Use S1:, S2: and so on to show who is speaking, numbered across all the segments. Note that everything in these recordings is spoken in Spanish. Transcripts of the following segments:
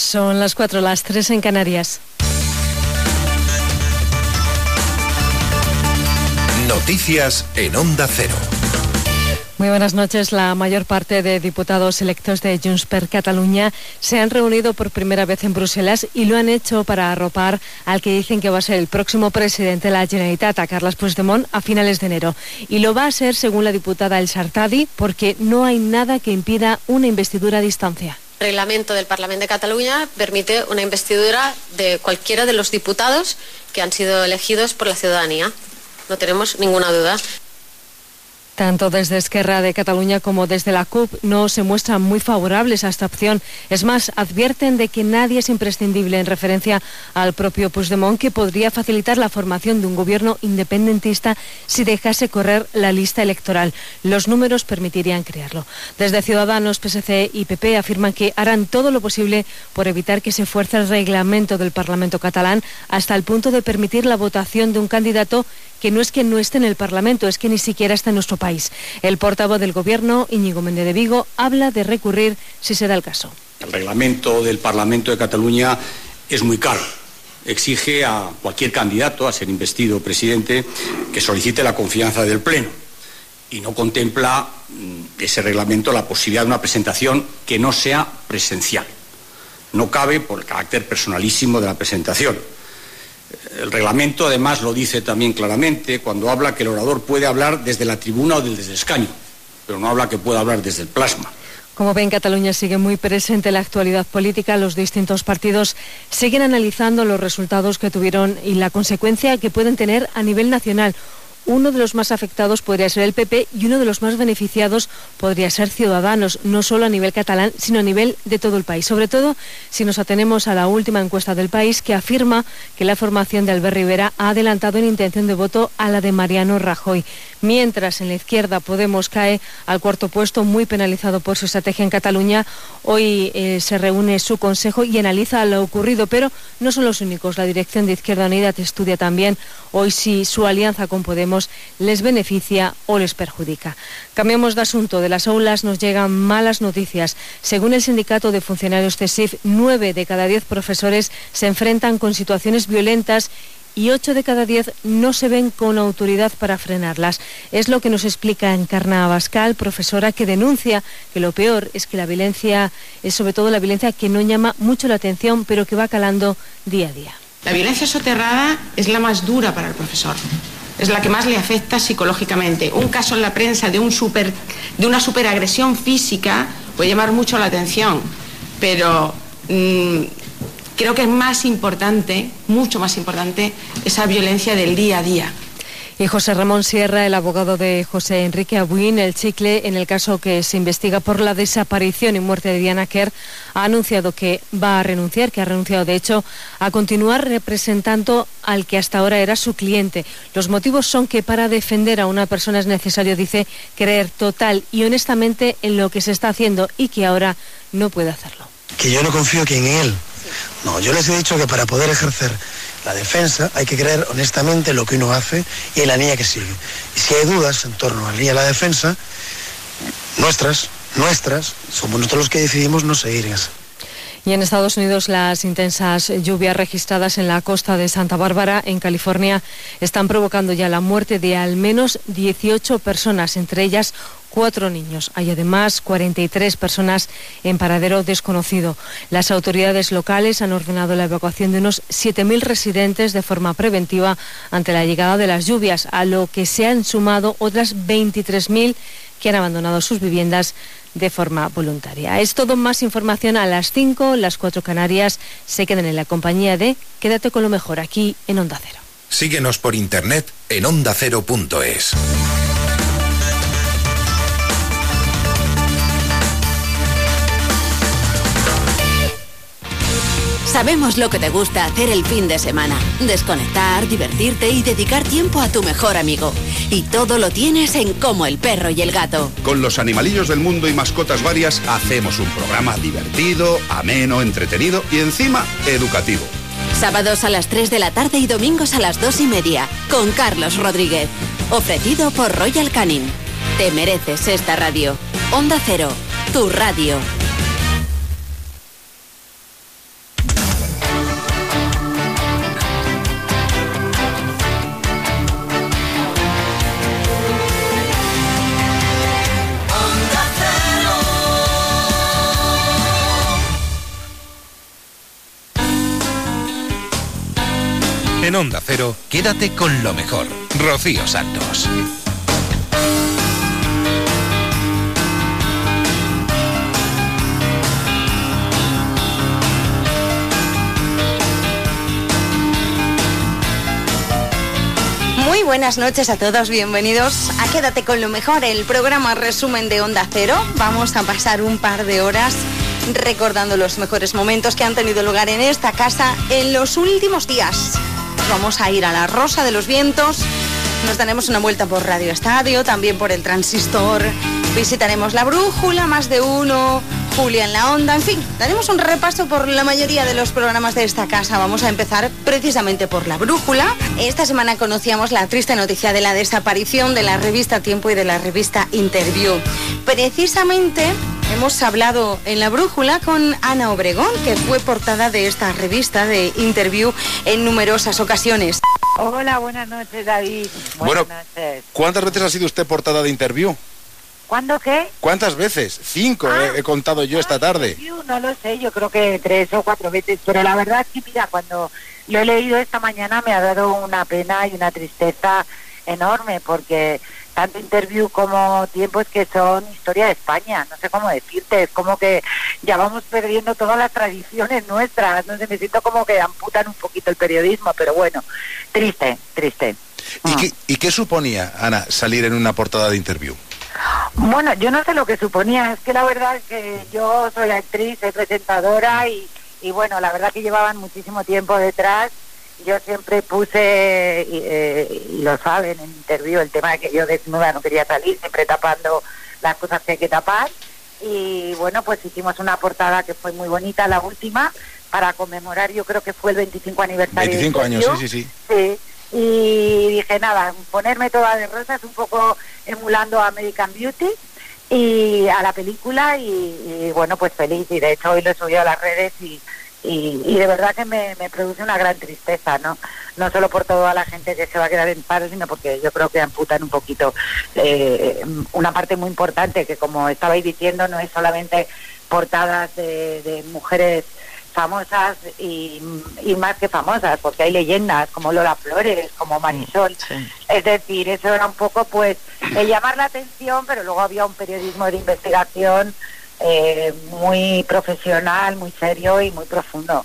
S1: Son las cuatro, las tres en Canarias.
S2: Noticias en Onda Cero.
S1: Muy buenas noches. La mayor parte de diputados electos de Junts per Cataluña se han reunido por primera vez en Bruselas y lo han hecho para arropar al que dicen que va a ser el próximo presidente de la Generalitat, a Carles Puigdemont, a finales de enero. Y lo va a ser, según la diputada El Sartadi, porque no hay nada que impida una investidura a distancia
S3: reglamento del Parlamento de Cataluña permite una investidura de cualquiera de los diputados que han sido elegidos por la ciudadanía. No tenemos ninguna duda.
S1: Tanto desde Esquerra de Cataluña como desde la CUP no se muestran muy favorables a esta opción. Es más, advierten de que nadie es imprescindible en referencia al propio Puigdemont, que podría facilitar la formación de un gobierno independentista si dejase correr la lista electoral. Los números permitirían crearlo. Desde Ciudadanos, PSC y PP afirman que harán todo lo posible por evitar que se fuerce el reglamento del Parlamento catalán hasta el punto de permitir la votación de un candidato que no es que no esté en el Parlamento, es que ni siquiera está en nuestro país. El portavoz del Gobierno, Íñigo Méndez de Vigo, habla de recurrir si se da el caso.
S4: El reglamento del Parlamento de Cataluña es muy caro. Exige a cualquier candidato a ser investido presidente que solicite la confianza del Pleno y no contempla mm, ese reglamento la posibilidad de una presentación que no sea presencial. No cabe por el carácter personalísimo de la presentación el reglamento, además, lo dice también claramente cuando habla que el orador puede hablar desde la tribuna o desde el escaño, pero no habla que pueda hablar desde el plasma.
S1: Como ven, Cataluña sigue muy presente la actualidad política. Los distintos partidos siguen analizando los resultados que tuvieron y la consecuencia que pueden tener a nivel nacional uno de los más afectados podría ser el PP y uno de los más beneficiados podría ser Ciudadanos, no solo a nivel catalán, sino a nivel de todo el país. Sobre todo si nos atenemos a la última encuesta del país que afirma que la formación de Albert Rivera ha adelantado en intención de voto a la de Mariano Rajoy. Mientras en la izquierda Podemos cae al cuarto puesto, muy penalizado por su estrategia en Cataluña, hoy eh, se reúne su consejo y analiza lo ocurrido, pero no son los únicos. La dirección de Izquierda Unida estudia también hoy si su alianza con Podemos les beneficia o les perjudica. Cambiamos de asunto. De las aulas nos llegan malas noticias. Según el sindicato de funcionarios CESIF, nueve de cada diez profesores se enfrentan con situaciones violentas y ocho de cada diez no se ven con autoridad para frenarlas. Es lo que nos explica Encarna Abascal, profesora que denuncia que lo peor es que la violencia es sobre todo la violencia que no llama mucho la atención, pero que va calando día a día.
S5: La violencia soterrada es la más dura para el profesor es la que más le afecta psicológicamente. Un caso en la prensa de, una superagresión física puede llamar mucho la atención, pero mm, creo que es más importante, mucho más importante, esa violencia del día a día.
S1: Y José Ramón Sierra, el abogado de José Enrique Abuín, el chicle, en el caso que se investiga por la desaparición y muerte de Diana Kerr, ha anunciado que va a renunciar, que ha renunciado de hecho a continuar representando al que hasta ahora era su cliente. Los motivos son que para defender a una persona es necesario, dice, creer total y honestamente en lo que se está haciendo y que ahora no puede hacerlo.
S6: Que yo no confío en él. No, yo les he dicho que para poder ejercer la defensa, hay que creer honestamente en lo que uno hace y en la línea que sigue. Y si hay dudas en torno a la línea de la defensa, nuestras, nuestras, somos nosotros los que decidimos no seguir en esa.
S1: Y en Estados Unidos las intensas lluvias registradas en la costa de Santa Bárbara, en California, están provocando ya la muerte de al menos 18 personas, entre ellas cuatro niños. Hay además 43 personas en paradero desconocido. Las autoridades locales han ordenado la evacuación de unos 7.000 residentes de forma preventiva ante la llegada de las lluvias, a lo que se han sumado otras 23.000 que han abandonado sus viviendas de forma voluntaria. Es todo más información a las 5, las 4 Canarias se quedan en la compañía de Quédate con lo mejor aquí en Onda Cero.
S2: Síguenos por internet en ondacero.es.
S7: Sabemos lo que te gusta hacer el fin de semana. Desconectar, divertirte y dedicar tiempo a tu mejor amigo. Y todo lo tienes en Como el perro y el gato.
S8: Con los animalillos del mundo y mascotas varias hacemos un programa divertido, ameno, entretenido y encima educativo.
S7: Sábados a las 3 de la tarde y domingos a las 2 y media. Con Carlos Rodríguez. Ofrecido por Royal Canin. Te mereces esta radio. Onda Cero. Tu radio.
S2: En Onda Cero, quédate con lo mejor. Rocío Santos.
S9: Muy buenas noches a todos, bienvenidos a Quédate con lo mejor, el programa resumen de Onda Cero. Vamos a pasar un par de horas recordando los mejores momentos que han tenido lugar en esta casa en los últimos días. Vamos a ir a la Rosa de los Vientos, nos daremos una vuelta por Radio Estadio, también por el Transistor, visitaremos la Brújula, más de uno, Julia en la Onda, en fin, daremos un repaso por la mayoría de los programas de esta casa. Vamos a empezar precisamente por la Brújula. Esta semana conocíamos la triste noticia de la desaparición de la revista Tiempo y de la revista Interview. Precisamente Hemos hablado en la brújula con Ana Obregón, que fue portada de esta revista de interview en numerosas ocasiones.
S10: Hola, buenas noches, David.
S11: Buenas noches. ¿Cuántas veces ha sido usted portada de interview?
S10: ¿Cuándo qué?
S11: ¿Cuántas veces? Cinco he, he contado yo esta tarde.
S10: No lo sé, yo creo que tres o cuatro veces, pero la verdad es que, mira, cuando lo he leído esta mañana me ha dado una pena y una tristeza enorme, porque tanto interview como tiempo es que son historia de España, no sé cómo decirte, es como que ya vamos perdiendo todas las tradiciones nuestras, no sé, me siento como que amputan un poquito el periodismo, pero bueno, triste, triste.
S11: ¿Y, qué, ¿Y qué suponía, Ana, salir en una portada de interview?
S10: Bueno, yo no sé lo que suponía, es que la verdad es que yo soy actriz, soy presentadora y, y bueno, la verdad que llevaban muchísimo tiempo detrás yo siempre puse, y, eh, y lo saben en interview, el tema de que yo desnuda no quería salir, siempre tapando las cosas que hay que tapar. Y bueno, pues hicimos una portada que fue muy bonita, la última, para conmemorar, yo creo que fue el 25 aniversario.
S11: 25 años, sí, sí, sí.
S10: Sí, y dije, nada, ponerme toda de rosas, un poco emulando a American Beauty y a la película y, y bueno, pues feliz. Y de hecho hoy lo he subido a las redes y y, y de verdad que me, me, produce una gran tristeza, ¿no? No solo por toda la gente que se va a quedar en paro, sino porque yo creo que amputan un poquito eh, una parte muy importante que, como estabais diciendo, no es solamente portadas de, de mujeres famosas y, y, más que famosas, porque hay leyendas como Lola Flores, como Marisol. Sí. Es decir, eso era un poco, pues, el llamar la atención, pero luego había un periodismo de investigación eh, muy profesional, muy serio y muy profundo.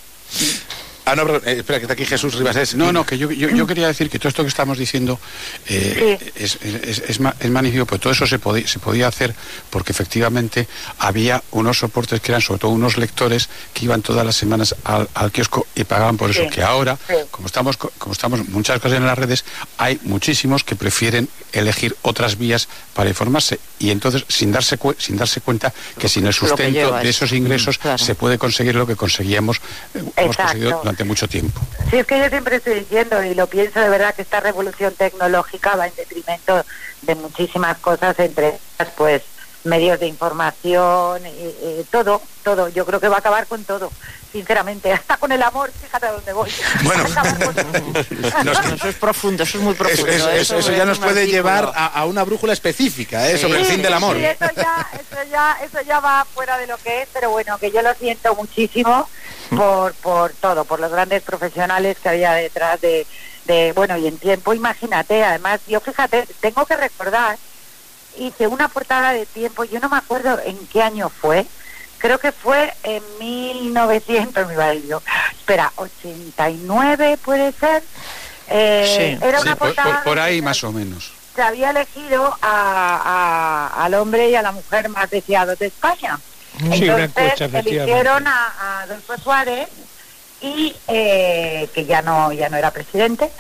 S11: Ah, no, pero, eh, espera, que está aquí Jesús Ribas.
S12: No, no, que yo, yo, yo, quería decir que todo esto que estamos diciendo eh, sí. es, es, es, es, magnífico, pues todo eso se, podía, se podía hacer porque efectivamente había unos soportes que eran sobre todo unos lectores que iban todas las semanas al, al kiosco y pagaban por eso, sí. que ahora, sí. como, estamos, como estamos muchas cosas en las redes, hay muchísimos que prefieren elegir otras vías para informarse y entonces sin darse, sin darse cuenta que sin el sustento de esos ingresos claro. se puede conseguir lo que conseguíamos, eh, hemos conseguido durante mucho tiempo.
S10: Sí, es que yo siempre estoy diciendo y lo pienso de verdad que esta revolución tecnológica va en detrimento de muchísimas cosas, entre ellas pues medios de información, eh, eh, todo, todo. Yo creo que va a acabar con todo, sinceramente. Hasta con el amor, fíjate a dónde voy.
S11: Bueno,
S13: no, eso es profundo, eso es muy profundo.
S11: Eso, eso, eso ya nos puede llevar a, a, una brújula específica ¿eh? sí. sobre el fin del amor.
S10: Sí, eso, ya, eso, ya, eso ya va fuera de lo que es, pero bueno, que yo lo siento muchísimo por, por todo, por los grandes profesionales que había detrás de, de, bueno, y en tiempo, imagínate, además, yo fíjate, tengo que recordar hice una portada de tiempo, yo no me acuerdo en qué año fue, creo que fue en 1900, mi madre yo, espera, 89 puede ser.
S12: Eh, sí, era una sí, portada por, por, por ahí más o menos.
S10: Se había elegido a, a, al hombre y a la mujer más deseados de España.
S14: Sí,
S10: Entonces eligieron a, a Adolfo Suárez y eh, que ya no ya no era presidente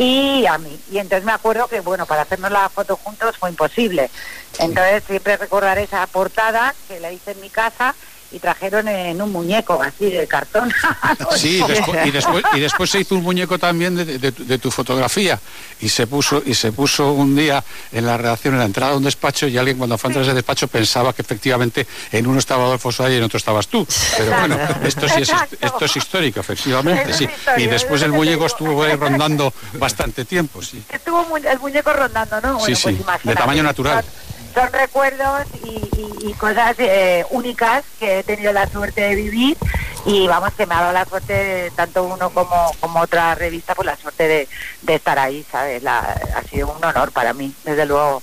S10: y a mí. Y entonces me acuerdo que bueno para hacernos la foto juntos fue imposible. Entonces siempre recordaré esa portada que la hice en mi casa y trajeron en un muñeco así de cartón.
S12: sí, después, y, después, y después se hizo un muñeco también de, de, de, tu fotografía y se puso y se puso un día en la redacción, en la entrada de un despacho y alguien cuando fue a entrar ese despacho pensaba que efectivamente en uno estaba Adolfo Suárez y en otro estabas tú. Pero bueno, esto sí es, esto es histórico, efectivamente, sí. Y después el muñeco estuvo ahí rondando bastante tiempo, sí.
S10: Estuvo el muñeco rondando, ¿no?
S12: Bueno, sí, sí, pues de tamaño natural
S10: son recuerdos y, cosas eh, únicas que he tenido la suerte de vivir y vamos que me ha dado la suerte tanto uno como, como otra revista pues la suerte de, estar ahí sabes ha sido un honor para mí desde luego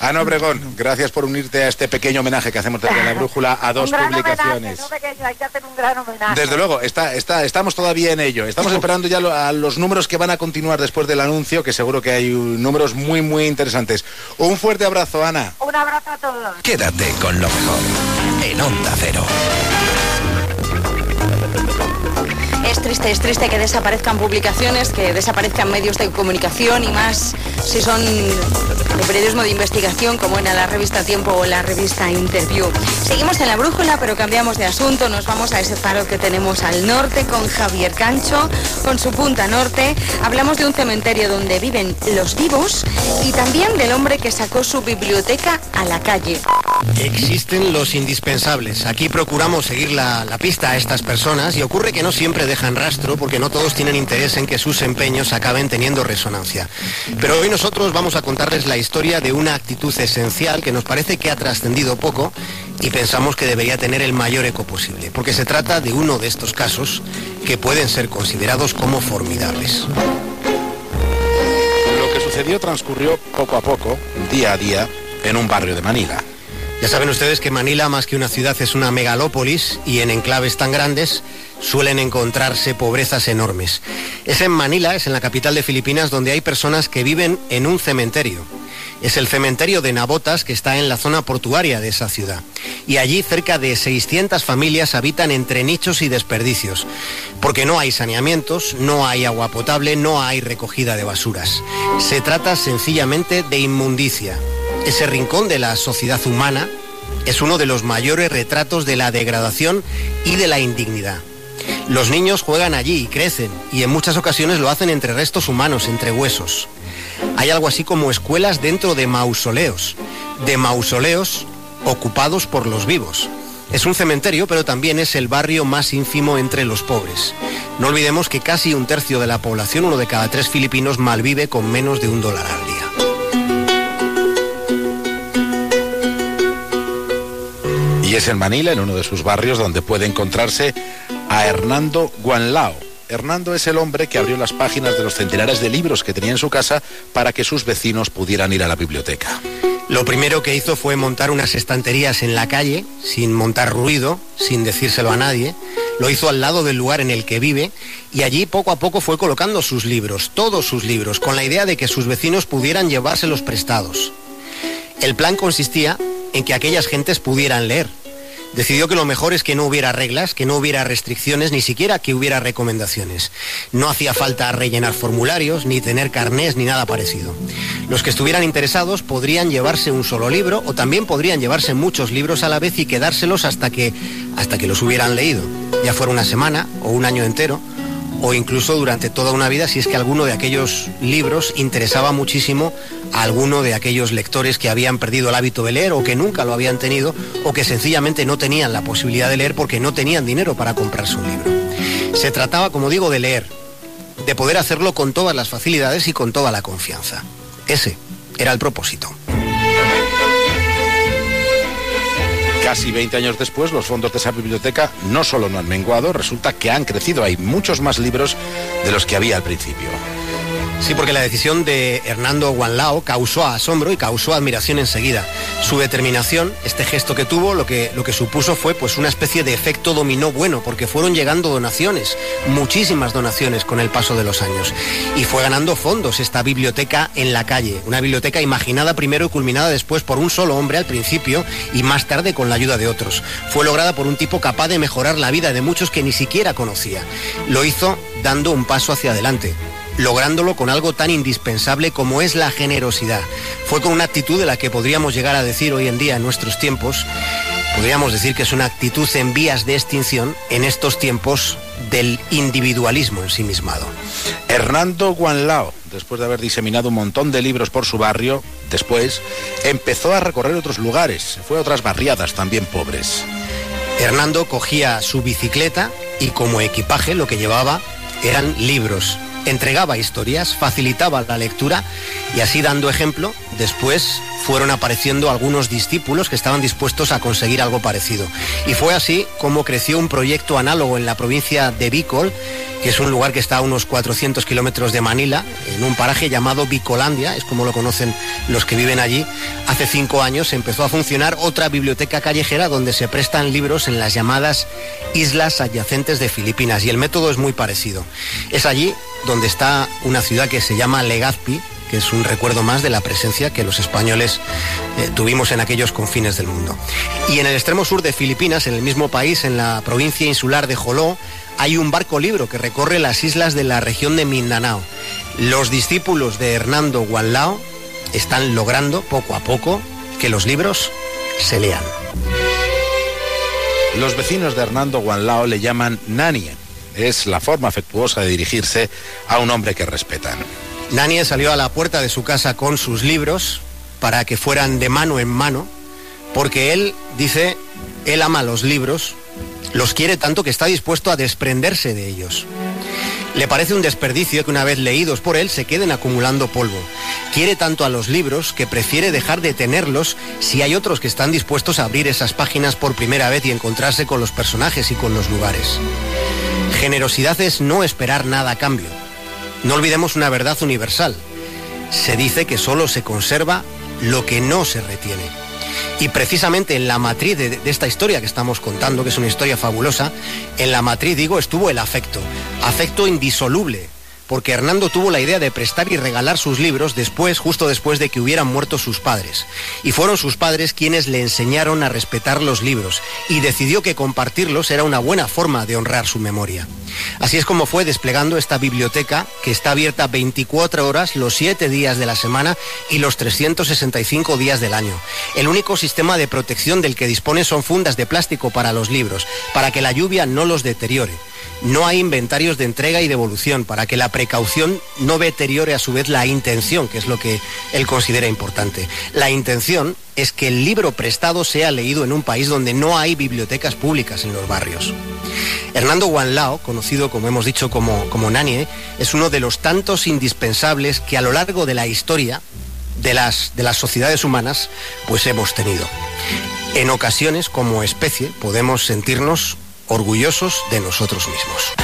S11: Ana Obregón, gracias por unirte a este pequeño homenaje que hacemos desde la brújula a dos
S10: un gran
S11: publicaciones.
S10: homenaje, no pequeño, hay que hacer un gran homenaje
S11: Desde luego, está, está, estamos todavía en ello. Estamos esperando ya lo- a los números que van a continuar después del anuncio, que seguro que hay números muy, muy interesantes. Un fuerte abrazo, Ana.
S10: un abrazo a todos
S2: Quédate con lo mejor en Onda Cero.
S9: Es triste, es triste que desaparezcan publicaciones, que desaparezcan medios de comunicación y más si son de periodismo de investigación como en la revista Tiempo o la revista Interview. Seguimos en la brújula, pero cambiamos de asunto. Nos vamos a ese faro que tenemos al norte con Javier Cancho, con su punta norte. Hablamos de un cementerio donde viven los vivos y también del hombre que sacó su biblioteca a la calle.
S14: Existen los indispensables. Aquí procuramos seguir la, la pista a estas personas y ocurre que no siempre dejan rastro porque no todos tienen interés en que sus empeños acaben teniendo resonancia. Pero hoy nosotros vamos a contarles la historia de una actitud esencial que nos parece que ha trascendido poco y pensamos que debería tener el mayor eco posible, porque se trata de uno de estos casos que pueden ser considerados como formidables.
S11: Lo que sucedió transcurrió poco a poco, día a día, en un barrio de Manila.
S14: Ya saben ustedes que Manila, más que una ciudad, es una megalópolis y en enclaves tan grandes suelen encontrarse pobrezas enormes. Es en Manila, es en la capital de Filipinas, donde hay personas que viven en un cementerio. Es el cementerio de Nabotas que está en la zona portuaria de esa ciudad. Y allí cerca de 600 familias habitan entre nichos y desperdicios, porque no hay saneamientos, no hay agua potable, no hay recogida de basuras. Se trata sencillamente de inmundicia. Ese rincón de la sociedad humana es uno de los mayores retratos de la degradación y de la indignidad. Los niños juegan allí y crecen, y en muchas ocasiones lo hacen entre restos humanos, entre huesos. Hay algo así como escuelas dentro de mausoleos, de mausoleos ocupados por los vivos. Es un cementerio, pero también es el barrio más ínfimo entre los pobres. No olvidemos que casi un tercio de la población, uno de cada tres filipinos, malvive con menos de un dólar al día.
S11: Es en Manila, en uno de sus barrios, donde puede encontrarse a Hernando Guanlao. Hernando es el hombre que abrió las páginas de los centenares de libros que tenía en su casa para que sus vecinos pudieran ir a la biblioteca.
S14: Lo primero que hizo fue montar unas estanterías en la calle, sin montar ruido, sin decírselo a nadie. Lo hizo al lado del lugar en el que vive y allí poco a poco fue colocando sus libros, todos sus libros, con la idea de que sus vecinos pudieran llevárselos prestados. El plan consistía en que aquellas gentes pudieran leer. Decidió que lo mejor es que no hubiera reglas, que no hubiera restricciones, ni siquiera que hubiera recomendaciones. No hacía falta rellenar formularios, ni tener carnés, ni nada parecido. Los que estuvieran interesados podrían llevarse un solo libro o también podrían llevarse muchos libros a la vez y quedárselos hasta que, hasta que los hubieran leído, ya fuera una semana o un año entero o incluso durante toda una vida si es que alguno de aquellos libros interesaba muchísimo a alguno de aquellos lectores que habían perdido el hábito de leer o que nunca lo habían tenido o que sencillamente no tenían la posibilidad de leer porque no tenían dinero para comprarse un libro. Se trataba, como digo, de leer, de poder hacerlo con todas las facilidades y con toda la confianza. Ese era el propósito.
S11: Casi 20 años después, los fondos de esa biblioteca no solo no han menguado, resulta que han crecido. Hay muchos más libros de los que había al principio.
S14: Sí, porque la decisión de Hernando Guanlao causó asombro y causó admiración enseguida. Su determinación, este gesto que tuvo, lo que, lo que supuso fue pues una especie de efecto dominó bueno, porque fueron llegando donaciones, muchísimas donaciones con el paso de los años. Y fue ganando fondos esta biblioteca en la calle, una biblioteca imaginada primero y culminada después por un solo hombre al principio y más tarde con la ayuda de otros. Fue lograda por un tipo capaz de mejorar la vida de muchos que ni siquiera conocía. Lo hizo dando un paso hacia adelante lográndolo con algo tan indispensable como es la generosidad. Fue con una actitud de la que podríamos llegar a decir hoy en día en nuestros tiempos, podríamos decir que es una actitud en vías de extinción en estos tiempos del individualismo ensimismado.
S11: Hernando Guanlao, después de haber diseminado un montón de libros por su barrio, después empezó a recorrer otros lugares, fue a otras barriadas también pobres.
S14: Hernando cogía su bicicleta y como equipaje lo que llevaba eran libros, entregaba historias, facilitaba la lectura y así dando ejemplo, después fueron apareciendo algunos discípulos que estaban dispuestos a conseguir algo parecido. Y fue así como creció un proyecto análogo en la provincia de Bicol, que es un lugar que está a unos 400 kilómetros de Manila, en un paraje llamado Bicolandia, es como lo conocen los que viven allí. Hace cinco años empezó a funcionar otra biblioteca callejera donde se prestan libros en las llamadas islas adyacentes de Filipinas y el método es muy parecido. Es allí donde está una ciudad que se llama Legazpi, que es un recuerdo más de la presencia que los españoles eh, tuvimos en aquellos confines del mundo. Y en el extremo sur de Filipinas, en el mismo país, en la provincia insular de Joló, hay un barco libro que recorre las islas de la región de Mindanao. Los discípulos de Hernando Guanlao están logrando poco a poco que los libros se lean.
S11: Los vecinos de Hernando Guanlao le llaman Nanien. Es la forma afectuosa de dirigirse a un hombre que respetan.
S14: Nanie salió a la puerta de su casa con sus libros para que fueran de mano en mano, porque él dice, él ama los libros, los quiere tanto que está dispuesto a desprenderse de ellos. Le parece un desperdicio que una vez leídos por él se queden acumulando polvo. Quiere tanto a los libros que prefiere dejar de tenerlos si hay otros que están dispuestos a abrir esas páginas por primera vez y encontrarse con los personajes y con los lugares. Generosidad es no esperar nada a cambio. No olvidemos una verdad universal. Se dice que solo se conserva lo que no se retiene. Y precisamente en la matriz de, de, esta historia que estamos contando, que es una historia fabulosa, en la matriz, digo, estuvo el afecto. Afecto indisoluble, porque Hernando tuvo la idea de prestar y regalar sus libros después, justo después de que hubieran muerto sus padres. Y fueron sus padres quienes le enseñaron a respetar los libros y decidió que compartirlos era una buena forma de honrar su memoria. Así es como fue desplegando esta biblioteca que está abierta 24 horas los 7 días de la semana y los 365 días del año. El único sistema de protección del que dispone son fundas de plástico para los libros, para que la lluvia no los deteriore. No hay inventarios de entrega y devolución para que la precaución no deteriore a su vez la intención, que es lo que él considera importante. La intención es que el libro prestado sea leído en un país donde no hay bibliotecas públicas en los barrios. Hernando Guanlao, conocido como hemos dicho como, como Nanie, es uno de los tantos indispensables que a lo largo de la historia de las, de las sociedades humanas pues hemos tenido. En ocasiones, como especie, podemos sentirnos orgullosos de nosotros mismos.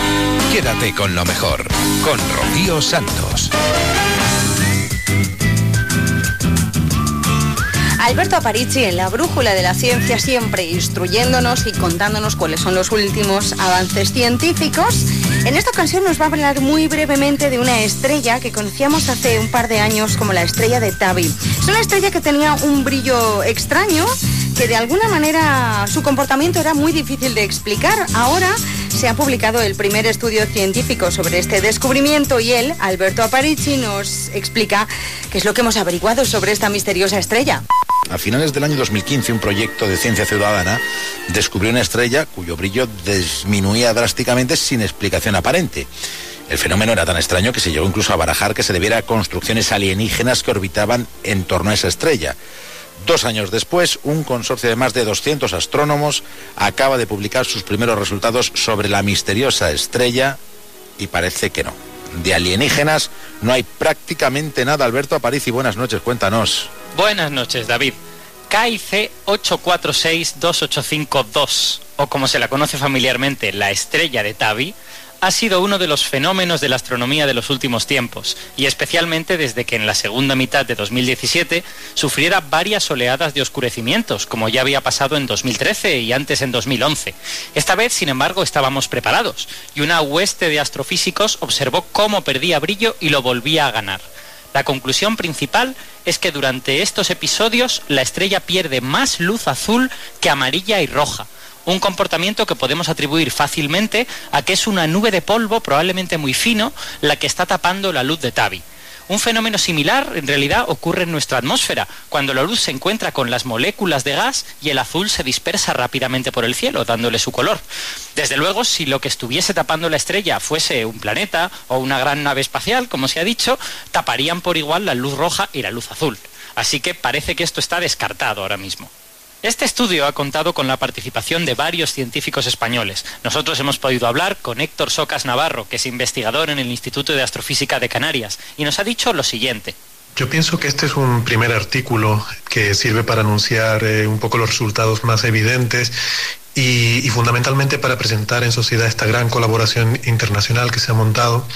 S2: Quédate con lo mejor, con Rocío Santos.
S9: Alberto Aparici en la brújula de la ciencia, siempre instruyéndonos y contándonos cuáles son los últimos avances científicos. En esta ocasión nos va a hablar muy brevemente de una estrella que conocíamos hace un par de años como la estrella de Tabi. Es una estrella que tenía un brillo extraño que de alguna manera su comportamiento era muy difícil de explicar. Ahora se ha publicado el primer estudio científico sobre este descubrimiento y él, Alberto Aparici, nos explica qué es lo que hemos averiguado sobre esta misteriosa estrella.
S11: A finales del año 2015, un proyecto de ciencia ciudadana descubrió una estrella cuyo brillo disminuía drásticamente sin explicación aparente. El fenómeno era tan extraño que se llegó incluso a barajar que se debiera a construcciones alienígenas que orbitaban en torno a esa estrella. Dos años después, un consorcio de más de 200 astrónomos acaba de publicar sus primeros resultados sobre la misteriosa estrella y parece que no. De alienígenas no hay prácticamente nada. Alberto Aparici, buenas noches, cuéntanos.
S15: Buenas noches, David. KIC 8462852, o como se la conoce familiarmente, la estrella de Tabi, ha sido uno de los fenómenos de la astronomía de los últimos tiempos, y especialmente desde que en la segunda mitad de 2017 sufriera varias oleadas de oscurecimientos, como ya había pasado en 2013 y antes en 2011. Esta vez, sin embargo, estábamos preparados, y una hueste de astrofísicos observó cómo perdía brillo y lo volvía a ganar. La conclusión principal es que durante estos episodios la estrella pierde más luz azul que amarilla y roja, un comportamiento que podemos atribuir fácilmente a que es una nube de polvo probablemente muy fino la que está tapando la luz de Tabi. Un fenómeno similar en realidad ocurre en nuestra atmósfera, cuando la luz se encuentra con las moléculas de gas y el azul se dispersa rápidamente por el cielo, dándole su color. Desde luego, si lo que estuviese tapando la estrella fuese un planeta o una gran nave espacial, como se ha dicho, taparían por igual la luz roja y la luz azul. Así que parece que esto está descartado ahora mismo. Este estudio ha contado con la participación de varios científicos españoles. Nosotros hemos podido hablar con Héctor Socas Navarro, que es investigador en el Instituto de Astrofísica de Canarias, y nos ha dicho lo siguiente.
S16: Yo pienso que este es un primer artículo que sirve para anunciar eh, un poco los resultados más evidentes y, fundamentalmente para presentar en sociedad esta gran colaboración internacional que se ha montado,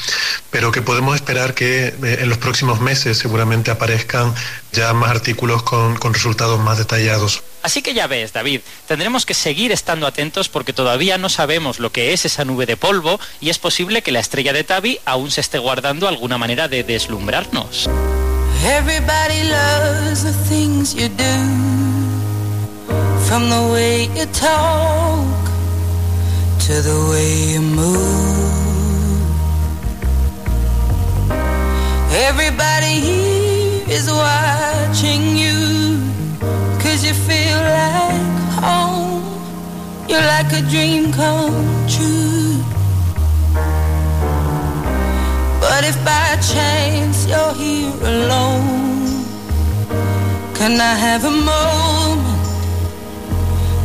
S16: pero que podemos esperar que eh, en los próximos meses seguramente aparezcan ya más artículos con, con resultados más detallados.
S15: Así que ya ves, David, tendremos que seguir estando atentos porque todavía no sabemos lo que es esa nube de polvo y es posible que la estrella de Tabi aún se esté guardando alguna manera de deslumbrarnos.
S17: Everybody loves the things you do, from the way you talk to the way you move. Everybody here is watching you, cause you feel like home. You're like a dream come true. But if by chance you're here alone, can I have a moment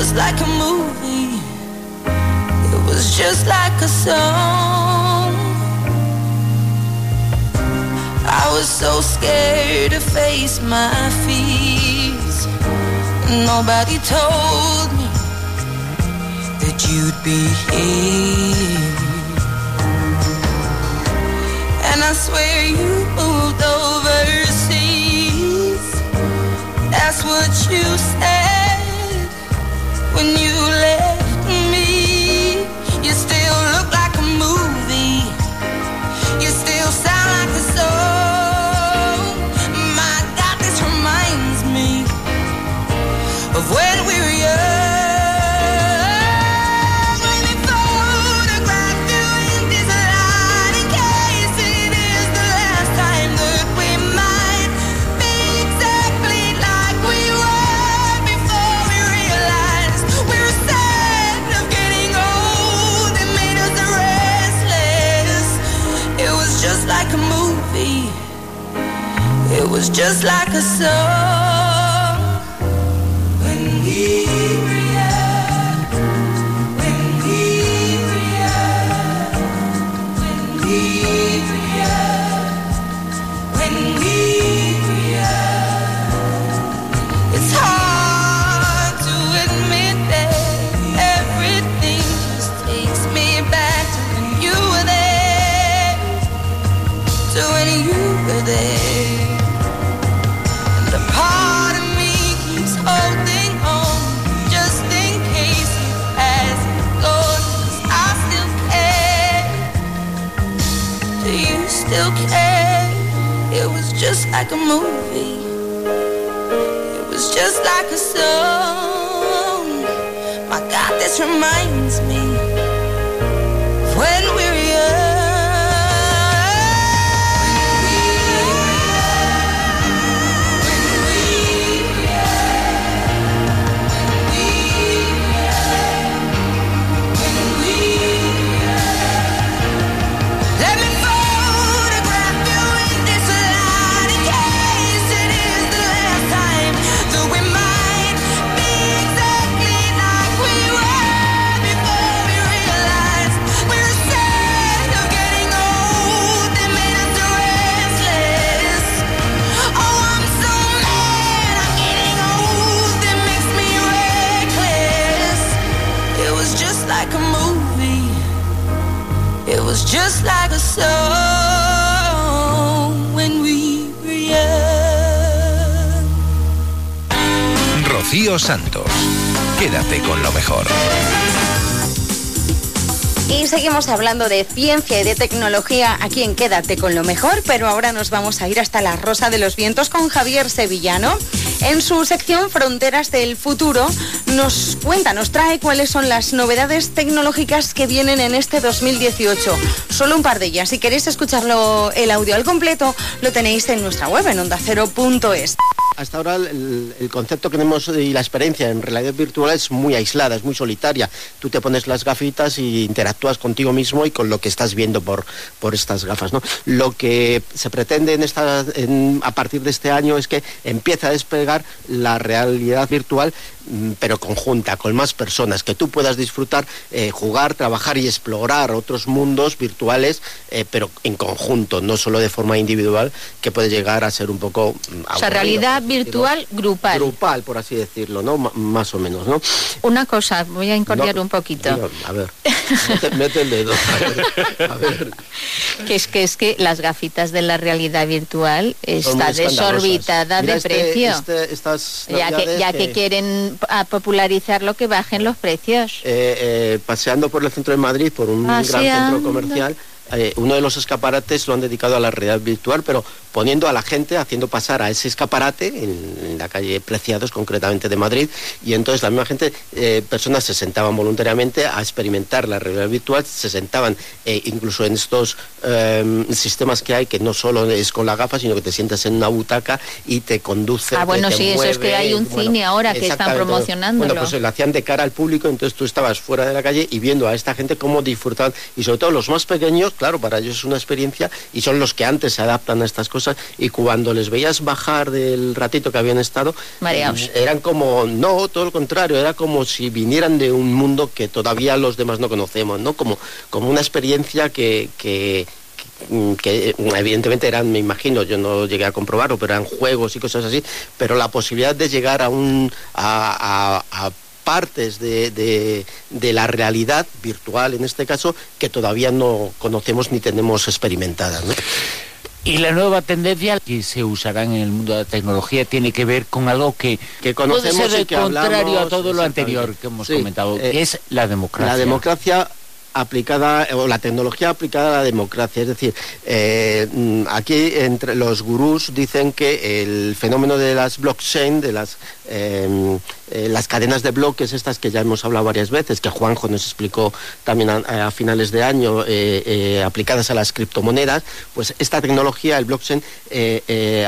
S17: just like a movie. It was just like a song. I was so scared to face my fears. Nobody told me that you'd be here. And I swear you moved overseas. That's what you said
S9: de ciencia y de tecnología aquí en Quédate con lo mejor, pero ahora nos vamos a ir hasta la Rosa de los Vientos con Javier Sevillano. En su sección Fronteras del Futuro nos cuenta, nos trae cuáles son las novedades tecnológicas que vienen en este 2018. Solo un par de ellas. Si queréis escucharlo el audio al completo, lo tenéis en nuestra web en ondacero.es.
S18: Hasta ahora el, concepto que tenemos y la experiencia en realidad virtual es muy aislada, es muy solitaria. Tú te pones las gafitas y interactúas contigo mismo y con lo que estás viendo por, por estas gafas. ¿no? Lo que se pretende en esta, a partir de este año es que empieza a despegar la realidad virtual, pero conjunta, con más personas, que tú puedas disfrutar, eh, jugar, trabajar y explorar otros mundos virtuales, eh, pero en conjunto, no solo de forma individual, que puede llegar a ser un poco... mm,
S13: O sea,
S18: aburrido,
S13: realidad virtual grupal.
S18: Grupal, por así decirlo, ¿no? M- más o menos, ¿no?
S13: Una cosa, voy a incordiar
S18: No,
S13: un poquito.
S18: Digo, A ver, mete, mete el dedo. A ver,
S13: Que es que es que las gafitas de la realidad virtual está desorbitada
S18: Mira
S13: de
S18: este-
S13: precio.
S18: este- estas
S13: ya que, ya que
S18: que-
S13: quieren a popularizar lo que bajen los precios.
S18: eh, eh, paseando por el centro de Madrid, por un gran
S13: Paseando.
S18: centro comercial, eh, uno de los escaparates lo han dedicado a la realidad virtual, pero poniendo a la gente, haciendo pasar a ese escaparate en, en la calle Preciados, concretamente de Madrid, y entonces la misma gente, eh, personas se sentaban voluntariamente a experimentar la realidad virtual, se sentaban eh, incluso en estos sistemas que hay, que no solo es con la gafa, sino que te sientas en una butaca y te conduce.
S13: Ah, bueno,
S18: te
S13: sí, eso es que hay un
S18: bueno,
S13: cine ahora que están promocionándolo.
S18: Bueno, pues lo hacían de cara al público, entonces tú estabas fuera de la calle y viendo a esta gente cómo disfrutaban, y sobre todo los más pequeños, claro, para ellos es una experiencia, y son los que antes se adaptan a estas cosas, y cuando les veías bajar del ratito que habían estado, eh, eran como, no, todo lo contrario, era como si vinieran de un mundo que todavía los demás no conocemos, ¿no? Como, como una experiencia que... que que- que mm, evidentemente eran, me imagino, yo no llegué a comprobarlo, pero eran juegos y cosas así, pero la posibilidad de llegar a un a, a- a partes de, de- de la realidad virtual, en este caso, que todavía no conocemos ni tenemos experimentadas. ¿no?
S19: Y la nueva tendencia que se usará en el mundo de la tecnología tiene que ver con algo que, puede
S18: conocemos
S19: ser
S18: y que
S19: contrario a todo lo anterior que hemos
S18: Sí,
S19: comentado,
S18: eh,
S19: que es la democracia.
S18: La democracia aplicada o la tecnología aplicada a la democracia. Es decir, eh, aquí entre los gurús dicen que el fenómeno de las blockchain, de las eh, eh, las cadenas de bloques, estas que ya hemos hablado varias veces, que Juanjo nos explicó también a, finales de año, aplicadas a las criptomonedas, pues esta tecnología, el blockchain,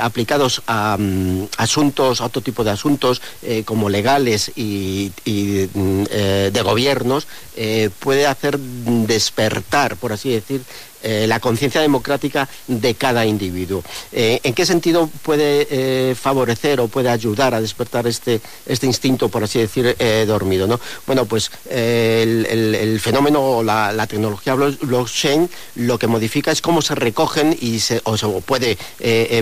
S18: aplicados a mm, asuntos, a otro tipo de asuntos, como legales y, mm, de gobiernos, puede hacer despertar, por así decir, eh, la conciencia democrática de cada individuo. Eh, ¿En qué sentido puede eh, favorecer o puede ayudar a despertar este, este instinto, por así decir, dormido? ¿no? Bueno, pues el, fenómeno o la, tecnología blo- blockchain lo que modifica es cómo se recogen y se, o se puede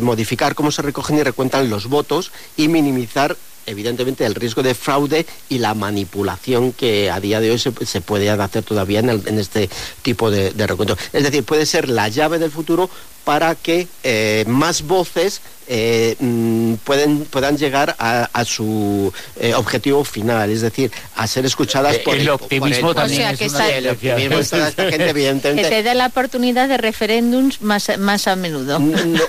S18: modificar cómo se recogen y recuentan los votos y minimizar evidentemente el riesgo de fraude y la manipulación que a día de hoy se, se puede hacer todavía en, en este tipo de, de recuento. Es decir, puede ser la llave del futuro para que eh, más voces eh, mm, pueden, puedan llegar a, a su eh, objetivo final, es decir, a ser escuchadas
S19: Eh,
S18: por
S19: el
S18: por
S19: optimismo
S18: por
S19: también
S13: O sea,
S19: es
S13: que
S19: una
S13: está-
S18: el optimismo de toda esta gente,
S13: Que
S18: evidentemente,
S13: te dé la oportunidad de referéndums más, más a menudo.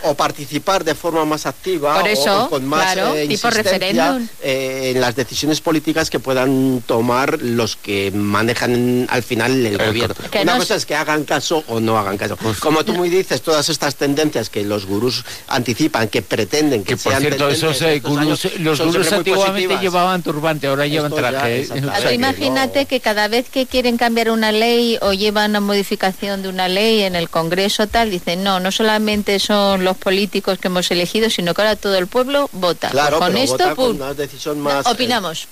S18: o participar de forma más activa
S13: Por eso,
S18: o, con más
S13: claro,
S18: eh,
S13: tipo referéndum.
S18: eh, en las decisiones políticas que puedan tomar los que manejan al final el gobierno.
S13: Que
S18: Una
S13: no
S18: cosa es que hagan caso o no hagan caso. Como tú muy dices, todas estas tendencias que los gurús anticipan, que pretenden que,
S19: Por
S18: sean
S19: cierto, esos eh,
S18: estos
S19: gurús,
S18: años,
S19: los gurús antiguamente llevaban turbante, ahora llevan
S18: Esto
S19: traje. que
S13: imagínate que cada vez que quieren cambiar una ley o llevan una modificación de una ley en el Congreso tal, dicen no, no solamente son los políticos que hemos elegido, sino que ahora todo el pueblo vota.
S18: Claro,
S13: con
S18: pero
S13: esto,
S18: vota con
S13: pum,
S18: una decisión más... eh,
S13: opinamos.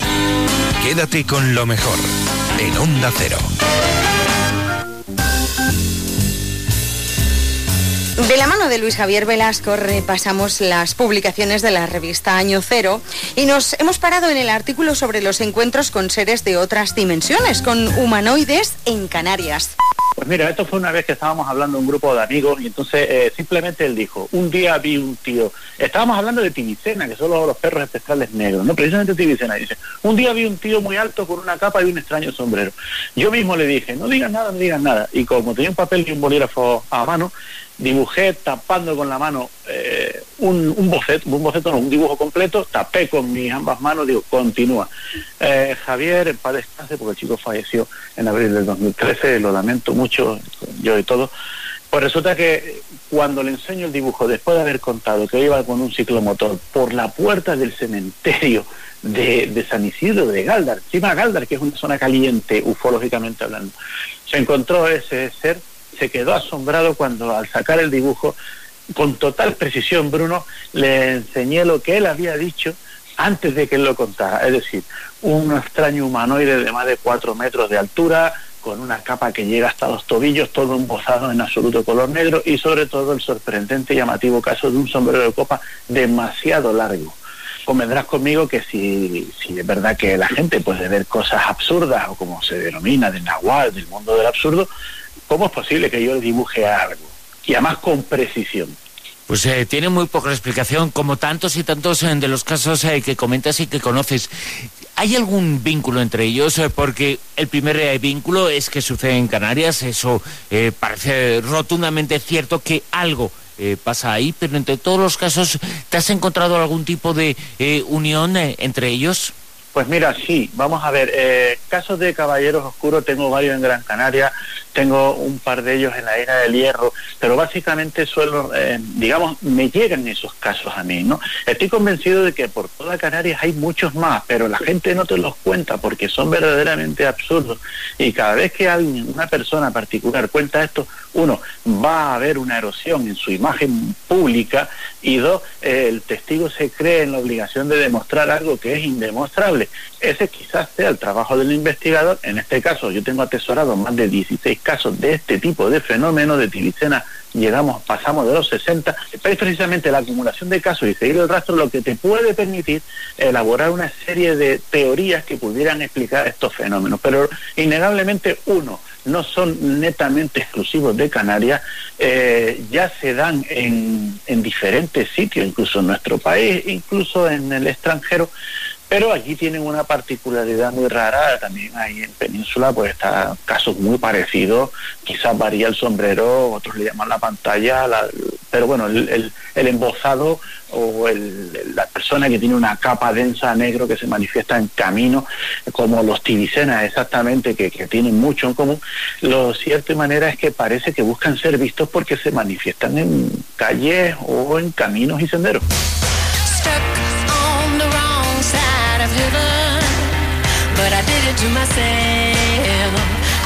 S2: Quédate con lo mejor en Onda Cero.
S9: De la mano de Luis Javier Velasco repasamos las publicaciones de la revista Año Cero y nos hemos parado en el artículo sobre los encuentros con seres de otras dimensiones, con humanoides en Canarias.
S20: Pues mira, esto fue una vez que estábamos hablando un grupo de amigos y entonces eh, simplemente él dijo, un día vi un tío, estábamos hablando de Tibicena, que son los, perros espectrales negros, no precisamente Tibicena, dice, un día vi un tío muy alto con una capa y un extraño sombrero. Yo mismo le dije, no digas nada, no digas nada. Y como tenía un papel y un bolígrafo a mano, dibujé tapando con la mano eh, un, un boceto, un boceto no, un dibujo completo, tapé con mis ambas manos, digo, continúa. Eh, Javier, en paz descanse, porque el chico falleció en abril del 2013, lo lamento mucho, yo y todo. Pues resulta que cuando le enseño el dibujo, después de haber contado que iba con un ciclomotor por la puerta del cementerio de, de San Isidro, de Galdar, encima Galdar, que es una zona caliente, ufológicamente hablando, se encontró ese ser se quedó asombrado cuando al sacar el dibujo, con total precisión, Bruno, le enseñé lo que él había dicho antes de que él lo contara. Es decir, un extraño humanoide de más de cuatro metros de altura, con una capa que llega hasta los tobillos, todo embozado en absoluto color negro y sobre todo el sorprendente y llamativo caso de un sombrero de copa demasiado largo convendrás conmigo que si, es verdad que la gente puede ver cosas absurdas o como se denomina del nahual, del mundo del absurdo, ¿cómo es posible que yo dibuje algo? Y además con precisión.
S19: Pues eh, tiene muy poca explicación, como tantos y tantos eh, de los casos eh, que comentas y que conoces. ¿Hay algún vínculo entre ellos? Eh, porque el primer vínculo es que sucede en Canarias, eso eh, parece rotundamente cierto que algo eh, pasa ahí, pero entre todos los casos, ¿te has encontrado algún tipo de unión entre ellos?
S20: Pues mira, sí, vamos a ver, eh, casos de caballeros oscuros tengo varios en Gran Canaria, tengo un par de ellos en la Isla del Hierro, pero básicamente suelo, eh, digamos, me llegan esos casos a mí, ¿no? Estoy convencido de que por toda Canarias hay muchos más, pero la gente no te los cuenta porque son verdaderamente absurdos. Y cada vez que alguien, una persona particular cuenta esto, uno, va a haber una erosión en su imagen pública y dos, eh, el testigo se cree en la obligación de demostrar algo que es indemostrable. Ese quizás sea el trabajo del investigador. En este caso, yo tengo atesorado más de 16 casos de este tipo de fenómeno de tibicena. Llegamos, pasamos de los 60. Pero es precisamente la acumulación de casos y seguir el rastro lo que te puede permitir elaborar una serie de teorías que pudieran explicar estos fenómenos. Pero innegablemente, uno, no son netamente exclusivos de Canarias, eh, ya se dan en, en diferentes sitios, incluso en nuestro país, incluso en el extranjero, pero allí tienen una particularidad muy rara, también ahí en Península pues está casos muy parecidos, quizás varía el sombrero, otros le llaman la pantalla, la- pero bueno, el, el- el embozado o el- la persona que tiene una capa densa negro que se manifiesta en camino, como los tibicenas exactamente, que, tienen mucho en común, lo cierto y manera es que parece que buscan ser vistos porque se manifiestan en calles o en caminos y senderos.
S17: Side of heaven. But I did it to myself.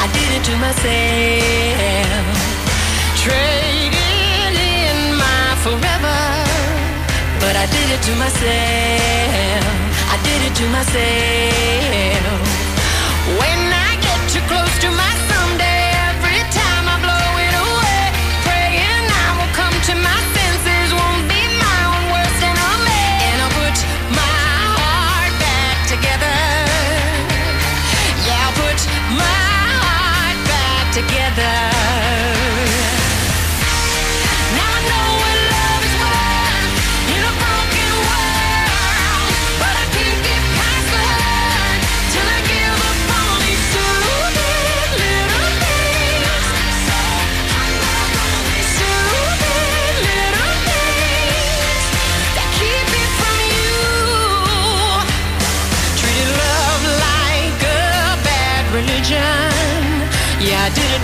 S17: I did it to myself. Trading in my forever. But I did it to myself. I did it to myself.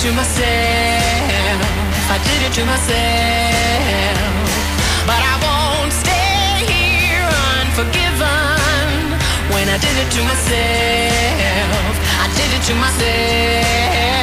S17: To myself. I did it to myself. But I won't stay here unforgiven. When I did it to myself, I did it to myself.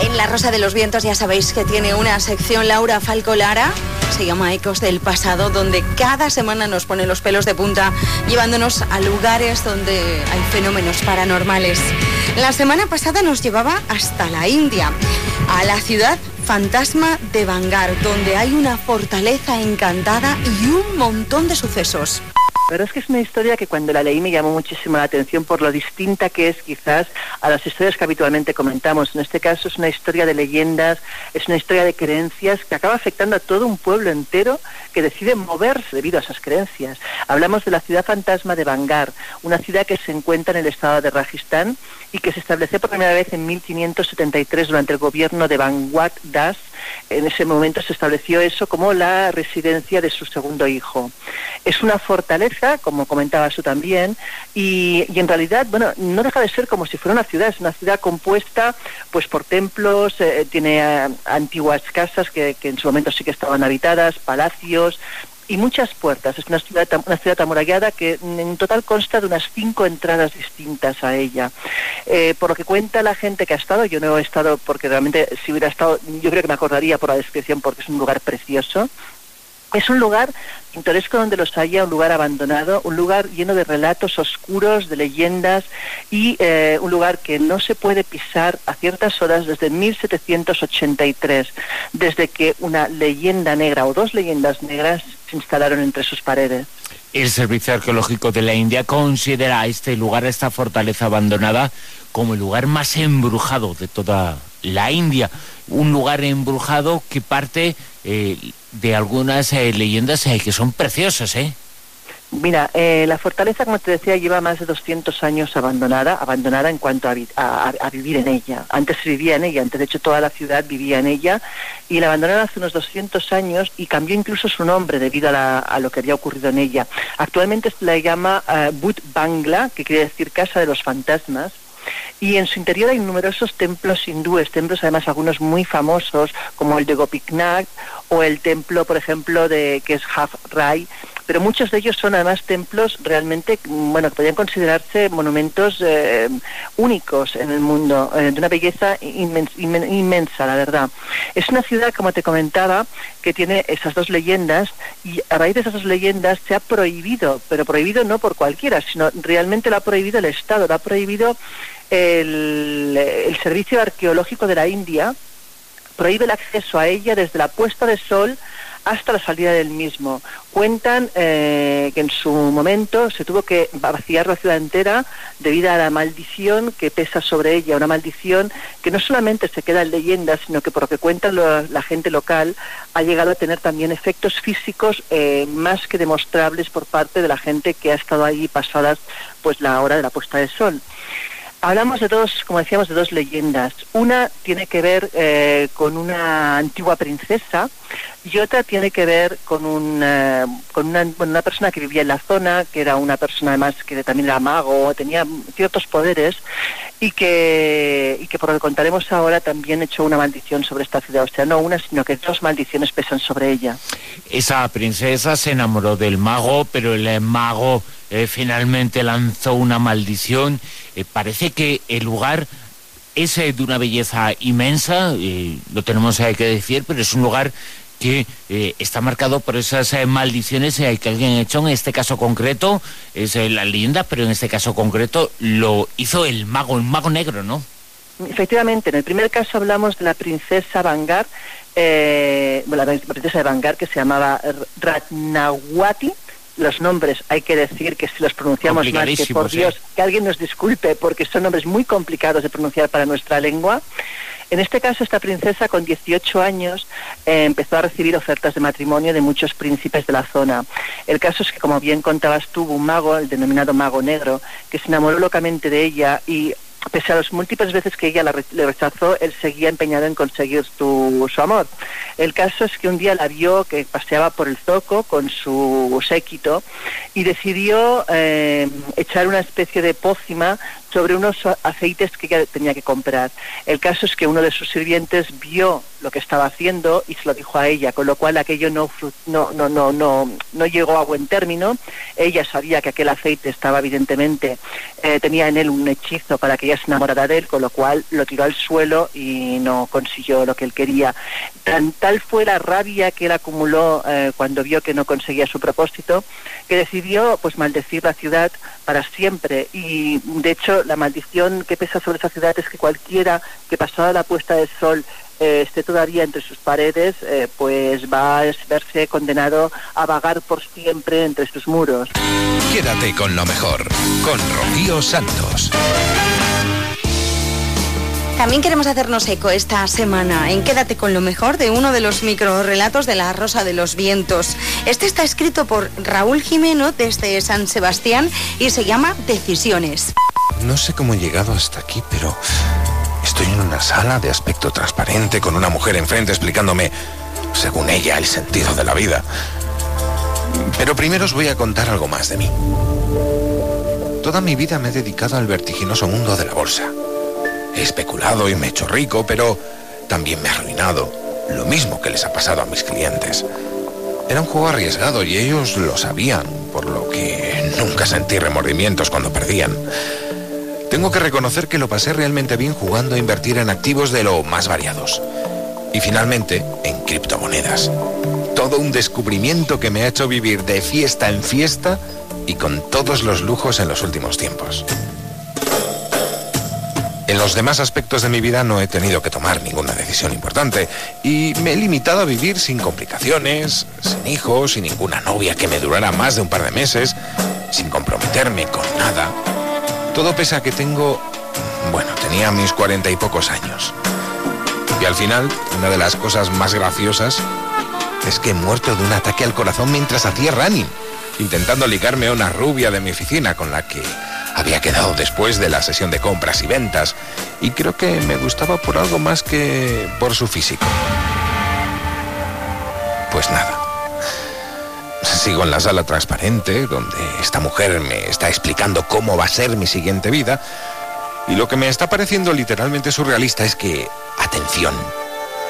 S2: En
S9: La Rosa de los Vientos ya sabéis que tiene una sección Laura Falco Lara, se llama Ecos del Pasado, donde cada semana nos pone los pelos de punta, llevándonos a lugares donde hay fenómenos paranormales. La semana pasada nos llevaba hasta la India, a la ciudad fantasma de Bangar, donde hay una fortaleza encantada y un montón de sucesos.
S21: La verdad es que es una historia que cuando la leí me llamó muchísimo la atención por lo distinta que es quizás a las historias que habitualmente comentamos. En este caso es una historia de leyendas, es una historia de creencias que acaba afectando a todo un pueblo entero que decide moverse debido a esas creencias. Hablamos de la ciudad fantasma de Bangar, una ciudad que se encuentra en el estado de Rajasthan y que se estableció por primera vez en 1573 durante el gobierno de Bangwat Das. En ese momento se estableció eso como la residencia de su segundo hijo. Es una fortaleza, como comentabas tú también, y, y en realidad, bueno, no deja de ser como si fuera una ciudad, es una ciudad compuesta pues por templos, eh, tiene eh, antiguas casas que, que en su momento sí que estaban habitadas, palacios, y muchas puertas. Es una ciudad, una ciudad amurallada que mm, en total consta de unas cinco entradas distintas a ella. Eh, por lo que cuenta la gente que ha estado, yo no he estado porque realmente si hubiera estado, yo creo que me acordaría por la descripción porque es un lugar precioso. Es un lugar pintoresco donde los haya, un lugar abandonado, un lugar lleno de relatos oscuros, de leyendas y eh, un lugar que no se puede pisar a ciertas horas desde 1783, desde que una leyenda negra o dos leyendas negras se instalaron entre sus paredes.
S19: El Servicio Arqueológico de la India considera a este lugar, a esta fortaleza abandonada, como el lugar más embrujado de toda la India. Un lugar embrujado que parte eh, de algunas eh, leyendas eh, que son preciosas, ¿eh?
S21: Mira, eh, la fortaleza, como te decía, lleva más de 200 años abandonada, abandonada en cuanto a, a- a- vivir en ella. Antes se vivía en ella, antes de hecho toda la ciudad vivía en ella, y la abandonaron hace unos 200 años y cambió incluso su nombre debido a, la- lo que había ocurrido en ella. Actualmente se la llama eh, Bhut Bangla, que quiere decir Casa de los Fantasmas, y en su interior hay numerosos templos hindúes, templos además algunos muy famosos, como el de Gopiknath o el templo, por ejemplo, de que es Haf Rai, pero muchos de ellos son además templos realmente, mm, bueno, que podrían considerarse monumentos eh, únicos en el mundo, eh, de una belleza inmen- inmen- inmensa, la verdad. Es una ciudad, como te comentaba, que tiene esas dos leyendas y a raíz de esas dos leyendas se ha prohibido, pero prohibido no por cualquiera, sino realmente lo ha prohibido el Estado, lo ha prohibido el, el Servicio Arqueológico de la India, prohíbe el acceso a ella desde la puesta de sol hasta la salida del mismo. Cuentan eh, que en su momento se tuvo que vaciar la ciudad entera debido a la maldición que pesa sobre ella, una maldición que no solamente se queda en leyenda, sino que por lo que cuentan lo- la gente local ha llegado a tener también efectos físicos eh, más que demostrables por parte de la gente que ha estado ahí pasadas pues la hora de la puesta de sol. Hablamos de dos, como decíamos, de dos leyendas. Una tiene que ver eh, con una antigua princesa y otra tiene que ver con, un, con una, persona que vivía en la zona, que era una persona además que también era mago, tenía ciertos poderes y que, y que por lo que contaremos ahora también echó una maldición sobre esta ciudad. O sea, no una, sino que dos maldiciones pesan sobre ella.
S19: Esa princesa se enamoró del mago, pero el eh, mago eh, finalmente lanzó una maldición. Eh, parece que el lugar es eh, de una belleza inmensa, eh, lo tenemos que decir, pero es un lugar que eh, está marcado por esas eh, maldiciones eh, que alguien ha hecho. En este caso concreto es eh, la leyenda, pero en este caso concreto lo hizo el mago, el mago negro, ¿no?
S21: Efectivamente, en el primer caso hablamos de la princesa Bangar, eh, bueno, la princesa de Bangar que se llamaba Ratnawati. Los nombres hay que decir que si los pronunciamos mal, que por
S19: Complicadísimos, ¿eh?
S21: Dios, que alguien nos disculpe porque son nombres muy complicados de pronunciar para nuestra lengua. En este caso, esta princesa con 18 años eh, empezó a recibir ofertas de matrimonio de muchos príncipes de la zona. El caso es que, como bien contabas tú, hubo un mago, el denominado mago negro, que se enamoró locamente de ella y pese a las múltiples veces que ella la re- le rechazó, él seguía empeñado en conseguir su, su amor. El caso es que un día la vio que paseaba por el zoco con su séquito y decidió eh, echar una especie de pócima sobre unos aceites que ella tenía que comprar. El caso es que uno de sus sirvientes vio lo que estaba haciendo y se lo dijo a ella, con lo cual aquello no, no, no, no, no, no llegó a buen término. Ella sabía que aquel aceite estaba evidentemente, eh, tenía en él un hechizo para que ella se enamorara de él, con lo cual lo tiró al suelo y no consiguió lo que él quería. Tan, tal fue la rabia que él acumuló eh, cuando vio que no conseguía su propósito, que decidió pues maldecir la ciudad para siempre. Y de hecho la maldición que pesa sobre esa ciudad es que cualquiera que pasada la puesta del sol eh, esté todavía entre sus paredes, eh, pues va a verse condenado a vagar por siempre entre sus muros.
S2: Quédate con lo mejor, con Rocío Santos.
S9: También queremos hacernos eco esta semana en Quédate con lo mejor de uno de los microrelatos de la Rosa de los Vientos. Este está escrito por Raúl Jimeno desde San Sebastián y se llama Decisiones.
S2: No sé cómo he llegado hasta aquí, pero estoy en una sala de aspecto transparente con una mujer enfrente explicándome, según ella, el sentido de la vida. Pero primero os voy a contar algo más de mí. Toda mi vida me he dedicado al vertiginoso mundo de la bolsa. He especulado y me he hecho rico, pero también me he arruinado. Lo mismo que les ha pasado a mis clientes. Era un juego arriesgado y ellos lo sabían, por lo que nunca sentí remordimientos cuando perdían. Tengo que reconocer que lo pasé realmente bien jugando a invertir en activos de lo más variados. Y finalmente, en criptomonedas. Todo un descubrimiento que me ha hecho vivir de fiesta en fiesta y con todos los lujos en los últimos tiempos. En los demás aspectos de mi vida no he tenido que tomar ninguna decisión importante y me he limitado a vivir sin complicaciones, sin hijos, sin ninguna novia que me durara más de un par de meses, sin comprometerme con nada. Todo pese a que tengo, bueno, tenía mis cuarenta y pocos años. Y al final, una de las cosas más graciosas es que he muerto de un ataque al corazón mientras hacía running, intentando ligarme a una rubia de mi oficina con la que había quedado después de la sesión de compras y ventas, y creo que me gustaba por algo más que por su físico. Pues nada. Sigo en la sala transparente, donde esta mujer me está explicando cómo va a ser mi siguiente vida, y lo que me está pareciendo literalmente surrealista es que, atención,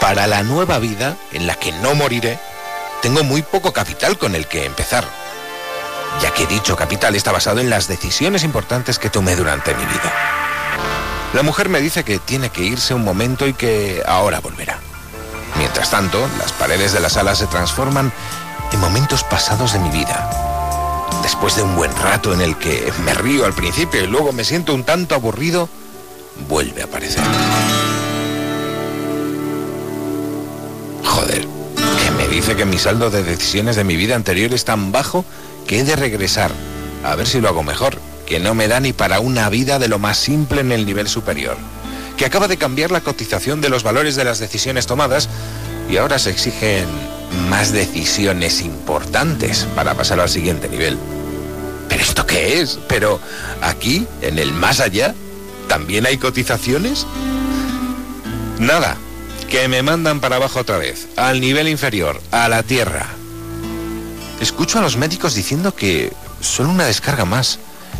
S2: para la nueva vida en la que no moriré, tengo muy poco capital con el que empezar ya que dicho capital está basado en las decisiones importantes que tomé durante mi vida. La mujer me dice que tiene que irse un momento y que ahora volverá. Mientras tanto, las paredes de la sala se transforman en momentos pasados de mi vida. Después de un buen rato en el que me río al principio y luego me siento un tanto aburrido, vuelve a aparecer. Joder, que me dice que mi saldo de decisiones de mi vida anterior es tan bajo que he de regresar. A ver si lo hago mejor, que no me da ni para una vida de lo más simple en el nivel superior. Que acaba de cambiar la cotización de los valores de las decisiones tomadas y ahora se exigen más decisiones importantes para pasar al siguiente nivel. ¿Pero esto qué es? ¿Pero aquí, en el más allá, también hay cotizaciones? Nada, que me mandan para abajo otra vez, al nivel inferior, a la tierra. Escucho a los médicos diciendo que solo una descarga más,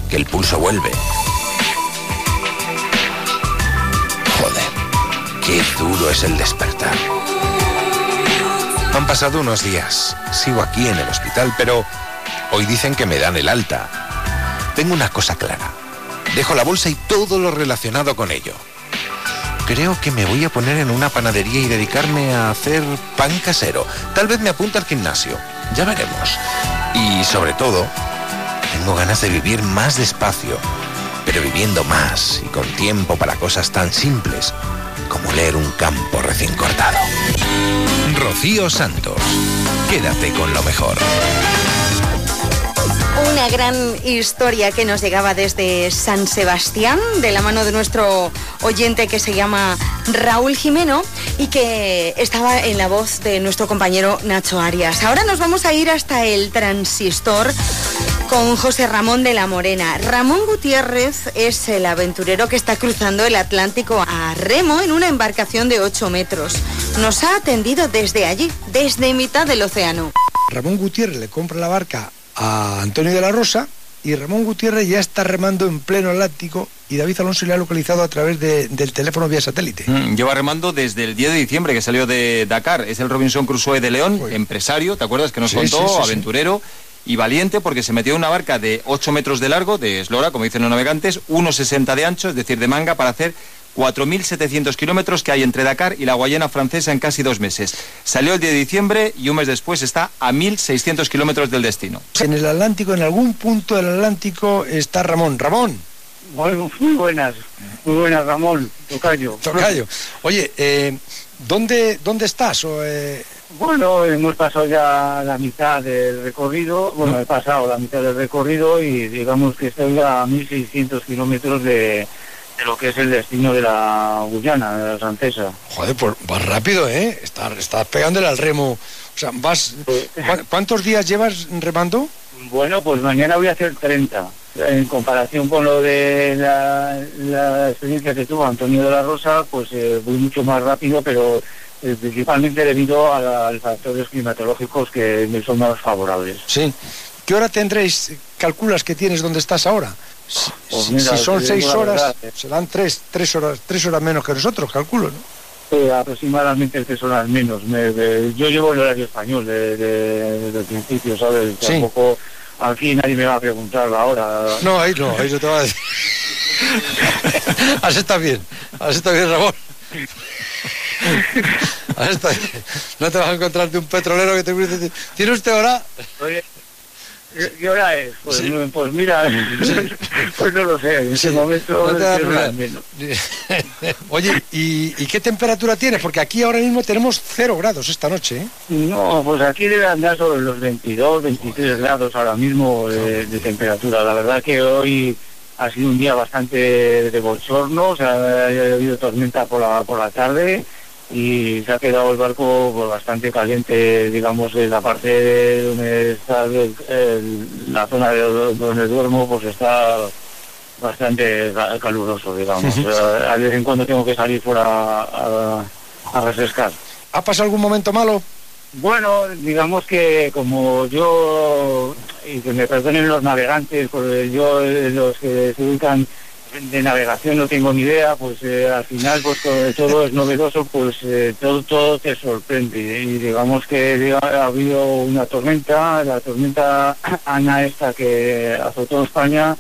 S2: que el pulso vuelve. Joder, qué duro es el despertar. Han pasado unos días, sigo aquí en el hospital, pero hoy dicen que me dan el alta. Tengo una cosa clara. Dejo la bolsa y todo lo relacionado con ello. Creo que me voy a poner en una panadería y dedicarme a hacer pan casero. Tal vez me apunte al gimnasio. Ya veremos. Y sobre todo, tengo ganas de vivir más despacio, pero viviendo más y con tiempo para cosas tan simples como leer un campo recién cortado. Rocío Santos, quédate con lo mejor.
S9: Una gran historia que nos llegaba desde San Sebastián, de la mano de nuestro oyente que se llama Raúl Jimeno y que estaba en la voz de nuestro compañero Nacho Arias. Ahora nos vamos a ir hasta el transistor con José Ramón de la Morena. Ramón Gutiérrez es el aventurero que está cruzando el Atlántico a remo en una embarcación de 8 metros. Nos ha atendido desde allí, desde mitad del océano.
S22: Ramón Gutiérrez le compra la barca a Antonio de la Rosa y Ramón Gutiérrez ya está remando en pleno Atlántico y David Alonso le ha localizado a través de- del teléfono vía satélite.
S23: Mm, Lleva remando desde el 10 de diciembre que salió de Dakar. Es el Robinson Crusoe de León, empresario, ¿te acuerdas que nos
S22: Sí,
S23: contó?
S22: sí, sí, sí.
S23: aventurero y valiente porque se metió en una barca de 8 metros de largo, de eslora, como dicen los navegantes, 1,60 de ancho, es decir, de manga, para hacer 4.700 kilómetros que hay entre Dakar y la Guayana francesa en casi dos meses. Salió el 10 de diciembre y un mes después está a 1.600 kilómetros del destino.
S22: En el Atlántico, en algún punto del Atlántico, está Ramón. Ramón.
S24: Muy buenas, muy buenas, Ramón, Tocayo.
S22: Tocayo. Oye, eh, ¿dónde, ¿dónde estás? O, eh,
S24: Bueno, hemos pasado ya la mitad del recorrido, bueno, he pasado la mitad del recorrido y digamos que estoy a 1.600 kilómetros de, de lo que es el destino de la Guyana, de la francesa.
S22: Joder, pues vas rápido, ¿eh? Estás, estás pegándole al remo. O sea, vas... ¿cu- ¿Cuántos días llevas remando?
S24: Bueno, pues mañana voy a hacer 30. En comparación con lo de la, la experiencia que tuvo Antonio de la Rosa, pues eh, voy mucho más rápido, pero eh, principalmente debido a, la- a los factores climatológicos que me son más favorables.
S22: Sí. ¿Qué hora tendréis, calculas que tienes donde estás ahora? Si,
S24: Pues
S22: si-
S24: mira,
S22: si son seis horas,
S24: verdad, eh.
S22: serán tres, tres horas, tres horas menos que nosotros, calculo, ¿no?
S24: Eh, aproximadamente tres horas menos. Me- me- yo llevo el horario español de- de- desde el principio, ¿sabes?
S22: Sí.
S24: Tampoco aquí nadie me va a preguntar la hora.
S22: No, ahí no, ahí no te va a decir. Así está bien, así está bien, Ramón. Así está bien. No te vas a encontrarte un petrolero que te dice, ¿tiene usted hora?
S24: Oye, ¿qué- ¿qué hora es? Pues,
S22: Sí.
S24: pues mira, pues no lo sé, en ese momento
S22: No
S24: menos.
S22: Oye, ¿y, y qué temperatura tienes? Porque aquí ahora mismo tenemos cero grados esta noche, ¿eh?
S24: No, pues aquí debe andar sobre los 22, 23 grados ahora mismo de, de temperatura. La verdad que hoy ha sido un día bastante de bochorno, o sea, ha habido tormenta por la, por la tarde y se ha quedado el barco pues, bastante caliente, digamos, en la parte de donde está el- el- la zona de donde duermo, pues está bastante ca- caluroso, digamos. A vez en cuando tengo que salir fuera a, a refrescar.
S22: ¿Ha pasado algún momento malo?
S24: Bueno, digamos que como yo, y que me perdonen los navegantes, porque yo eh, los que se dedican de navegación no tengo ni idea, pues eh, al final pues todo, es novedoso, pues eh, todo, todo te sorprende. Y digamos que ha habido una tormenta, la tormenta Ana esta que azotó España,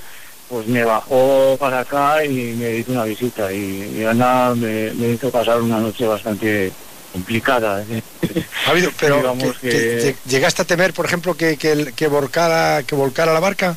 S24: pues me bajó para acá y me hizo una visita y, y Ana me, me hizo pasar una noche bastante complicada. ¿eh?
S22: Ha habido, pero
S24: Digamos
S22: que-
S24: que-
S22: que lleg- ¿llegaste a temer, por ejemplo, que, que volcara, que volcara la barca?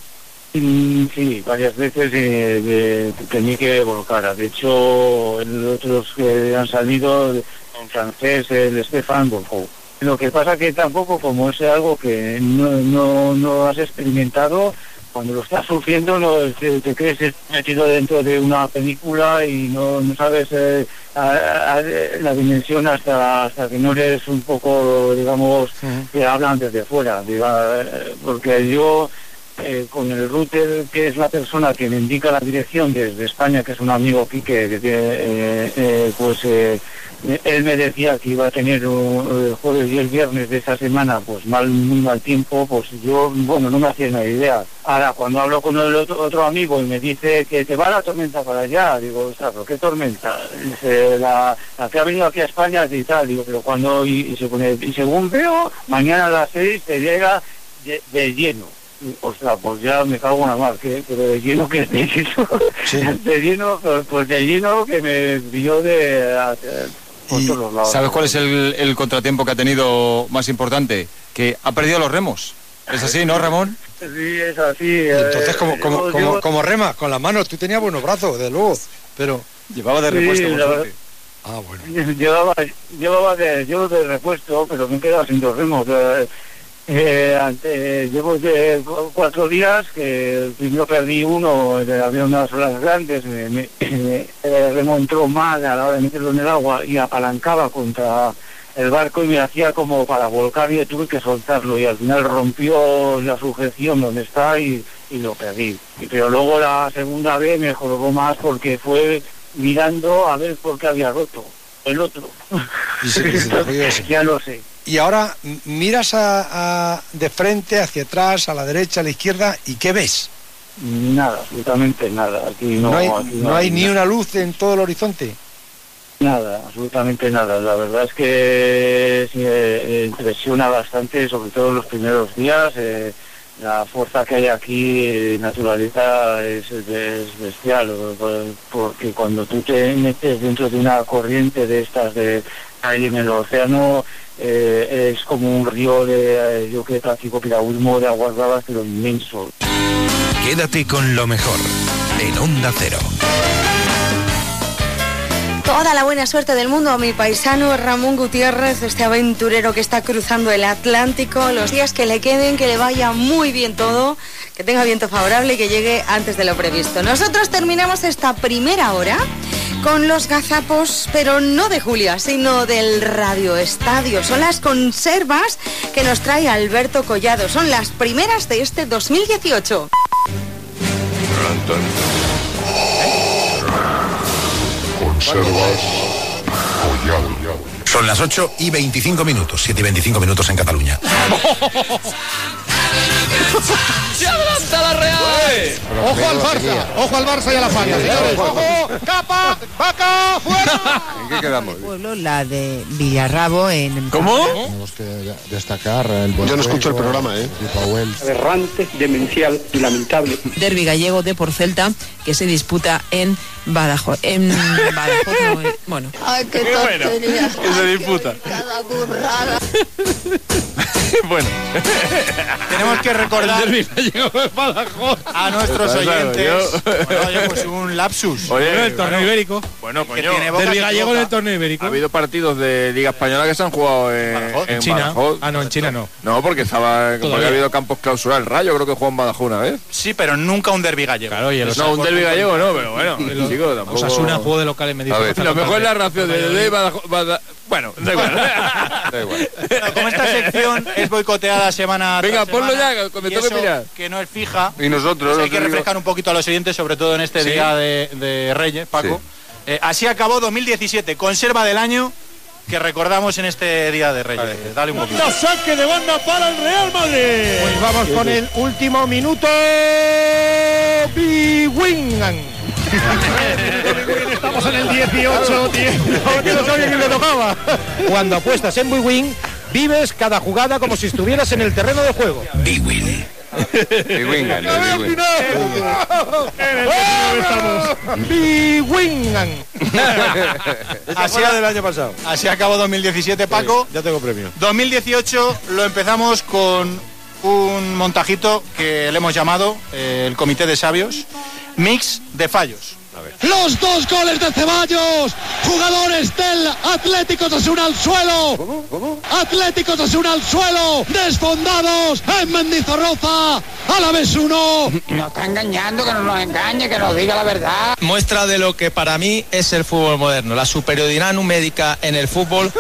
S24: Sí, varias veces eh, de- tenía que volcar. De hecho, los otros que han salido, en francés, el Stefan volcó. Lo que pasa que tampoco, como es algo que no, no, no has experimentado, cuando lo estás sufriendo no te, te crees metido dentro de una película y no, no sabes eh, a- a- la dimensión hasta, hasta que no eres un poco, digamos, que hablan desde fuera. diga, eh, porque yo eh, con el router, que es la persona que me indica la dirección desde España, que es un amigo Quique, que eh, eh, pues él me decía que iba a tener el jueves y el viernes de esa semana, pues mal, muy mal tiempo, pues yo, bueno, no me hacía una idea. Ahora, cuando hablo con el otro, amigo y me dice que te va la tormenta para allá, digo, ¿pero qué tormenta? La, que ha venido aquí a España y tal, digo, pero cuando, y, se pone, y según veo, mañana a las seis te llega de, de lleno. Y, Ostras, pues ya me cago en la mar, que, pero de lleno que de lleno, de lleno, pues, de lleno que me vio de eh, por todos los lados.
S23: ¿Sabes cuál es el, el contratiempo que ha tenido más importante? Que ha perdido los remos. ¿Es así, no, Ramón?
S24: Sí, es así. Eh,
S22: entonces, como, como,
S24: yo-
S22: como,
S24: yo-
S22: como remas, con las manos, tú tenías buenos brazos, de luego, pero...
S23: Llevaba de
S24: Sí,
S23: repuesto, por
S24: la.
S22: Ah, bueno.
S24: Llevaba, llevaba de, yo de repuesto, pero me he quedado sin dos remos. eh, eh, llevo de cu- cuatro días que primero perdí uno, eh, había unas olas grandes, me, me- me- el remo entró mal a la hora de meterlo en el agua y apalancaba contra el barco y me hacía como para volcar y tuve que soltarlo y al final rompió la sujeción donde está y, y lo perdí. Pero luego la segunda vez me jorobó más porque fue mirando a ver por qué había roto el otro. Ya lo sé.
S22: Y ahora miras a, a- de frente, hacia atrás, a la derecha, a la izquierda, ¿y qué ves?
S24: Nada, absolutamente nada. Aquí no,
S22: No, hay,
S24: aquí
S22: no hay ni una luz en todo el horizonte.
S24: Nada, absolutamente nada. La verdad es que sí, eh, impresiona bastante, sobre todo en los primeros días. eh, la fuerza que hay aquí, eh, naturaleza, es, es bestial, por- porque cuando tú te metes dentro de una corriente de estas de ahí en el océano, eh, es como un río de, eh, yo que practico piragüismo de aguas bravas, pero inmenso.
S25: Quédate con lo mejor en Onda Cero.
S9: Toda la buena suerte del mundo a mi paisano Ramón Gutiérrez, este aventurero que está cruzando el Atlántico. Los días que le queden, que le vaya muy bien todo, que tenga viento favorable y que llegue antes de lo previsto. Nosotros terminamos esta primera hora con los gazapos, pero no de Julia, sino del Radio Estadio. Son las conservas que nos trae Alberto Collado. Son las primeras de este 2018.
S25: Conservas Son las 8 y 25 minutos, 7 y 25 minutos en Cataluña.
S17: ¡Se adelanta la Real!
S26: Ojo al Barça, ojo al Barça y a la Fanta, señores. Ojo, capa, vaca, fuera.
S27: ¿En qué quedamos?
S28: pueblo, la de Villarrabo en...
S27: Tenemos que destacar el buen
S28: Yo no escucho el programa, ¿eh?
S29: aberrante, demencial y lamentable.
S30: Derby gallego de por Celta que se disputa en Badajoz. En Badajoz, no, eh, bueno.
S9: Ay, qué,
S31: tontería. que se disputa. bueno.
S32: Tenemos que recordar a nuestros oyentes bueno, oye, pues un lapsus.
S31: Oye,
S32: Bueno, el torneo
S31: bueno,
S32: ibérico.
S31: Bueno,
S32: Que
S31: coño.
S32: que gallego en el
S31: torneo ibérico. Ha habido partidos de Liga Española que se han jugado en,
S32: En China.
S31: Badajoz.
S32: Ah, no, en China no.
S31: No, porque estaba porque ha habido campos clausurados. El Rayo creo que jugó en Badajoz una vez.
S32: Sí, pero nunca un derbi gallego. Claro,
S31: no, un derbi gallego no, pero bueno, chico, tampoco...
S32: Osasuna jugó de local en
S31: A ver, lo mejor es la ración de, de Badajoz- Bada- Bueno, da igual. da igual.
S32: Bueno, como esta sección es boicoteada semana
S31: Venga,
S32: tras
S31: ponlo
S32: semana,
S31: ya, que me
S32: y
S31: tengo que mirar.
S32: que no es fija.
S31: Y nosotros,
S32: pues hay que
S31: digo.
S32: refrescar un poquito a los oyentes, sobre todo en este
S31: Sí.
S32: día de, de Reyes, Paco. Eh, así acabó 2017, conserva del año que recordamos en este día de Reyes. Dale un poquito.
S26: saque de banda para el Real Madrid. Pues vamos con el último minuto. Biwingan. Estamos en el 18, 18. que no sabía quién le tocaba. Cuando apuestas en Biwin, vives cada jugada como si estuvieras en el terreno de juego.
S25: Biwin.
S31: Biwingan.
S32: Así, del año pasado. Así acabó 2017, Paco.
S26: Ya tengo premio.
S32: 2018 lo empezamos con un montajito que le hemos llamado eh, el Comité de Sabios, Mix de Fallos.
S26: Los dos goles de Ceballos, jugadores del Atlético Osasuna al suelo. Atlético Osasuna al suelo, desfondados en Mendizorroza, a la vez uno.
S29: Nos está engañando, que no nos engañe, que nos diga la verdad.
S32: Muestra de lo que para mí es el fútbol moderno. La superioridad numérica en el fútbol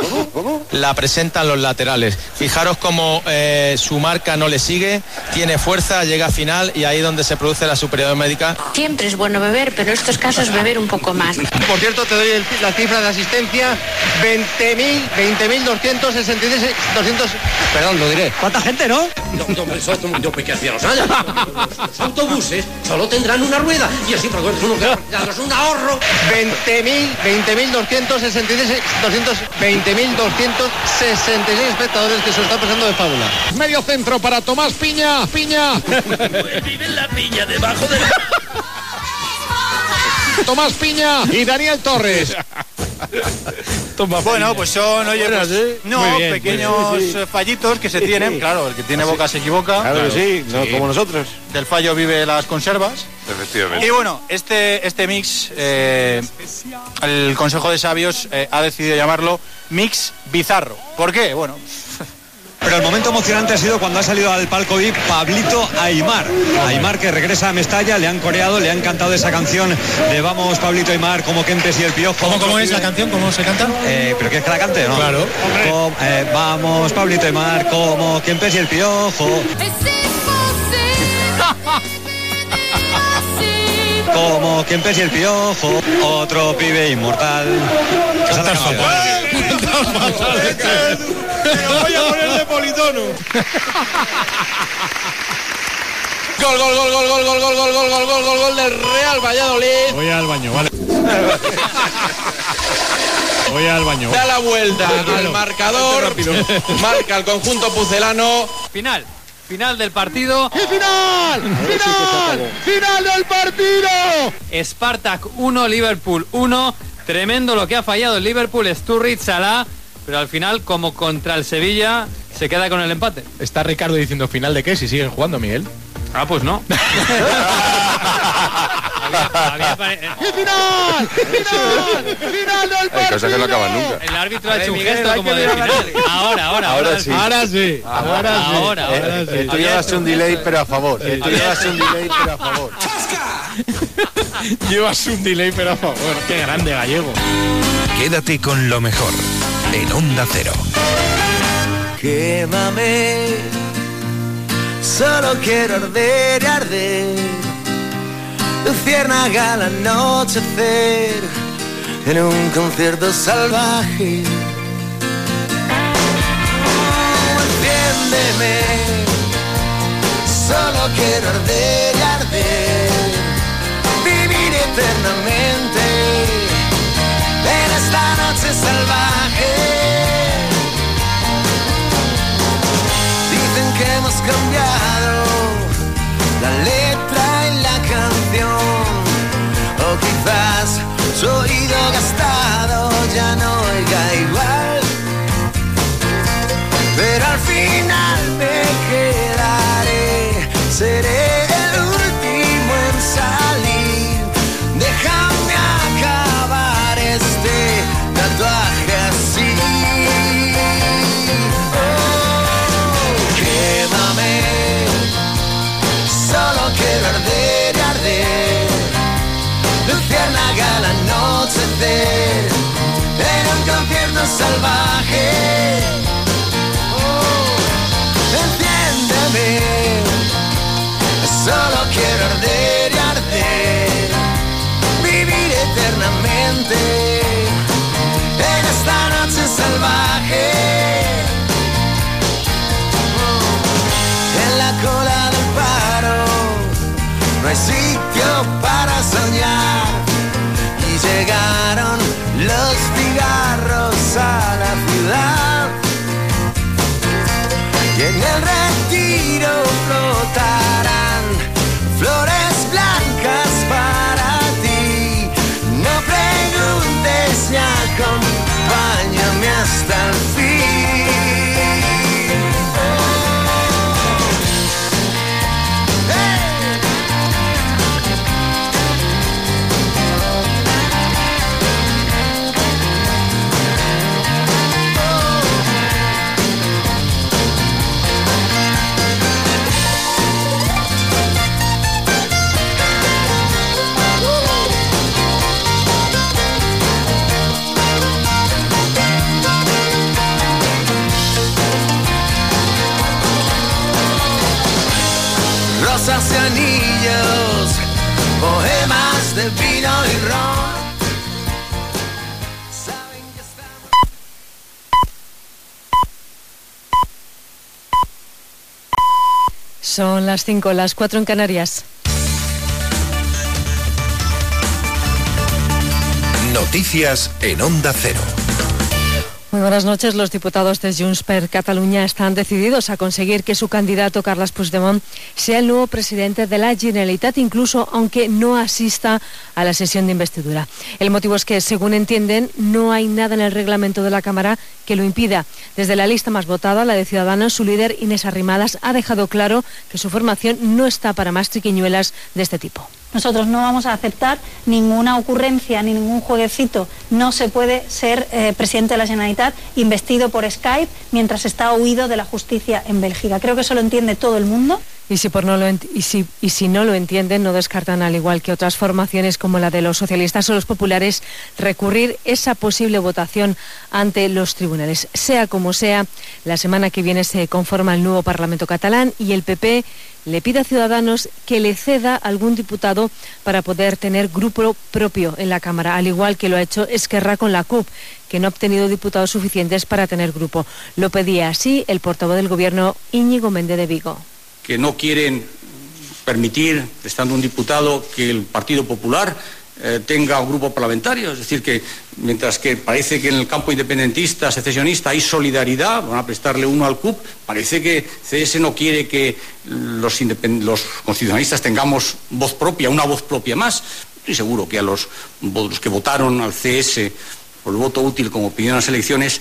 S32: la presentan los laterales. Fijaros cómo eh, su marca no le sigue, tiene fuerza, llega a final y ahí donde se produce la superioridad numérica.
S33: Siempre es bueno beber, pero en estos casos beber un poco más.
S26: Por cierto, te doy el- la cifra de asistencia, 20.000, 20.266, 200... Perdón, lo diré. ¿Cuánta gente, no?
S34: Yo que hacía los años. Los autobuses solo tendrán una rueda y así por uno que es un ahorro.
S26: 20.000, 20.266, 200, 20.266 espectadores que se lo están pasando de fábula. Medio centro para Tomás Piña, Piña.
S34: Vive en la piña debajo de la...
S26: Tomás Piña y Daniel Torres.
S32: Bueno, pues son, oye, pues, no,
S26: Muy bien,
S32: pequeños
S26: sí, sí, sí.
S32: eh, fallitos que se tienen, claro, el que tiene boca se equivoca.
S31: Claro que sí, no como
S32: nosotros. Del fallo vive las conservas.
S31: Efectivamente.
S32: Y bueno, este, este mix, eh, el Consejo de Sabios eh, ha decidido llamarlo Mix Bizarro. ¿Por qué? Bueno,
S35: Pero el momento emocionante ha sido cuando ha salido al palco VIP Pablito Aymar. Aymar que regresa a Mestalla, le han coreado, le ha encantado esa canción de Vamos Pablito Aymar, como Kempes y el Piojo.
S32: ¿cómo, cómo es la canción? ¿Cómo se canta?
S35: Eh, ¿Pero quieres que la cante no?
S32: Claro.
S35: Com- eh, vamos Pablito Aymar, como Kempes y el Piojo. Como Kempes y el Piojo, otro pibe inmortal.
S26: Voy a poner de politono.
S36: Gol, gol, gol, gol, gol, gol, gol, gol, gol, gol, gol, gol, gol del Real Valladolid.
S32: Voy al baño, vale. Voy al baño.
S36: Da la vuelta al marcador. Marca el conjunto pucelano.
S37: Final. Final del partido.
S26: ¡Y final! ¡Final! ¡Final del partido!
S37: Spartak 1, Liverpool 1. Tremendo lo que ha fallado el Liverpool, Sturridge, Salah. Pero al final, como contra el Sevilla, se queda con el empate.
S32: Está Ricardo diciendo final de qué si siguen jugando, Miguel.
S37: Ah, pues no.
S26: ¡Y final! ¡Final! ¡Final del
S27: Hay
S26: partido!
S27: cosas que no acaban nunca.
S37: El árbitro ha hecho un
S26: Miguel,
S37: gesto
S26: hay
S37: como de final. Ahora, ahora,
S32: Ahora sí. Ahora sí.
S37: Ahora,
S32: Ahora sí.
S37: ahora, ahora.
S32: Eh,
S37: sí.
S32: el tuyo llevas un delay, pero a favor. El tuyo llevas un delay, pero a favor. Llevas un delay, pero a favor. Qué grande gallego.
S2: Quédate con lo mejor en Onda Cero.
S38: Quémame, solo quiero arder y arder. Luciérnaga al anochecer en un concierto salvaje. Enciéndeme, solo quiero arder y arder. Vivir eternamente en esta noche salvaje. Dicen que hemos cambiado la letra y la canción. O quizás su oído gastado ya no oiga igual. Pero al final me quedaré, seré salvaje. Oh, enciéndeme, solo quiero arder y arder. Vivir eternamente en esta noche salvaje. En la cola del paro no hay sitio para soñar. Poemas de vino y ron.
S1: Son las 5, las 4 en Canarias.
S2: Noticias en Onda Cero.
S1: Buenas noches. Los diputados de Junts per Catalunya están decididos a conseguir que su candidato Carles Puigdemont sea el nuevo presidente de la Generalitat, incluso aunque no asista a la sesión de investidura. El motivo es que, según entienden, no hay nada en el reglamento de la Cámara que lo impida. Desde la lista más votada, la de Ciudadanos, su líder Inés Arrimadas ha dejado claro que su formación no está para más triquiñuelas de este tipo.
S39: Nosotros no vamos a aceptar ninguna ocurrencia ni ningún jueguecito. No se puede ser eh, presidente de la Generalitat investido por Skype mientras está huido de la justicia en Bélgica. Creo que eso lo entiende todo el mundo.
S1: Y si, por no lo no lo entienden, no descartan, al igual que otras formaciones como la de los socialistas o los populares, recurrir esa posible votación ante los tribunales. Sea como sea, la semana que viene se conforma el nuevo Parlamento catalán y el PP le pide a Ciudadanos que le ceda algún diputado para poder tener grupo propio en la Cámara, al igual que lo ha hecho Esquerra con la CUP, que no ha obtenido diputados suficientes para tener grupo. Lo pedía así el portavoz del Gobierno Íñigo Méndez de Vigo.
S40: Que no quieren permitir, estando un diputado, que el Partido Popular eh, tenga un grupo parlamentario. Es decir, que mientras que parece que en el campo independentista, secesionista, hay solidaridad, van a prestarle uno al CUP, parece que CS no quiere que los, los constitucionalistas tengamos voz propia, una voz propia más. Estoy seguro que a los, que votaron al CS por el voto útil como pidieron las elecciones,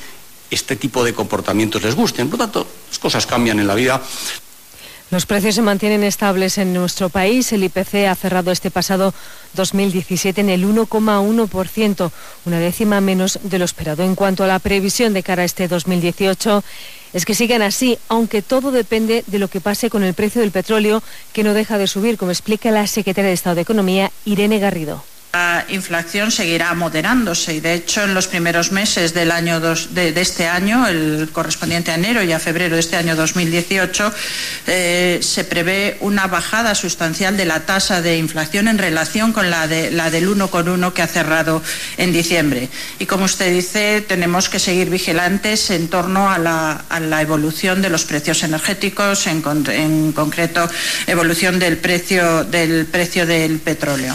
S40: este tipo de comportamientos les gusten. Por lo tanto, las cosas cambian en la vida.
S1: Los precios se mantienen estables en nuestro país. El IPC ha cerrado este pasado 2017 en el 1,1%, una décima menos de lo esperado. En cuanto a la previsión de cara a este 2018, es que sigan así, aunque todo depende de lo que pase con el precio del petróleo, que no deja de subir, como explica la secretaria de Estado de Economía, Irene Garrido.
S41: La inflación seguirá moderándose y de hecho en los primeros meses del año dos- de, este año, el correspondiente a enero y a febrero de este año 2018, eh, se prevé una bajada sustancial de la tasa de inflación en relación con la, de, la del 1,1 que ha cerrado en diciembre. Y como usted dice, tenemos que seguir vigilantes en torno a la, a la evolución de los precios energéticos, en, en concreto evolución del precio del, precio del petróleo.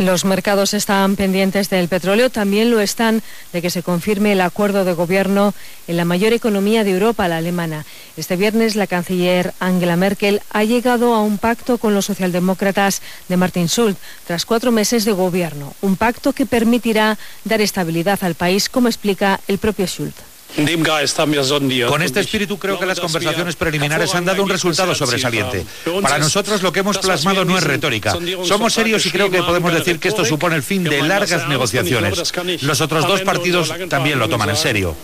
S1: Los mercados están pendientes del petróleo, también lo están de que se confirme el acuerdo de gobierno en la mayor economía de Europa, la alemana. Este viernes la canciller Angela Merkel ha llegado a un pacto con los socialdemócratas de Martin Schulz tras cuatro meses de gobierno, un pacto que permitirá dar estabilidad al país, como explica el propio Schulz.
S20: Con este espíritu creo que las conversaciones preliminares han dado un resultado sobresaliente. Para nosotros lo que hemos plasmado no es retórica. Somos serios y creo que podemos decir que esto supone el fin de largas negociaciones. Los otros dos partidos también lo toman en serio.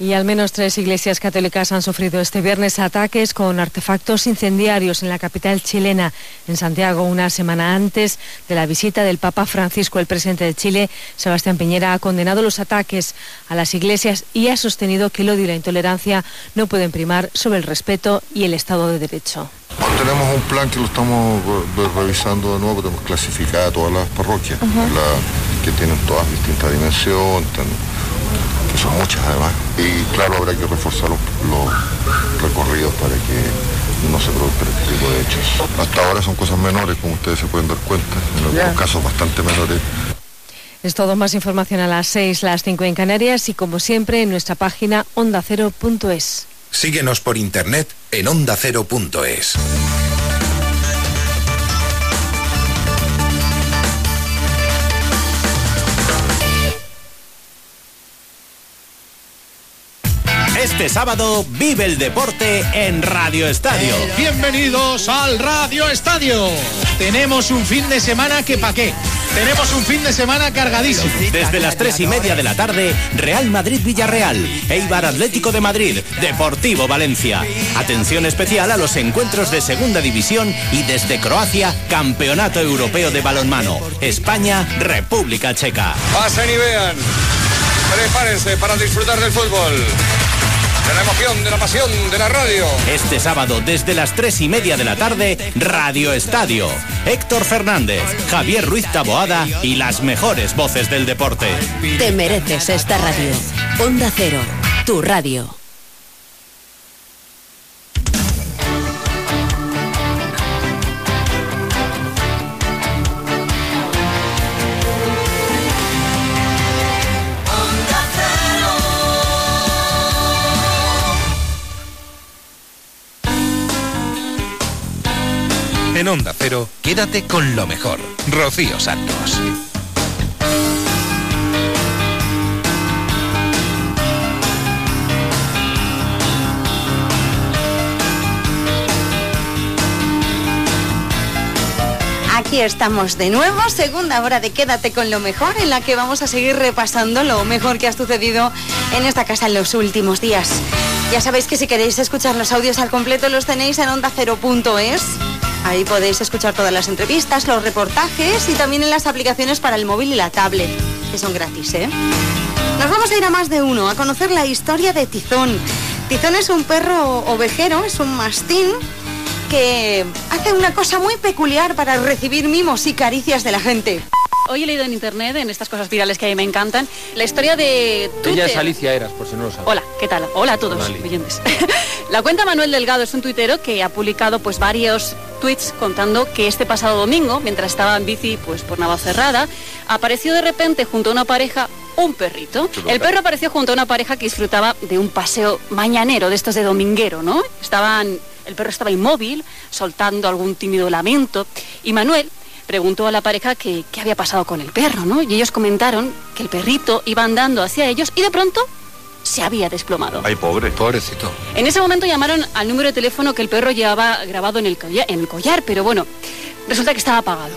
S1: Y al menos tres iglesias católicas han sufrido este viernes ataques con artefactos incendiarios en la capital chilena, en Santiago, una semana antes de la visita del Papa Francisco. El presidente de Chile, Sebastián Piñera, ha condenado los ataques a las iglesias y ha sostenido que el odio y la intolerancia no pueden primar sobre el respeto y el Estado de Derecho.
S27: Tenemos un plan que lo estamos re- revisando de nuevo, tenemos clasificado todas las parroquias, la- que tienen todas distintas dimensiones, ten- que son muchas además. Y claro, habrá que reforzar los, los recorridos para que no se produzcan este tipo de hechos. Hasta ahora son cosas menores, como ustedes se pueden dar cuenta, en algunos casos bastante menores.
S1: Es todo, más información a las 6, las 5 en Canarias y como siempre en nuestra página ondacero.es.
S2: Síguenos por internet en ondacero.es.
S42: Este sábado vive el deporte en Radio Estadio.
S32: Bienvenidos al Radio Estadio. Tenemos un fin de semana que pa' qué. Tenemos un fin de semana cargadísimo.
S42: Desde las tres y media de la tarde, Real Madrid-Villarreal, Eibar Atlético de Madrid, Deportivo Valencia. Atención especial a los encuentros de Segunda División y desde Croacia, Campeonato Europeo de Balonmano. España, República Checa.
S43: Pasen y vean. Prepárense para disfrutar del fútbol. De la emoción, de la pasión, de la radio.
S42: Este sábado, desde las tres y media de la tarde, Radio Estadio. Héctor Fernández, Javier Ruiz Taboada y las mejores voces del deporte.
S7: Te mereces esta radio. Onda Cero, tu radio.
S2: En Onda Cero, quédate con lo mejor. Rocío Santos.
S9: Aquí estamos de nuevo, segunda hora de Quédate con lo mejor, en la que vamos a seguir repasando lo mejor que ha sucedido en esta casa en los últimos días. Ya sabéis que si queréis escuchar los audios al completo los tenéis en ondacero.es. Ahí podéis escuchar todas las entrevistas, los reportajes y también en las aplicaciones para el móvil y la tablet, que son gratis, ¿eh? Nos vamos a ir a más de uno, a conocer la historia de Tizón. Tizón es un perro ovejero, es un mastín que hace una cosa muy peculiar para recibir mimos y caricias de la gente.
S44: Hoy he leído en internet, en estas cosas virales que a mí me encantan, la historia de Twitter.
S31: Ella es Alicia Eras, por si no lo sabes.
S44: Hola, ¿qué tal? Hola a todos, oyentes. la cuenta Manuel Delgado es un tuitero que ha publicado pues varios tweets contando que este pasado domingo, mientras estaba en bici pues por Navacerrada, apareció de repente junto a una pareja un perrito. El perro apareció junto a una pareja que disfrutaba de un paseo mañanero, de estos de dominguero, ¿no? Estaban, el perro estaba inmóvil, soltando algún tímido lamento, y Manuel preguntó a la pareja que- qué había pasado con el perro, ¿no? Y ellos comentaron que el perrito iba andando hacia ellos y de pronto se había desplomado.
S2: Ay, pobre. Pobrecito.
S44: En ese momento llamaron al número de teléfono que el perro llevaba grabado en el, colla- en el collar, pero bueno, resulta que estaba apagado.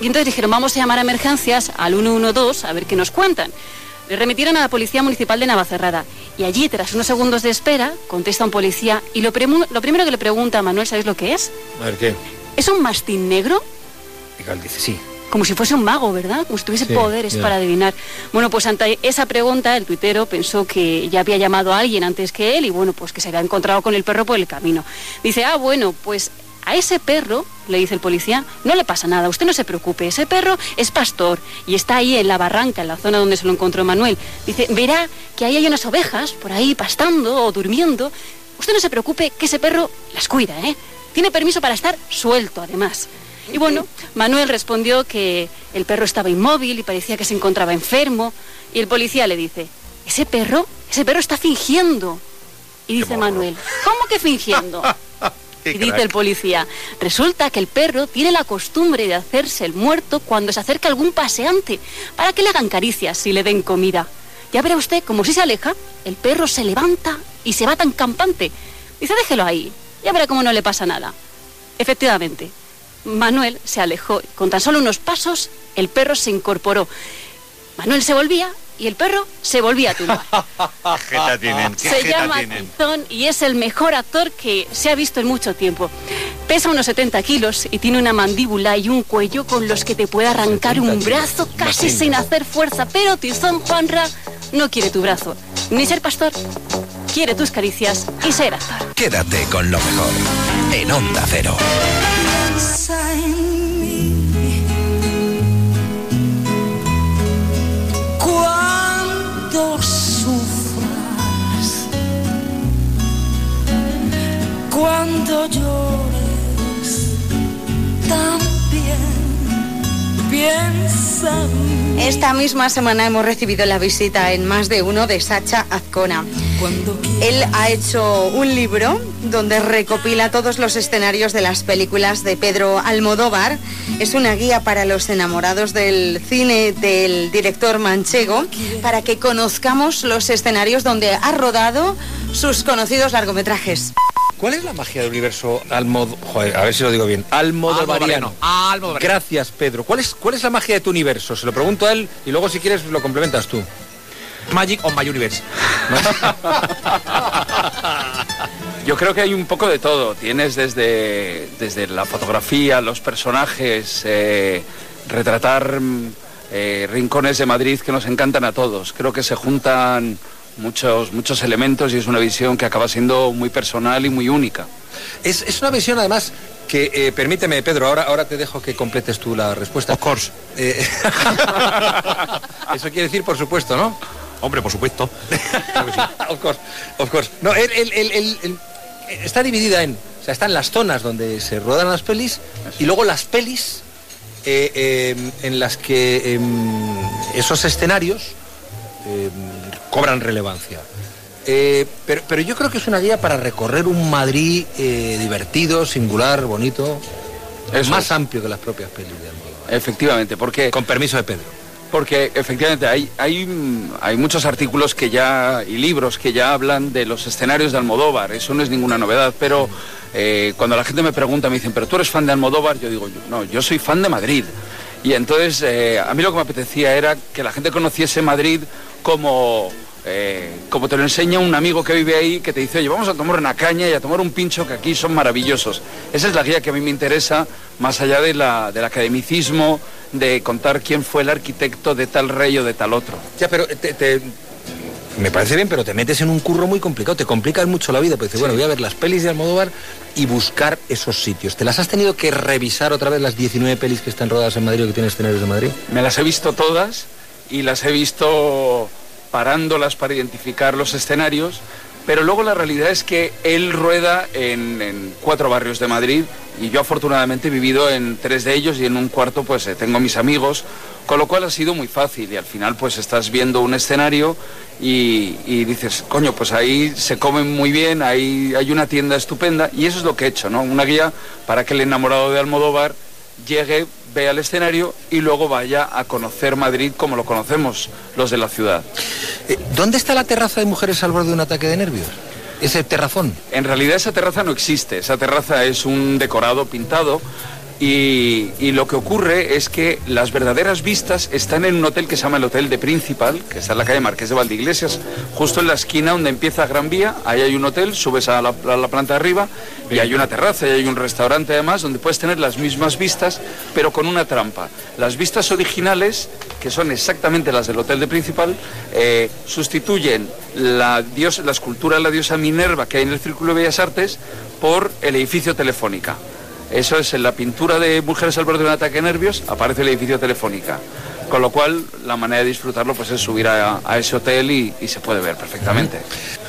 S44: Y entonces dijeron, vamos a llamar a emergencias al 112 a ver qué nos cuentan. Le remitieron a la Policía Municipal de Navacerrada. Y allí, tras unos segundos de espera, contesta un policía y lo primero que le pregunta a Manuel, ¿sabéis lo que es?
S31: A ver qué.
S44: ¿Es un mastín negro?
S31: Y dice, sí.
S44: Como si fuese un mago, ¿verdad? Como si tuviese
S31: Sí,
S44: poderes para adivinar. Bueno, pues ante esa pregunta, el tuitero pensó que ya había llamado a alguien antes que él y bueno, pues que se había encontrado con el perro por el camino. Dice, ah, bueno, pues a ese perro, le dice el policía, no le pasa nada, usted no se preocupe, ese perro es pastor y está ahí en la barranca, en la zona donde se lo encontró Manuel. Dice, verá que ahí hay unas ovejas por ahí pastando o durmiendo. Usted no se preocupe que ese perro las cuida, ¿eh? Tiene permiso para estar suelto, además. Y bueno, Manuel respondió que el perro estaba inmóvil y parecía que se encontraba enfermo. Y el policía le dice, ese perro, ese perro está fingiendo. Y dice Manuel, ¿cómo que fingiendo? Y dice el policía, resulta que el perro tiene la costumbre de hacerse el muerto cuando se acerca algún paseante, para que le hagan caricias y le den comida. Ya verá usted, como si se aleja, el perro se levanta y se va tan campante. Dice, déjelo ahí, ya verá cómo no le pasa nada. Efectivamente, Manuel se alejó. Con tan solo unos pasos, el perro se incorporó. Manuel se volvía y el perro se volvía a tumbar.
S2: ¿Qué jeta tienen? ¿Qué
S44: Se
S2: jeta
S44: llama
S2: tienen?
S44: Tizón y es el mejor actor que se ha visto en mucho tiempo. Pesa unos 70 kilos y tiene una mandíbula y un cuello con los que te puede arrancar un brazo casi sin hacer fuerza. Pero Tizón Juanra no quiere tu brazo, ni ser pastor, quiere tus caricias y ser actor.
S25: Quédate con lo mejor en Onda Cero.
S38: Cuando sufras, cuando llores, también piensa en mí.
S9: Esta misma semana hemos recibido la visita en más de uno de Sacha Azcona. Él ha hecho un libro donde recopila todos los escenarios de las películas de Pedro Almodóvar. Es una guía para los enamorados del cine del director manchego para que conozcamos los escenarios donde ha rodado sus conocidos largometrajes.
S31: ¿Cuál es la magia del universo Almod... Joder, a ver si lo digo bien. Almodovariano. Almodovariano. Gracias, Pedro. ¿Cuál es, ¿Cuál es la magia de tu universo? Se lo pregunto a él y luego si quieres lo complementas tú. Magic on my universe.
S45: Yo creo que hay un poco de todo. Tienes desde, desde la fotografía, los personajes, eh, retratar mm, eh, rincones de Madrid que nos encantan a todos. Creo que se juntan muchos, muchos elementos y es una visión que acaba siendo muy personal y muy única.
S31: Es, es una visión además que, eh, permíteme, Pedro, ahora, ahora te dejo que completes tú la respuesta. Of course. eso quiere decir, por supuesto, ¿no?
S46: Hombre, por supuesto.
S31: of course, of course. No, el- el- el- el- el- está dividida en, o sea, están las zonas donde se rodan las pelis y luego las pelis eh, eh, en las que em, esos escenarios em, cobran relevancia. Eh, pero, pero yo creo que es una guía para recorrer un Madrid eh, divertido, singular, bonito,
S45: Eso
S31: más
S45: es.
S31: amplio que las propias pelis de Almodóvar.
S45: Efectivamente, porque...
S31: Con permiso de Pedro.
S45: Porque efectivamente hay, hay, hay muchos artículos que ya y libros que ya hablan de los escenarios de Almodóvar, eso no es ninguna novedad, pero eh, cuando la gente me pregunta, me dicen, pero tú eres fan de Almodóvar, yo digo, no, yo soy fan de Madrid. Y entonces a mí lo que me apetecía era que la gente conociese Madrid como, eh, como te lo enseña un amigo que vive ahí, que te dice, oye, vamos a tomar una caña y a tomar un pincho que aquí son maravillosos. Esa es la guía que a mí me interesa, más allá de la, del academicismo, de contar quién fue el arquitecto de tal rey o de tal otro.
S31: Ya, pero te, te- me parece bien, pero te metes en un curro muy complicado, te complicas mucho la vida, pues dices, bueno, voy a ver las pelis de Almodóvar y buscar esos sitios. ¿Te las has tenido que revisar otra vez las 19 pelis que están rodadas en Madrid o que tienen escenarios de Madrid?
S45: Me las he visto todas y las he visto parándolas para identificar los escenarios, pero luego la realidad es que él rueda en, cuatro barrios de Madrid y yo afortunadamente he vivido en tres de ellos y en un cuarto pues eh, tengo mis amigos, con lo cual ha sido muy fácil y al final pues estás viendo un escenario y, y dices, coño, pues ahí se come muy bien, ahí hay una tienda estupenda y eso es lo que he hecho, ¿no? Una guía para que el enamorado de Almodóvar llegue, vea el escenario y luego vaya a conocer Madrid como lo conocemos los de la ciudad.
S31: Eh, ¿Dónde está la terraza de mujeres al borde de un ataque de nervios? Ese terrazón.
S45: En realidad esa terraza no existe, esa terraza es un decorado pintado y, y lo que ocurre es que las verdaderas vistas están en un hotel que se llama el Hotel de Principal, que está en la calle Marqués de Valdeiglesias, justo en la esquina donde empieza Gran Vía, ahí hay un hotel, subes a la, a la planta de arriba y hay una terraza y hay un restaurante además donde puedes tener las mismas vistas, pero con una trampa. Las vistas originales, que son exactamente las del Hotel de Principal, eh, sustituyen la, dios, la escultura de la diosa Minerva que hay en el Círculo de Bellas Artes por el edificio Telefónica. Eso es en la pintura de Mujeres al borde de un ataque de nervios, aparece el edificio Telefónica. Con lo cual, la manera de disfrutarlo pues es subir a, ese hotel y, y se puede ver perfectamente.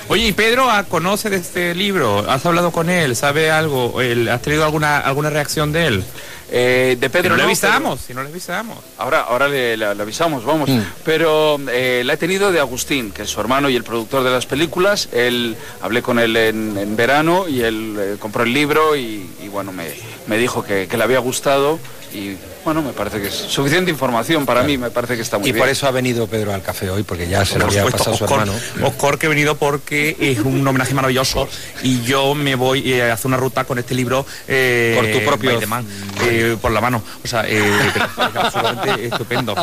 S47: Oye, ¿y Pedro ah, conoce de este libro? ¿Has hablado con él? ¿Sabe algo? ¿El- ¿Has tenido alguna, alguna reacción de él?
S45: Eh, de Pedro
S47: Si no le avisamos, si no le avisamos.
S45: Ahora, ahora le, le- le avisamos, vamos. Pero eh, la he tenido de Agustín, que es su hermano y el productor de las películas. Él hablé con él en, en verano y él eh, compró el libro y, y, bueno, me, me dijo que, que le había gustado y bueno, me parece que es suficiente información para mí, me parece que está muy
S31: Y
S45: bien.
S31: por eso ha venido Pedro al café hoy, porque ya se lo
S47: Por
S31: había
S47: supuesto,
S31: pasado su hermano.
S47: Oscar, que he venido porque es un homenaje maravilloso y yo me voy eh, a hacer una ruta con este libro eh,
S31: Por tu propio-
S47: man, eh, por la mano. O sea, eh, es absolutamente estupendo.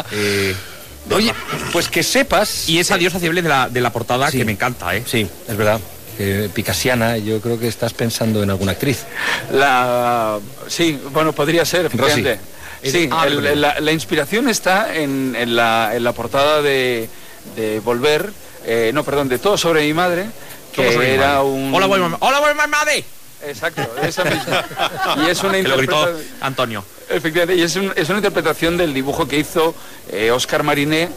S31: Oye, pues que sepas.
S47: Y esa diosa cible de la, de la portada que me encanta, ¿eh?
S31: Sí, es verdad. Eh, Picasiana, yo creo que estás pensando en alguna actriz.
S45: La, sí, bueno, podría ser, efectivamente. Sí, el-
S31: vale.
S45: la, la inspiración está en, en la, en la portada de, de Volver, eh, no, perdón, de Todo sobre mi madre,
S47: sobre
S45: que
S47: mi
S45: era
S47: madre.
S45: un...
S47: Hola, voy, mamá. Hola, voy, mamá.
S45: Exacto, esa misma. Y es una
S47: Que lo gritó
S45: interpretación...
S47: Antonio.
S45: Efectivamente, y es, un- es una interpretación del dibujo que hizo eh, Oscar Mariné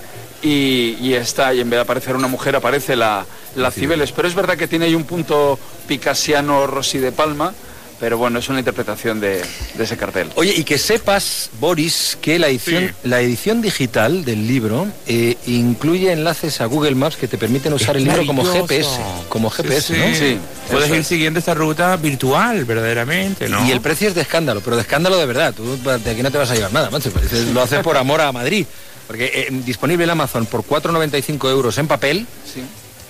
S45: y, y está, y en vez de aparecer una mujer aparece la, la Cibeles. Pero es verdad que tiene ahí un punto picasiano Rossi de Palma, pero bueno, es una interpretación de, de ese cartel.
S31: Oye, y que sepas, Boris, que la edición, la edición digital del libro eh, incluye enlaces a Google Maps que te permiten usar el libro como. GPS. Como GPS,
S47: Sí,
S31: ¿no?
S47: sí. Puedes ir siguiendo esta ruta virtual, verdaderamente, ¿no?
S31: Y el precio es de escándalo, pero de escándalo de verdad. Tú de aquí no te vas a llevar nada, macho. Pues Lo haces por amor a Madrid. Porque eh, disponible en Amazon por 4,95 euros en papel.
S45: Sí.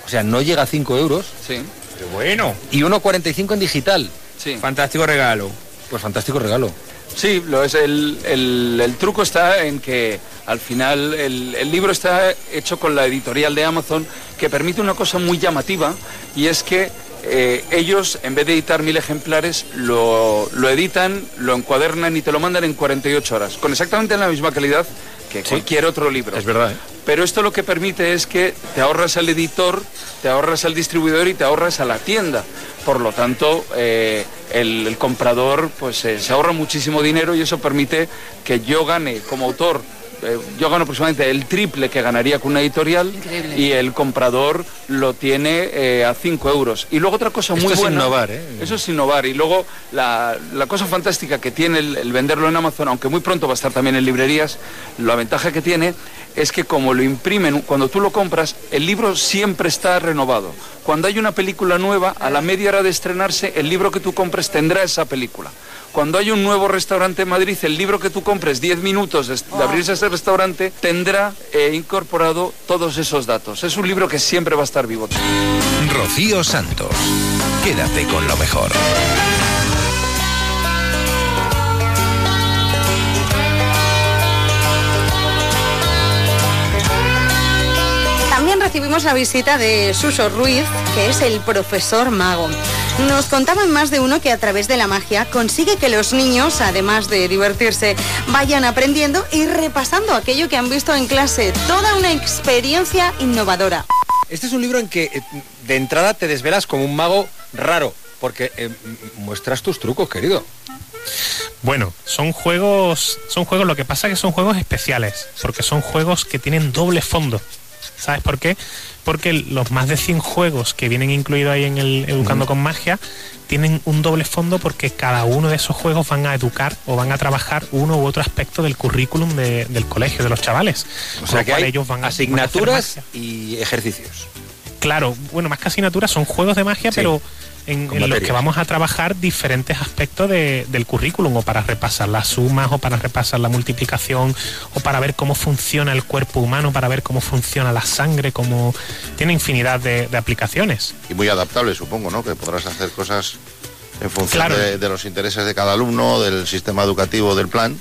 S31: O sea, no llega a 5 euros.
S45: Sí.
S47: Qué bueno.
S31: Y 1,45 en digital.
S45: Sí.
S47: Fantástico regalo.
S31: Pues fantástico regalo.
S45: Sí, lo es. El, el- el truco está en que al final el, el libro está hecho con la editorial de Amazon que permite una cosa muy llamativa y es que eh, ellos en vez de editar mil ejemplares lo, lo editan, lo encuadernan y te lo mandan en 48 horas, con exactamente la misma calidad que cualquier otro libro.
S31: Es verdad, ¿eh?
S45: Pero esto lo que permite es que te ahorras al editor, te ahorras al distribuidor y te ahorras a la tienda. Por lo tanto, eh, el, el comprador pues eh, se ahorra muchísimo dinero y eso permite que yo gane como autor. Eh, yo gano aproximadamente el triple que ganaría con una editorial y el comprador lo tiene eh, a 5 euros. Y luego otra cosa
S31: Esto
S45: muy
S31: es
S45: buena.
S31: innovar, ¿eh?
S45: Eso es innovar. Y luego la, la cosa fantástica que tiene el, el venderlo en Amazon, aunque muy pronto va a estar también en librerías, la ventaja que tiene es que como lo imprimen, cuando tú lo compras, el libro siempre está renovado. Cuando hay una película nueva, a la media hora de estrenarse, el libro que tú compres tendrá esa película. Cuando hay un nuevo restaurante en Madrid, el libro que tú compres 10 minutos de, de abrirse ese restaurante tendrá eh, incorporado todos esos datos. Es un libro que siempre va a estar vivo.
S25: Rocío Santos. Quédate con lo mejor.
S9: Recibimos la visita de Suso Ruiz, que es el profesor mago. Nos contaban más de uno que a través de la magia consigue que los niños, además de divertirse, vayan aprendiendo y repasando aquello que han visto en clase. Toda una experiencia innovadora.
S31: Este es un libro en que eh, de entrada te desvelas como un mago raro, porque eh, muestras tus trucos, querido.
S48: Bueno, son juegos, son juegos, lo que pasa es que son juegos especiales, porque son juegos que tienen doble fondo. ¿Sabes por qué? Porque los más de 100 juegos que vienen incluidos ahí en el Educando con Magia tienen un doble fondo porque cada uno de esos juegos van a educar o van a trabajar uno u otro aspecto del currículum de- del colegio, de los chavales.
S31: O sea que hay
S48: ellos van
S31: asignaturas
S48: van a hacer
S31: y ejercicios.
S48: Claro, bueno, más que asignaturas son juegos de magia,
S31: Sí,
S48: pero en, los que vamos a trabajar diferentes aspectos de- del currículum, o para repasar las sumas, o para repasar la multiplicación, o para ver cómo funciona el cuerpo humano, para ver cómo funciona la sangre, cómo tiene infinidad de, de aplicaciones.
S27: Y muy adaptable, supongo, ¿no? Que podrás hacer cosas en función
S48: Claro.
S27: de, de los intereses de cada alumno, del sistema educativo, del plan.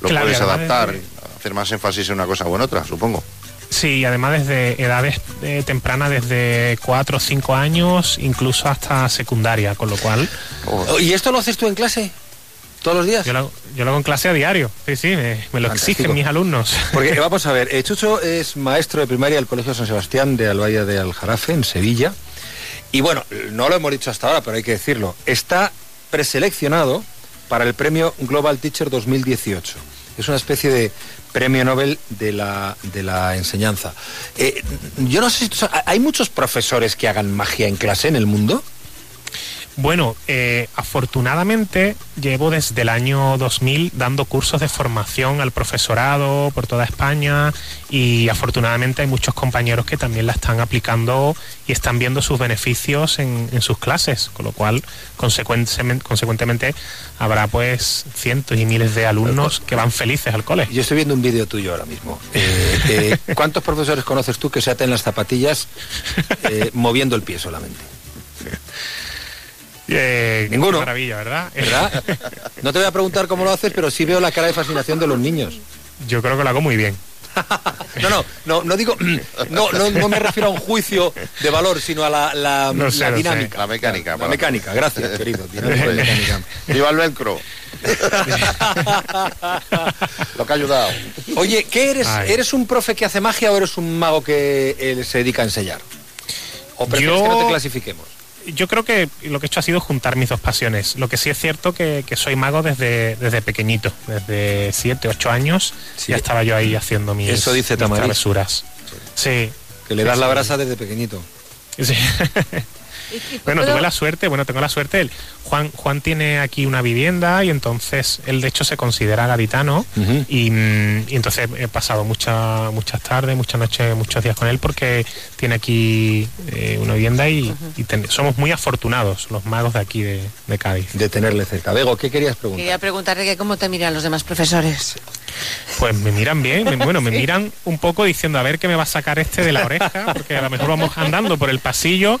S27: Lo
S48: Claro,
S27: puedes adaptar, hacer más énfasis en una cosa u en otra, supongo.
S48: Sí, además desde edades eh, tempranas, desde 4 o 5 años, incluso hasta secundaria, con lo cual...
S31: Oh, ¿Y esto lo haces tú en clase? ¿Todos los días?
S48: Yo lo, hago- yo lo hago en clase a diario, sí, sí, me, me lo
S31: Fantástico.
S48: exigen mis alumnos.
S31: Porque vamos a ver, eh, Chucho es maestro de primaria del Colegio San Sebastián de Albaya de Aljarafe, en Sevilla. Y bueno, no lo hemos dicho hasta ahora, pero hay que decirlo. Está preseleccionado para el premio Global Teacher 2018. Es una especie de premio Nobel de la, de la enseñanza. Eh, yo no sé si ¿hay muchos profesores que hagan magia en clase en el mundo?
S48: Bueno, eh, afortunadamente llevo desde el año 2000 dando cursos de formación al profesorado por toda España y afortunadamente hay muchos compañeros que también la están aplicando y están viendo sus beneficios en, en sus clases, con lo cual consecuentemente, consecuentemente habrá pues cientos y miles de alumnos que van felices al cole.
S31: Yo estoy viendo un vídeo tuyo ahora mismo. Eh, eh, ¿Cuántos profesores conoces tú que se aten las zapatillas eh, moviendo el pie solamente?
S48: Eh,
S31: Ninguno.
S48: qué maravilla, ¿verdad?
S31: ¿Verdad? No te voy a preguntar cómo lo haces, pero sí veo la cara de fascinación de los niños.
S48: Yo creo que lo hago muy bien.
S31: No, no, no, no digo, no, no, no me refiero a un juicio de valor, sino a la, la-
S48: No sé,
S31: la dinámica.
S27: La mecánica.
S31: La mecánica, gracias, querido. mecánica.
S27: Viva el velcro. Lo que ha ayudado.
S31: Oye, ¿qué eres?
S48: Ay.
S31: ¿Eres un profe que hace magia o eres un mago que eh, se dedica a enseñar? ¿O prefieres
S48: Yo-
S31: que no te clasifiquemos?
S48: Yo creo que lo que he hecho ha sido juntar mis dos pasiones. Lo que sí es cierto que, que soy mago desde, desde pequeñito, desde 7, 8 años. Ya estaba yo ahí haciendo mis,
S31: Eso dice
S48: mis travesuras. Sí.
S31: Que le das
S48: Sí,
S31: la brasa desde pequeñito.
S48: Sí. Bueno, tuve la suerte, bueno, tengo la suerte. el- Juan, Juan tiene aquí una vivienda y entonces él de hecho se considera gaditano y, mm, y entonces he pasado mucha- muchas tardes, muchas noches, muchos días con él porque tiene aquí eh, una vivienda y, y ten- somos muy afortunados los magos de aquí de, de Cádiz.
S31: De tenerle cerca. Bego, ¿qué querías preguntar?
S49: Quería preguntarte que cómo te miran los demás profesores.
S48: Pues me miran bien, me- bueno, me miran un poco diciendo a ver qué me va a sacar este de la oreja, porque a lo mejor vamos andando por el pasillo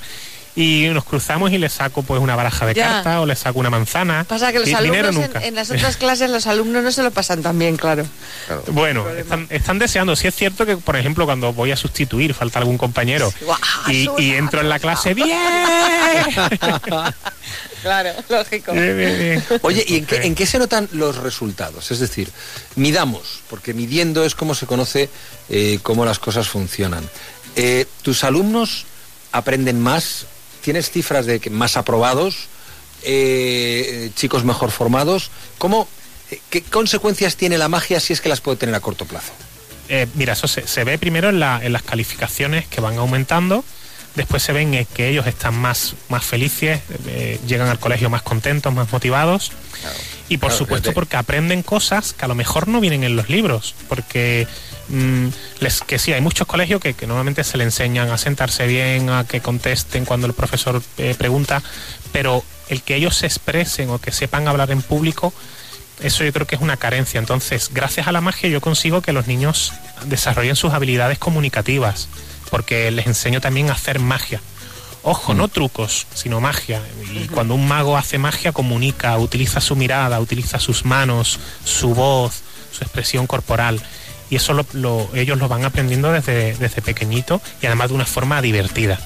S48: y nos cruzamos y le saco pues una baraja de
S49: Ya.
S48: cartas o le saco una manzana.
S49: Pasa que los alumnos en,
S48: nunca.
S49: en las otras clases, los alumnos no se lo pasan tan bien, claro.
S48: Bueno, están, están deseando. Sí es cierto que, por ejemplo, cuando voy a sustituir, falta algún compañero y, y entro en la clase, ¡bien!
S49: Claro, lógico.
S48: Bien, bien, bien.
S31: Oye, ¿y en qué, en qué se notan los resultados? Es decir, midamos, porque midiendo es como se conoce eh, cómo las cosas funcionan. Eh, ¿Tus alumnos aprenden más? ¿Tienes cifras de más aprobados? Eh, ¿Chicos mejor formados? ¿Cómo, eh, ¿Qué consecuencias tiene la magia si es que las puede tener a corto plazo?
S48: Eh, mira, eso se, ve primero en las calificaciones que van aumentando. Después se ven eh, que ellos están más, más felices, eh, llegan al colegio más contentos, más motivados. Y por
S31: Claro,
S48: supuesto
S31: fíjate.
S48: porque aprenden cosas que a lo mejor no vienen en los libros. Porque mm, les, que sí, hay muchos colegios que, que normalmente se le enseñan a sentarse bien, a que contesten cuando el profesor eh, pregunta, pero el que ellos se expresen o que sepan hablar en público, eso yo creo que es una carencia. Entonces, gracias a la magia yo consigo que los niños desarrollen sus habilidades comunicativas, porque les enseño también a hacer magia. Ojo, no trucos, sino magia. Y cuando un mago hace magia, comunica, utiliza su mirada, utiliza sus manos, su voz, su expresión corporal. Y eso lo- lo- ellos lo van aprendiendo desde, desde pequeñito y además de una forma divertida.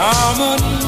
S38: harmony.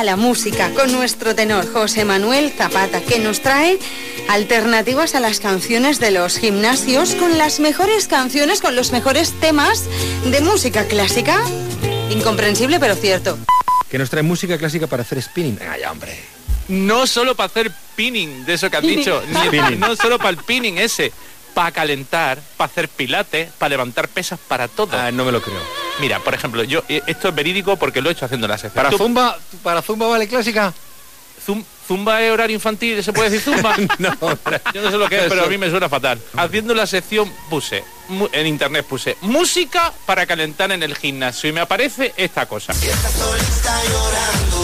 S38: A
S9: la música, con nuestro tenor José Manuel Zapata, que nos trae alternativas a las canciones de los gimnasios con las mejores canciones, con los mejores temas de música clásica. Incomprensible, pero cierto.
S31: Que nos trae música clásica para hacer spinning. Venga ya, hombre.
S47: No solo para hacer pinning, de eso que has dicho, ni- no solo para el pinning ese, para calentar, para hacer pilates, para levantar pesas, para todo.
S31: Ah, no me lo creo.
S47: Mira, por ejemplo, yo eh, esto es verídico porque lo he hecho haciendo la sección.
S31: ¿Para
S47: Tú-
S31: Zumba, para Zumba vale clásica?
S47: Zum- Zumba es horario infantil, ¿se puede decir Zumba?
S31: no,
S47: Yo no sé lo que es, pero a mí me suena fatal. Haciendo la sección puse, en internet puse, música para calentar en el gimnasio y me aparece esta cosa.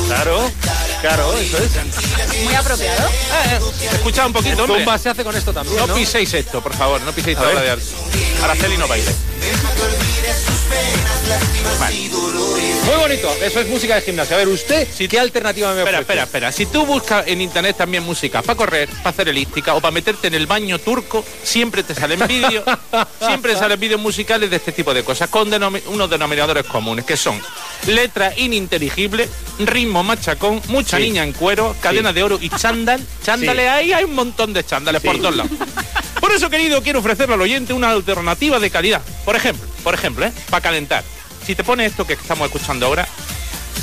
S31: Claro, claro, eso es.
S49: Muy apropiado.
S47: Escucha un poquito, hombre.
S31: Zumba se hace con esto también,
S47: No,
S31: ¿no?
S47: piséis esto, por favor, no piséis
S31: A
S47: la de. Araceli no baile.
S31: Muy bonito, eso es música de gimnasio. A ver, ¿usted qué alternativa me
S47: Espera,
S31: ofrece?
S47: espera, espera. Si tú buscas en internet también música para correr, para hacer elíptica o para meterte en el baño turco, siempre te salen vídeos, siempre salen vídeos musicales de este tipo de cosas, con denomi- unos denominadores comunes, que son letras ininteligibles, ritmo machacón, mucha
S31: Sí.
S47: niña en cuero, cadena de oro y chándal. Chándales
S31: Sí.
S47: ahí, hay un montón de chándales por todos lados. Por eso, querido, quiero ofrecerle al oyente una alternativa de calidad. Por ejemplo, por ejemplo, ¿eh? para calentar. Si te pones esto que estamos escuchando ahora,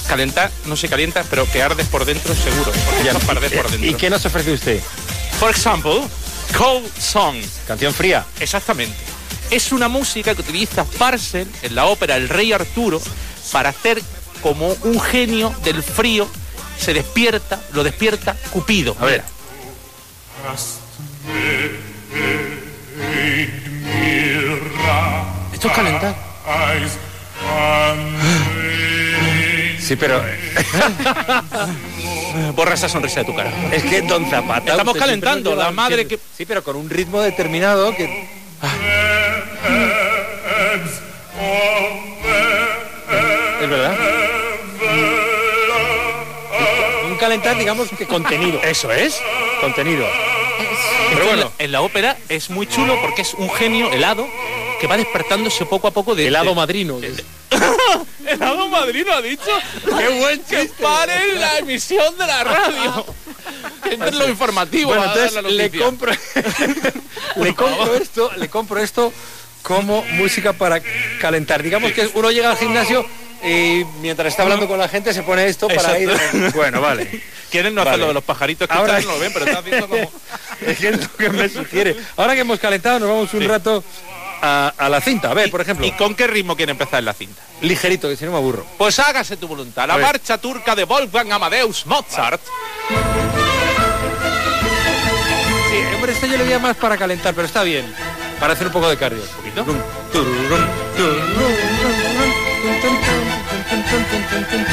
S47: calentar no se calienta, pero que ardes por dentro seguro. Porque
S31: Ya,
S47: arde por dentro.
S31: ¿Y qué nos ofrece usted?
S47: Por ejemplo, Cold Song.
S31: Canción fría.
S47: Exactamente. Es una música que utiliza Parcel en la ópera El Rey Arturo para hacer como un genio del frío se despierta, lo despierta Cupido. A ver. Esto es calentar.
S31: Sí, pero
S47: Borra esa sonrisa de tu cara.
S31: es que Don Zapata.
S47: Estamos calentando, la madre
S31: siempre- Sí, pero con un ritmo determinado que. Es verdad. Un calentar, digamos que contenido.
S47: Eso es.
S31: Contenido.
S47: Pero bueno, en la ópera es muy chulo porque es un genio helado que va despertándose poco a poco de
S31: Helado
S47: de-
S31: madrino.
S47: Helado madrino ha dicho. Qué buen chiste. Que paren la emisión de la radio. Que entre lo informativo.
S31: Bueno, entonces le compro, le compro esto, le compro esto como música para calentar. Digamos que uno llega al gimnasio y mientras está hablando con la gente se pone esto para ir. Bueno, vale.
S47: Quieren no hacer
S31: Vale.
S47: lo de los pajaritos que
S31: Ahora-
S47: no lo ven, pero está haciendo como.
S31: Es lo que me sugiere. Ahora que hemos calentado, nos vamos un rato a, a la cinta. A ver, por ejemplo.
S47: ¿Y con qué ritmo quiere empezar en la cinta?
S31: Ligerito, que si no me aburro.
S47: Pues hágase tu voluntad. La marcha turca de Wolfgang Amadeus Mozart.
S31: Sí, hombre, esto yo le veía más para calentar, pero está bien. Para hacer un poco de cardio. Tururum, tururum,
S47: ¿Eh?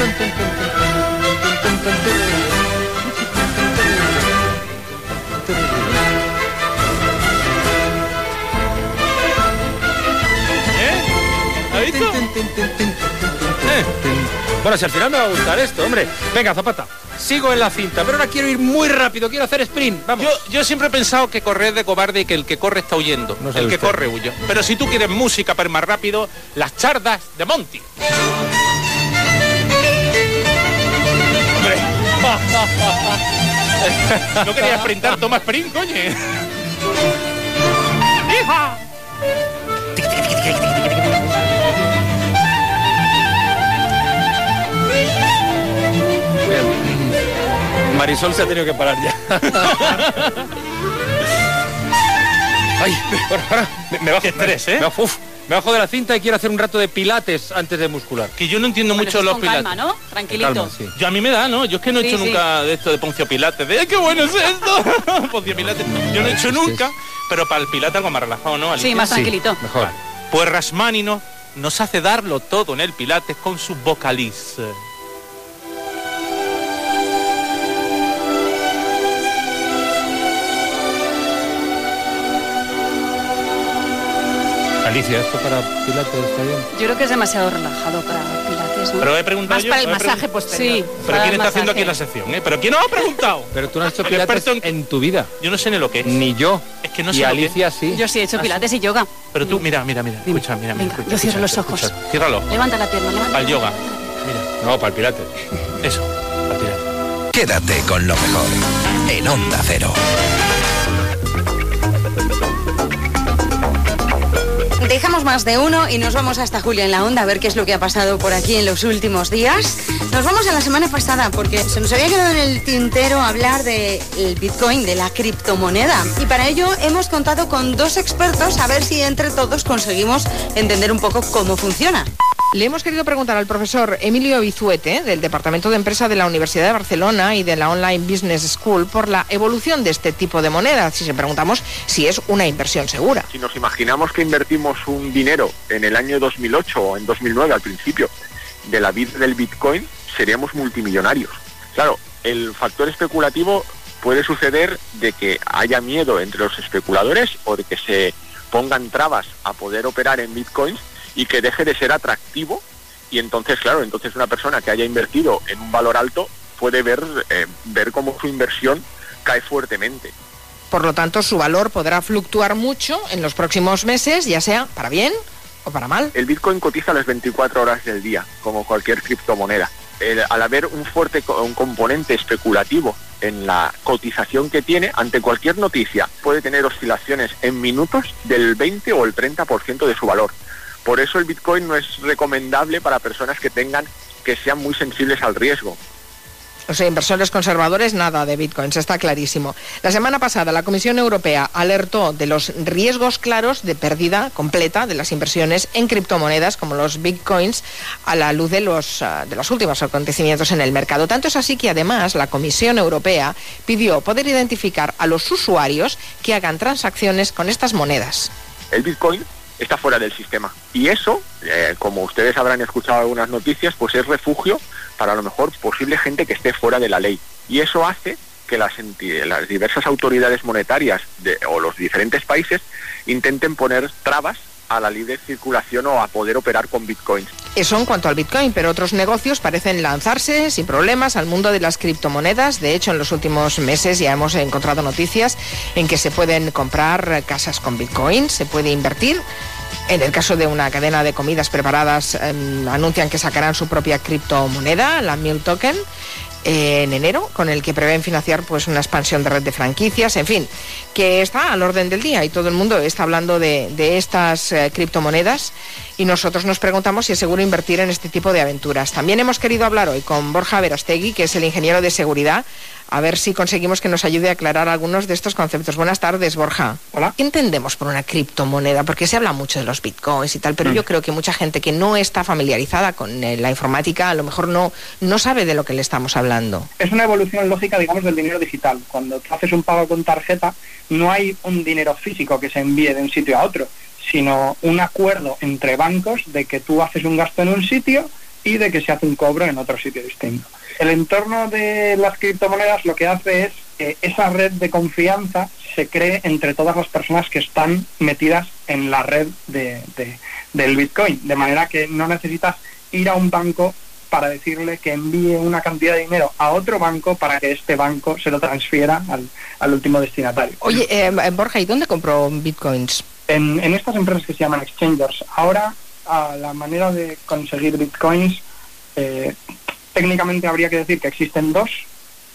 S47: ¿Ha visto?
S31: Bueno, si al final me va a gustar esto, hombre. Venga, Zapata. Sigo en la cinta, pero ahora quiero ir muy rápido, quiero hacer sprint. Vamos.
S47: Yo, yo siempre he pensado que correr es de cobarde y que el que corre está huyendo.
S31: No
S47: el que
S31: usted.
S47: corre huye. Pero si tú quieres música para ir más rápido, las chardas de Monty. Hombre. no quería sprintar, toma sprint, coño. ¡Hija!
S31: Marisol se ha tenido que parar ya. Ay, bueno, ahora me, me bajo,
S47: estrés, ¿eh?
S31: me bajo, uf, me bajo de la cinta y quiero hacer un rato de pilates antes de muscular.
S47: Que yo no entiendo
S44: Bueno,
S47: mucho
S44: eso es
S47: los
S44: con
S47: pilates.
S44: calma, ¿no? Tranquilito.
S31: Calma, sí.
S47: Yo a mí me da, ¿no? Yo es que no he
S44: Sí,
S47: hecho
S44: sí.
S47: nunca de esto de Poncio Pilates, de ¡ay, qué bueno es esto! Poncio Pilates. Yo no he hecho nunca, pero para el Pilates algo más relajado, ¿no?
S44: Sí,
S47: Alicia?
S44: más tranquilito.
S31: Mejor.
S47: Pues Rasmanino nos hace darlo todo en el Pilates con su vocaliz.
S31: Alicia, ¿esto para pilates está bien?
S44: Yo creo que es demasiado relajado para pilates, ¿no?
S47: Pero he preguntado
S49: Más
S47: yo,
S49: para el masaje posterior.
S44: Sí.
S47: Pero ¿quién está haciendo aquí la sección, eh? ¿Pero quién nos ha preguntado?
S31: Pero tú no has hecho pilates
S47: experto
S31: en tu vida.
S47: Yo no sé ni lo que es.
S31: Ni yo.
S47: Es que no
S31: y
S47: sé lo que
S31: Alicia sí.
S44: Yo sí he hecho pilates y yoga.
S47: Pero tú, mira, mira, mira.
S44: Dime.
S47: Escucha, mira, mira.
S44: Venga,
S47: escucha,
S44: yo cierro
S47: escucha,
S44: los ojos.
S47: escucha. Ciérralo.
S44: Levanta la pierna, levanta.
S47: Para el yoga.
S31: No, para el pilates.
S47: Eso. Para el Pilates.
S25: Quédate con lo mejor en Onda Cero.
S9: Dejamos más de uno y nos vamos hasta Julio en la onda a ver qué es lo que ha pasado por aquí en los últimos días. Nos vamos a la semana pasada porque se nos había quedado en el tintero hablar del Bitcoin, de la criptomoneda. Y para ello hemos contado con dos expertos a ver si entre todos conseguimos entender un poco cómo funciona.
S49: Le hemos querido preguntar al profesor Emilio Bizuete, del Departamento de Empresa de la Universidad de Barcelona y de la Online Business School, por la evolución de este tipo de moneda. Si se preguntamos si es una inversión segura.
S50: Si nos imaginamos que invertimos un dinero en el año 2008 o en 2009 al principio de la vida del Bitcoin, seríamos multimillonarios. Claro, el factor especulativo puede suceder de que haya miedo entre los especuladores o de que se pongan trabas a poder operar en Bitcoins y que deje de ser atractivo y entonces, claro, entonces una persona que haya invertido en un valor alto puede ver, eh, ver cómo su inversión cae fuertemente.
S49: Por lo tanto, su valor podrá fluctuar mucho en los próximos meses, ya sea para bien o para mal.
S50: El Bitcoin cotiza las 24 horas del día, como cualquier criptomoneda. El- al haber un fuerte un componente especulativo en la cotización que tiene, ante cualquier noticia puede tener oscilaciones en minutos del 20 o el 30% de su valor. Por eso el Bitcoin no es recomendable para personas que tengan que sean muy sensibles al riesgo.
S49: O sea, inversores conservadores, nada de bitcoins, está clarísimo. La semana pasada la Comisión Europea alertó de los riesgos claros de pérdida completa de las inversiones en criptomonedas como los bitcoins a la luz de los, ah, de los últimos acontecimientos en el mercado. Tanto es así que además la Comisión Europea pidió poder identificar a los usuarios que hagan transacciones con estas monedas.
S50: el Bitcoin está fuera del sistema. Y eso, eh, como ustedes habrán escuchado algunas noticias, pues es refugio para a lo mejor posible gente que esté fuera de la ley. Y eso hace que las, diversas autoridades monetarias de- o los diferentes países intenten poner trabas a la libre circulación o a poder operar con bitcoins.
S49: Eso en cuanto al Bitcoin, pero otros negocios parecen lanzarse sin problemas al mundo de las criptomonedas. De hecho, en los últimos meses ya hemos encontrado noticias en que se pueden comprar casas con Bitcoin, se puede invertir. En el caso de una cadena de comidas preparadas, em, anuncian que sacarán su propia criptomoneda, la Mil Token, en enero, con el que prevén financiar pues una expansión de red de franquicias, en fin, que está al orden del día y todo el mundo está hablando de, de estas eh, criptomonedas y nosotros nos preguntamos si es seguro invertir en este tipo de aventuras. También hemos querido hablar hoy con Borja Verastegui, que es el ingeniero de seguridad, a ver si conseguimos que nos ayude a aclarar algunos de estos conceptos. Buenas tardes, Borja. Hola. ¿Qué entendemos por una criptomoneda? Porque se habla mucho de los bitcoins y tal, pero
S51: Mm.
S49: yo creo que mucha gente que no está familiarizada con eh, la informática a lo mejor no, no sabe de lo que le estamos hablando.
S51: Es una evolución lógica, digamos, del dinero digital. Cuando tú haces un pago con tarjeta, no hay un dinero físico que se envíe de un sitio a otro, sino un acuerdo entre bancos de que tú haces un gasto en un sitio y de que se hace un cobro en otro sitio distinto. El entorno de las criptomonedas lo que hace es que esa red de confianza se cree entre todas las personas que están metidas en la red de- de- del Bitcoin, de manera que no necesitas ir a un banco para decirle que envíe una cantidad de dinero a otro banco para que este banco se lo transfiera al, al último destinatario.
S49: Oye, eh, Borja, ¿y dónde compró bitcoins?
S51: En, en estas empresas que se llaman exchangers, ahora la manera de conseguir bitcoins, eh, técnicamente habría que decir que existen dos.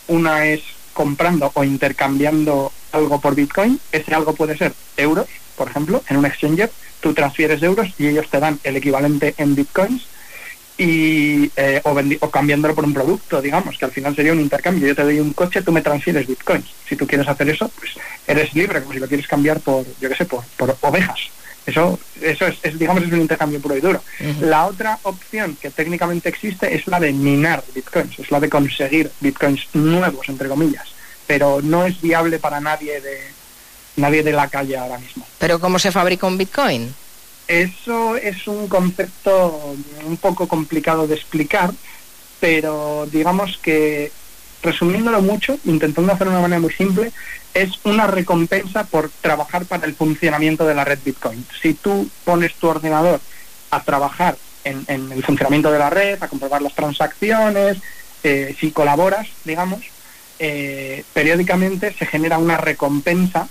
S51: Una es comprando o intercambiando algo por bitcoin. Ese algo puede ser euros, por ejemplo, en un exchanger. Tú transfieres euros y ellos te dan el equivalente en bitcoins. Y eh, o, o cambiándolo por un producto, digamos, que al final sería un intercambio. Yo te doy un coche, tú me transfieres bitcoins. Si tú quieres hacer eso, pues eres libre, como si lo quieres cambiar por, yo qué sé, por, por ovejas. Eso, eso es, es, digamos, es un intercambio puro y duro. La otra opción que técnicamente existe es la de minar bitcoins, es la de conseguir bitcoins nuevos, entre comillas, pero no es viable para nadie de nadie de la calle ahora mismo.
S49: Pero ¿cómo se fabrica un bitcoin?
S51: Eso es un concepto un poco complicado de explicar, pero digamos que resumiéndolo mucho, intentando hacerlo de una manera muy simple, es una recompensa por trabajar para el funcionamiento de la red Bitcoin. Si tú pones tu ordenador a trabajar en, el funcionamiento de la red, a comprobar las transacciones, eh, si colaboras, digamos, eh, periódicamente se genera una recompensa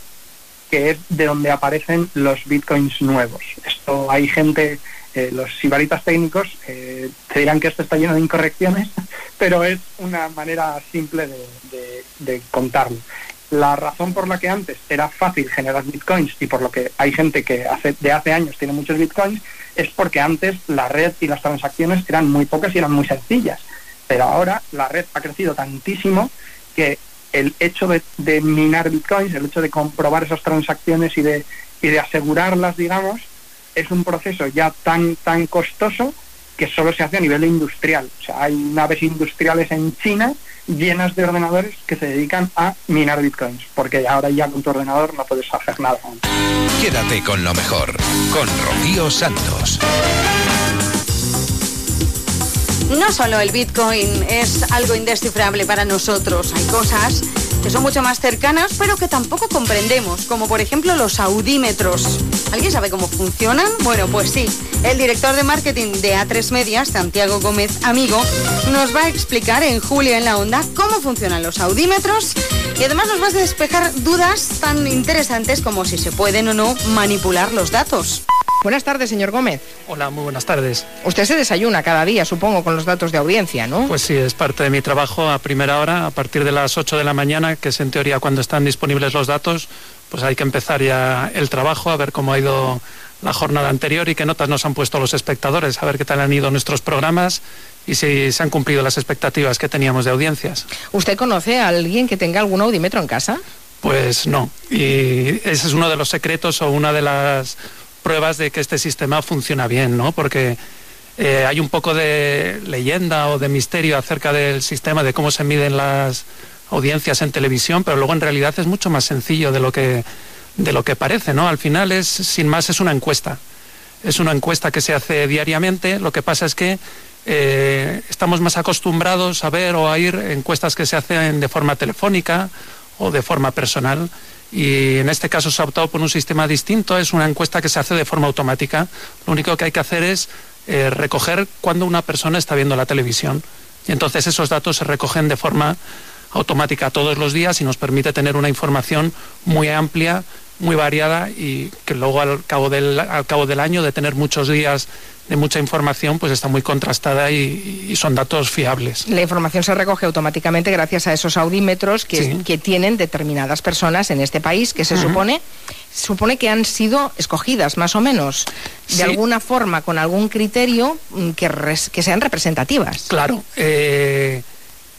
S51: que es de donde aparecen los bitcoins nuevos. Esto hay gente, eh, los sibaritas técnicos eh, te dirán que esto está lleno de incorrecciones, pero es una manera simple de, de- de contarlo. La razón por la que antes era fácil generar bitcoins y por lo que hay gente que hace, de hace años tiene muchos bitcoins es porque antes la red y las transacciones eran muy pocas y eran muy sencillas. Pero ahora la red ha crecido tantísimo que el hecho de, minar bitcoins, el hecho de comprobar esas transacciones y de, y de asegurarlas, digamos, es un proceso ya tan, tan costoso que solo se hace a nivel industrial. O sea, hay naves industriales en China llenas de ordenadores que se dedican a minar bitcoins, porque ahora ya con tu ordenador no puedes hacer nada.
S25: Quédate con lo mejor, con Rocío Santos.
S9: No solo el Bitcoin es algo indescifrable para nosotros, hay cosas que son mucho más cercanas pero que tampoco comprendemos, como por ejemplo los audímetros. ¿Alguien sabe cómo funcionan? Bueno, pues sí, el director de marketing de A3 Medias, Santiago Gómez Amigo, nos va a explicar en Julio en la Onda cómo funcionan los audímetros y además nos va a despejar dudas tan interesantes como si se pueden o no manipular los datos.
S49: Buenas tardes, señor Gómez.
S52: Hola, muy buenas tardes.
S49: Usted se desayuna cada día, supongo, con los datos de audiencia, ¿no?
S52: Pues sí, es parte de mi trabajo a primera hora, a partir de las 8 de la mañana, que es en teoría cuando están disponibles los datos, pues hay que empezar ya el trabajo, a ver cómo ha ido la jornada anterior y qué notas nos han puesto los espectadores, a ver qué tal han ido nuestros programas y si se han cumplido las expectativas que teníamos de audiencias.
S49: ¿Usted conoce a alguien que tenga algún audímetro en casa?
S52: Pues no, y ese es uno de los secretos o una de las pruebas de que este sistema funciona bien, ¿no? Porque eh, hay un poco de leyenda o de misterio acerca del sistema, de cómo se miden las audiencias en televisión, pero luego en realidad es mucho más sencillo de lo que, de lo que parece, ¿no? Al final es, sin más, es una encuesta. Es una encuesta que se hace diariamente, lo que pasa es que eh, estamos más acostumbrados a ver o a ir encuestas que se hacen de forma telefónica o de forma personal y en este caso se ha optado por un sistema distinto, es una encuesta que se hace de forma automática. Lo único que hay que hacer es eh, recoger cuando una persona está viendo la televisión y entonces esos datos se recogen de forma automática todos los días y nos permite tener una información muy amplia, muy variada y que luego al cabo del, al cabo del año de tener muchos días de mucha información pues está muy contrastada y, y son datos fiables.
S49: La información se recoge automáticamente gracias a esos audímetros que,
S52: Sí.
S49: que tienen determinadas personas en este país que se
S52: Ujú.
S49: supone supone que han sido escogidas más o menos de
S52: Sí.
S49: alguna forma con algún criterio mm, que, res- que sean representativas.
S52: Claro. eh,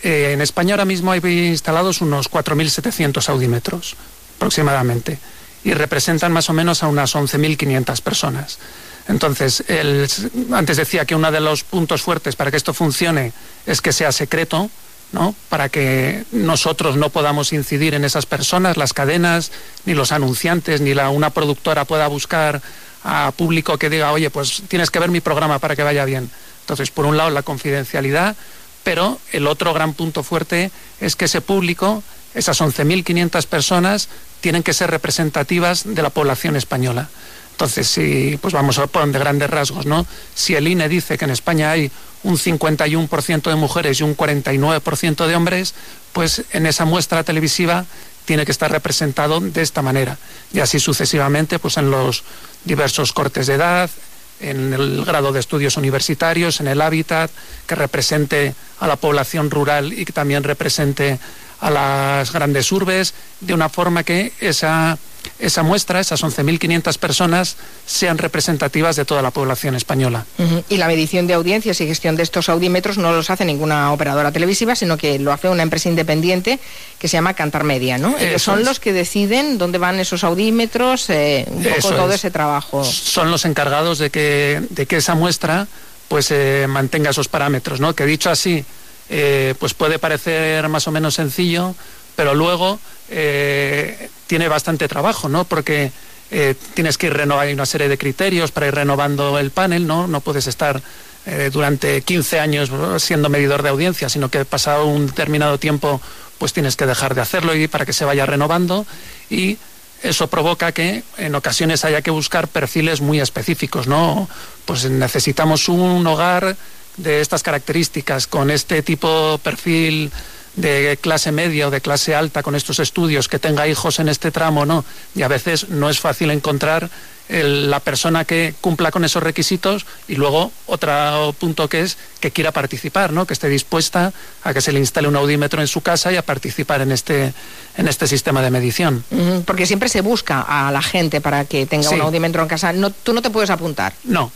S52: eh, en España ahora mismo hay instalados unos 4.700 audímetros aproximadamente y representan más o menos a unas 11.500 personas. Entonces, el- antes decía que uno de los puntos fuertes para que esto funcione es que sea secreto, ¿no? Para que nosotros no podamos incidir en esas personas, las cadenas, ni los anunciantes, ni la, una productora pueda buscar a público que diga, oye, pues tienes que ver mi programa para que vaya bien. Entonces, por un lado, la confidencialidad, pero el otro gran punto fuerte es que ese público, esas 11.500 personas, tienen que ser representativas de la población española. Entonces, si, pues vamos a poner de grandes rasgos, ¿no? Si el INE dice que en España hay un 51% de mujeres y un 49% de hombres, pues en esa muestra televisiva tiene que estar representado de esta manera. Y así sucesivamente, pues en los diversos cortes de edad, en el grado de estudios universitarios, en el hábitat, que represente a la población rural y que también represente a las grandes urbes, de una forma que esa esa muestra, esas 11.500 personas, sean representativas de toda la población española.
S49: Y la medición de audiencias y gestión de estos audímetros no los hace ninguna operadora televisiva, sino que lo hace una empresa independiente que se llama Cantar Media, ¿no? Ellos
S52: Eso
S49: son
S52: es.
S49: los que deciden dónde van esos audímetros, eh, un poco
S52: Eso
S49: todo
S52: es.
S49: ese trabajo.
S52: Son los encargados de que, de que esa muestra pues eh, mantenga esos parámetros, ¿no? Que dicho así, eh, pues puede parecer más o menos sencillo, pero luego eh, tiene bastante trabajo, ¿no? Porque eh, tienes que ir renovando, hay una serie de criterios para ir renovando el panel, ¿no? No puedes estar eh, durante 15 años siendo medidor de audiencia, sino que pasado un determinado tiempo pues tienes que dejar de hacerlo y para que se vaya renovando y eso provoca que en ocasiones haya que buscar perfiles muy específicos, ¿no? Pues necesitamos un hogar de estas características, con este tipo perfil de clase media o de clase alta, con estos estudios, que tenga hijos en este tramo, ¿no? Y a veces no es fácil encontrar el- la persona que cumpla con esos requisitos y luego otro punto que es que quiera participar, ¿no? Que esté dispuesta a que se le instale un audímetro en su casa y a participar en este, en este sistema de medición.
S49: Porque siempre se busca a la gente para que tenga
S52: Sí.
S49: un audímetro en casa. No, tú no te puedes apuntar.
S52: No,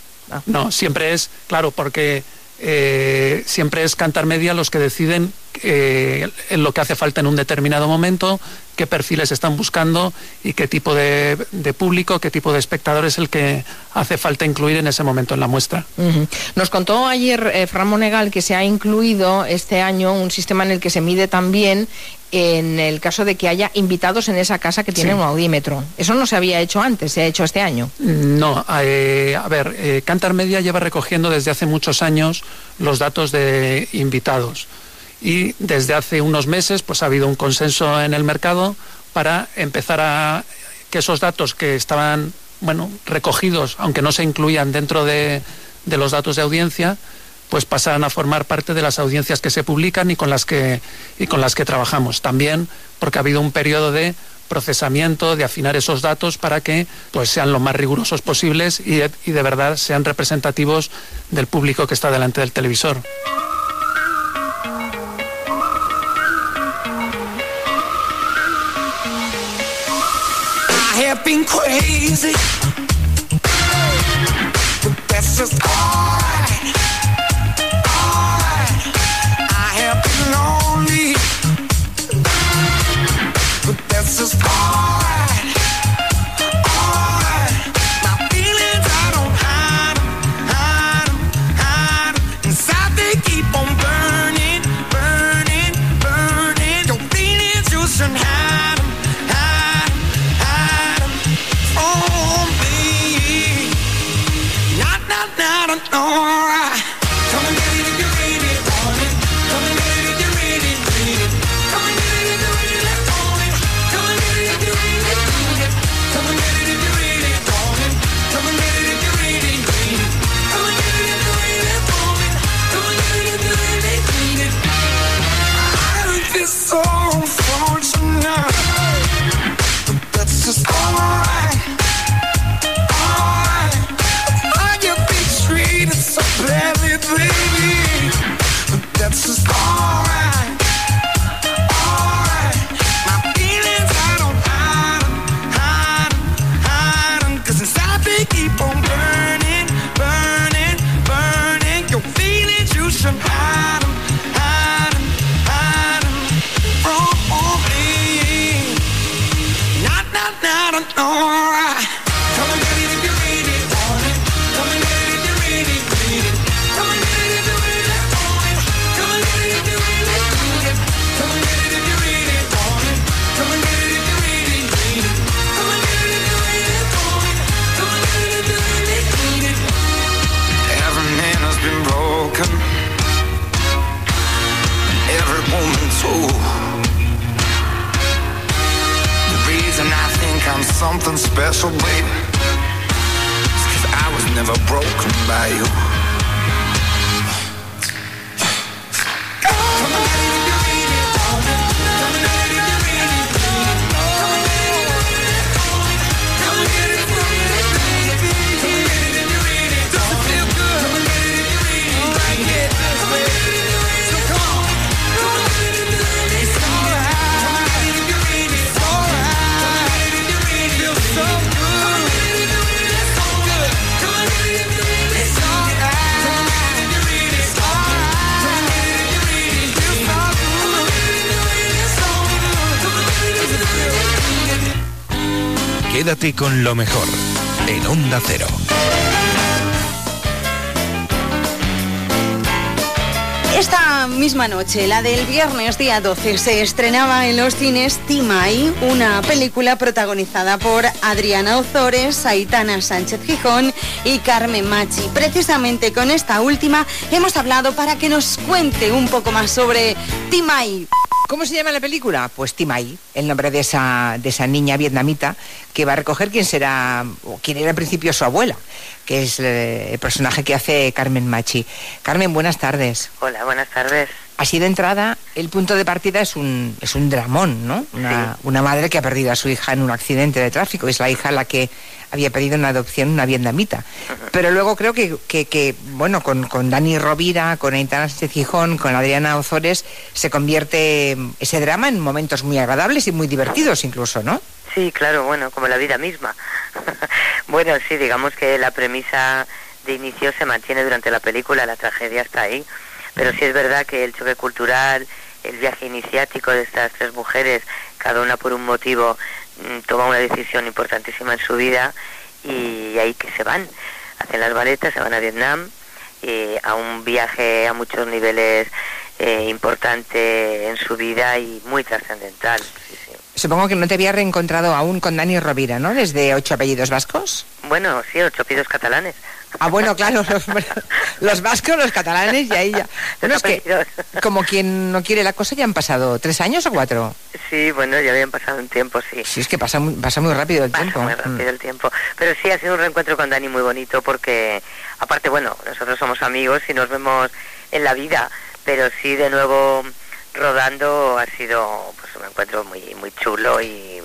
S52: no, siempre es, claro, porque eh, siempre es Cantar Media los que deciden eh, en lo que hace falta en un determinado momento, qué perfiles están buscando y qué tipo de, de público, qué tipo de espectador es el que hace falta incluir en ese momento en la muestra.
S49: Nos contó ayer eh, Fran Monegal que se ha incluido este año un sistema en el que se mide también en el caso de que haya invitados en esa casa que tienen
S52: Sí.
S49: un audímetro. Eso no se había hecho antes, se ha hecho este año.
S52: No, eh, a ver, eh, Cantar Media lleva recogiendo desde hace muchos años los datos de invitados y desde hace unos meses pues ha habido un consenso en el mercado para empezar a que esos datos que estaban bueno recogidos aunque no se incluían dentro de, de los datos de audiencia pues pasaran a formar parte de las audiencias que se publican y con las que y con las que trabajamos también porque ha habido un periodo de procesamiento de afinar esos datos para que pues sean lo más rigurosos posibles y, y de verdad sean representativos del público que está delante del televisor.
S53: Crazy.
S25: Lo mejor en Onda Cero.
S9: Esta misma noche, la del viernes día 12, se estrenaba en los cines Timay, una película protagonizada por Adriana Ozores, Aitana Sánchez Gijón y Carmen Machi. Precisamente con esta última hemos hablado para que nos cuente un poco más sobre Timay.
S49: ¿Cómo se llama la película? Pues Timay, el nombre de esa, de esa niña vietnamita que va a recoger quién será, o quién era al principio su abuela, que es eh, el personaje que hace Carmen Machi. Carmen, buenas tardes.
S54: Hola, buenas tardes.
S49: Así de entrada, el punto de partida es un, es un dramón, ¿no? Una, una madre que ha perdido a su hija en un accidente de tráfico. Es la hija la que había pedido una adopción una vietnamita. Pero luego creo que, que, que, bueno, con, con Dani Rovira, con Aitana Sánchez Gijón, con Adriana Ozores, se convierte ese drama en momentos muy agradables y muy divertidos incluso, ¿no?
S54: Sí, claro, bueno, como la vida misma. bueno, sí, digamos que la premisa de inicio se mantiene durante la película, la tragedia está ahí. Pero sí es verdad que el choque cultural, el viaje iniciático de estas tres mujeres, cada una por un motivo, mm, toma una decisión importantísima en su vida y ahí que se van. Hacen las baletas, se van a Vietnam, eh, a un viaje a muchos niveles eh, importante en su vida y muy trascendental.
S49: Supongo que no te había reencontrado aún con Dani Rovira, ¿no? Desde ocho apellidos vascos.
S54: Bueno, sí, ocho apellidos catalanes.
S49: Ah, bueno, claro, los, los vascos, los catalanes y ahí ya. Bueno, es que como quien no quiere la cosa ya han pasado tres años o cuatro.
S54: Sí, bueno, ya habían pasado un tiempo, sí.
S49: Sí, es que pasa muy, pasa muy rápido el
S54: Pasa
S49: tiempo.
S54: muy rápido el tiempo. Pero sí, ha sido un reencuentro con Dani muy bonito porque, aparte, bueno, nosotros somos amigos y nos vemos en la vida, pero sí, de nuevo, rodando ha sido un encuentro muy muy chulo y,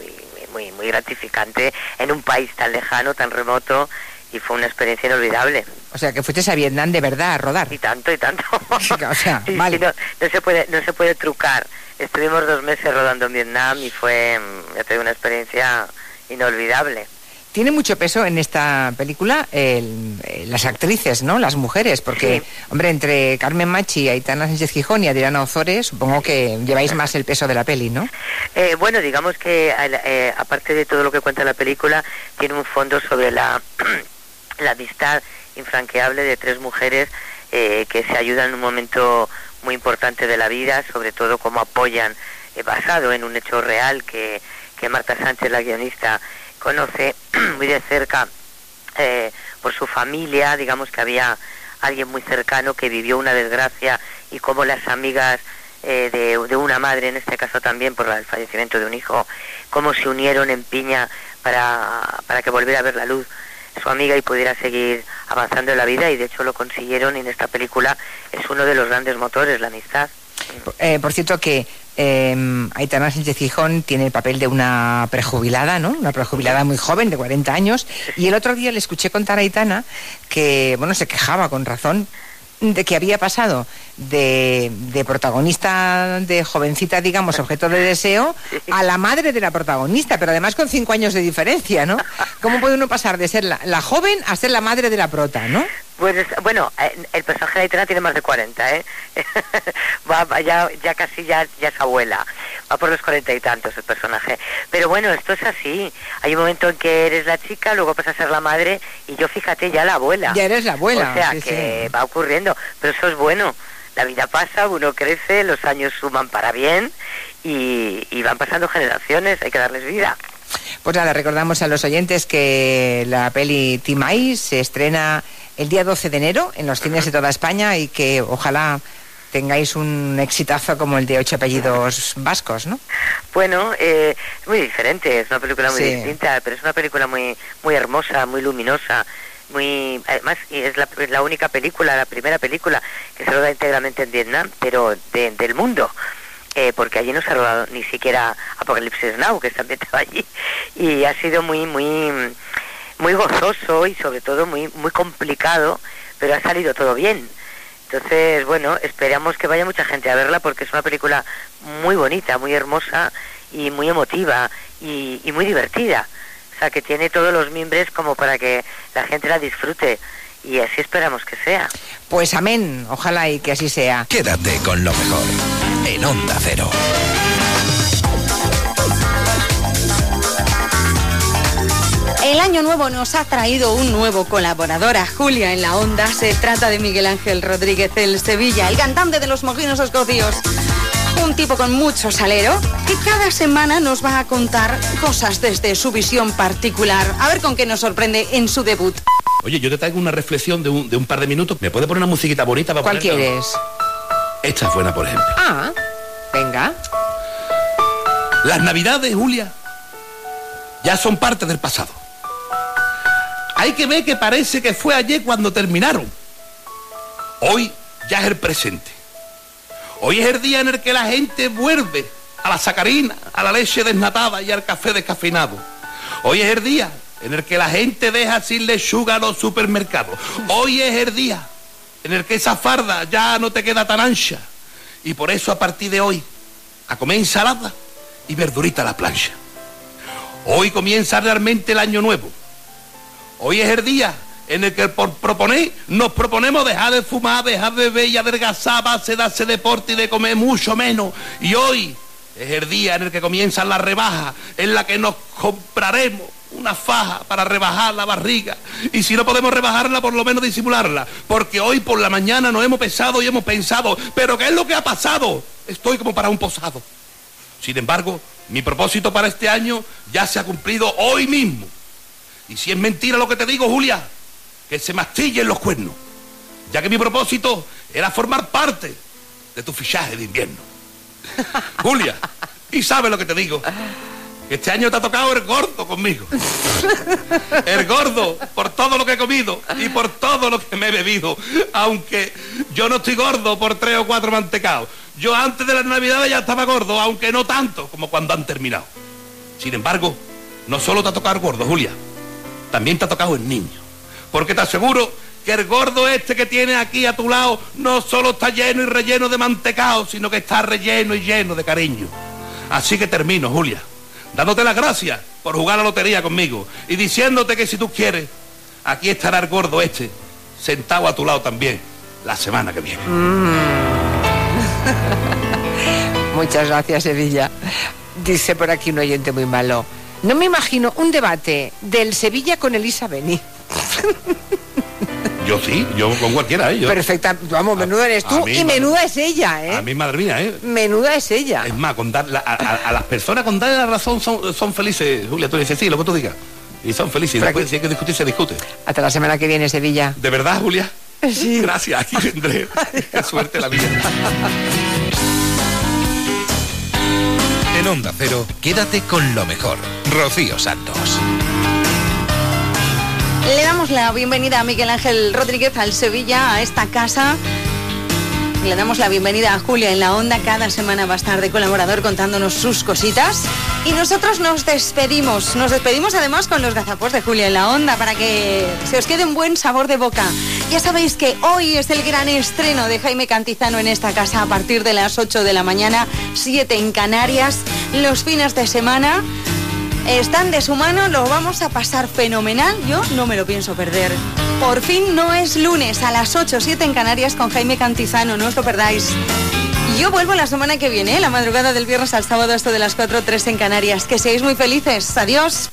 S54: muy, muy gratificante en un país tan lejano, tan remoto y fue una experiencia inolvidable.
S49: O sea, que fuiste a Vietnam de verdad a rodar.
S54: Y tanto, y tanto.
S49: o sea,
S54: Sí,
S49: vale.
S54: sí, no, no se puede no se puede trucar. Estuvimos dos meses rodando en Vietnam y fue, mm, ya te digo, una experiencia inolvidable.
S49: Tiene mucho peso en esta película el- eh, las actrices, ¿no? Las mujeres, porque, hombre, entre Carmen Machi, Aitana Sánchez Gijón y Adriana Ozores, supongo que lleváis más el peso de la peli, ¿no?
S54: Eh, bueno, digamos que eh, aparte de todo lo que cuenta la película, tiene un fondo sobre la, la amistad infranqueable de tres mujeres eh, que se ayudan en un momento muy importante de la vida, sobre todo cómo apoyan, eh, basado en un hecho real que, que Marta Sánchez, la guionista, conoce muy de cerca eh, por su familia, digamos que había alguien muy cercano que vivió una desgracia y cómo las amigas eh, de, de una madre, en este caso también por el fallecimiento de un hijo, cómo se unieron en piña para, para que volviera a ver la luz su amiga y pudiera seguir avanzando en la vida y de hecho lo consiguieron y en esta película es uno de los grandes motores, la amistad.
S49: Eh, por cierto que eh, Aitana Sánchez Gijón tiene el papel de una prejubilada, ¿no? Una prejubilada muy joven, de 40 años. Y el otro día le escuché contar a Aitana que, bueno, se quejaba con razón de que había pasado de, de protagonista de jovencita, digamos, objeto de deseo, a la madre de la protagonista, pero además con cinco años de diferencia, ¿no? ¿Cómo puede uno pasar de ser la, la joven a ser la madre de la prota, ¿no?
S54: Pues es- bueno, eh, el personaje de Aitana tiene más de 40, ¿eh? va, va ya, ya casi ya, ya es abuela. Va por los cuarenta y tantos el personaje. Pero bueno, esto es así. Hay un momento en que eres la chica, luego pasas a ser la madre y yo, fíjate, ya la abuela.
S49: Ya eres la abuela,
S54: O sea,
S49: sí,
S54: que
S49: sí.
S54: va ocurriendo. Pero eso es bueno. La vida pasa, uno crece, los años suman para bien y, y van pasando generaciones, hay que darles vida.
S49: Pues nada, recordamos a los oyentes que la peli Timay se estrena el día 12 de enero en los cines de toda España y que ojalá tengáis un exitazo como el de ocho apellidos vascos, ¿no?
S54: Bueno, eh, es muy diferente, es una película muy
S49: Sí.
S54: distinta, pero es una película muy muy hermosa, muy luminosa, muy además es la, la única película, la primera película que se roda íntegramente en Vietnam, pero de- del mundo. Eh, porque allí no se ha rodado ni siquiera Apocalipsis Now, que está ambientado allí, y ha sido muy, muy, muy gozoso y sobre todo muy, muy complicado, pero ha salido todo bien. Entonces, bueno, esperamos que vaya mucha gente a verla porque es una película muy bonita, muy hermosa y muy emotiva y, y muy divertida. O sea, que tiene todos los mimbres como para que la gente la disfrute y así esperamos que sea.
S49: Pues amén, ojalá y que así sea.
S25: Quédate con lo mejor en Onda Cero.
S9: El año nuevo nos ha traído un nuevo colaborador a Julia en la onda. Se trata de Miguel Ángel Rodríguez del Sevilla, el cantante de los mojinos escocios. Un tipo con mucho salero que cada semana nos va a contar cosas desde su visión particular. A ver con qué nos sorprende en su debut.
S55: Oye, yo te traigo una reflexión de un, de un par de minutos. ¿Me puede poner una musiquita bonita para
S49: ¿Cuál
S55: ponerla?
S49: quieres?
S55: Esta es buena, por ejemplo.
S49: Ah, venga.
S55: Las navidades, Julia, ya son parte del pasado. Hay que ver que parece que fue ayer cuando terminaron. Hoy ya es el presente. Hoy es el día en el que la gente vuelve a la sacarina, a la leche desnatada y al café descafeinado. Hoy es el día en el que la gente deja sin lechuga los supermercados. Hoy es el día en el que esa farda ya no te queda tan ancha. Y por eso a partir de hoy, a comer ensalada y verdurita a la plancha. Hoy comienza realmente el año nuevo. Hoy es el día en el que por proponer nos proponemos dejar de fumar, dejar de beber y adelgazar a base de darse deporte y de comer mucho menos. Y hoy es el día en el que comienzan las rebajas, en la que nos compraremos una faja para rebajar la barriga. Y si no podemos rebajarla, por lo menos disimularla. Porque hoy por la mañana nos hemos pesado y hemos pensado, pero ¿qué es lo que ha pasado? Estoy como para un posado. Sin embargo, mi propósito para este año ya se ha cumplido hoy mismo. Y si es mentira lo que te digo, Julia, que se mastillen los cuernos. Ya que mi propósito era formar parte de tu fichaje de invierno. Julia, y sabes lo que te digo. Este año te ha tocado el gordo conmigo. El gordo por todo lo que he comido y por todo lo que me he bebido. Aunque yo no estoy gordo por tres o cuatro mantecados. Yo antes de las navidades ya estaba gordo, aunque no tanto como cuando han terminado. Sin embargo, no solo te ha tocado el gordo, Julia. También te ha tocado el niño. Porque te aseguro que el gordo este que tienes aquí a tu lado no solo está lleno y relleno de mantecao, sino que está relleno y lleno de cariño. Así que termino, Julia, dándote las gracias por jugar la lotería conmigo y diciéndote que si tú quieres, aquí estará el gordo este, sentado a tu lado también, la semana que viene.
S49: Muchas gracias, Sevilla. Dice por aquí un oyente muy malo. No me imagino un debate del Sevilla con Elisa Beni.
S55: Yo sí, yo con cualquiera, ¿eh? Yo-
S49: Perfecta, vamos, menuda eres
S55: a
S49: tú
S55: mí,
S49: y
S55: madre-
S49: menuda es ella, ¿eh?
S55: A mí, madre mía, ¿eh?
S49: Menuda es ella.
S55: Es más, con dar la- a, a- a las personas con darle la razón son, son felices, Julia. Tú dices, sí, lo que tú digas. Y son felices. Y después, si hay que discutir, se discute.
S49: Hasta la semana que viene, Sevilla.
S55: ¿De verdad, Julia? Sí. Gracias, aquí vendré. Qué suerte la vida.
S25: En Onda Cero, quédate con lo mejor. Rocío Santos.
S9: Le damos la bienvenida a Miguel Ángel Rodríguez al Sevilla, a esta casa. Le damos la bienvenida a Julia en la onda. Cada semana va a estar de colaborador contándonos sus cositas. Y nosotros nos despedimos. Nos despedimos además con los gazapos de Julia en la onda para que se os quede un buen sabor de boca. Ya sabéis que hoy es el gran estreno de Jaime Cantizano en esta casa a partir de las 8 de la mañana, 7 en Canarias. Los fines de semana están de su mano, lo vamos a pasar fenomenal. Yo no me lo pienso perder. Por fin no es lunes a las 8 7 en Canarias con Jaime Cantizano, no os lo perdáis. Y Yo vuelvo la semana que viene, ¿eh? la madrugada del viernes al sábado, esto de las 4 3 en Canarias. Que seáis muy felices. Adiós.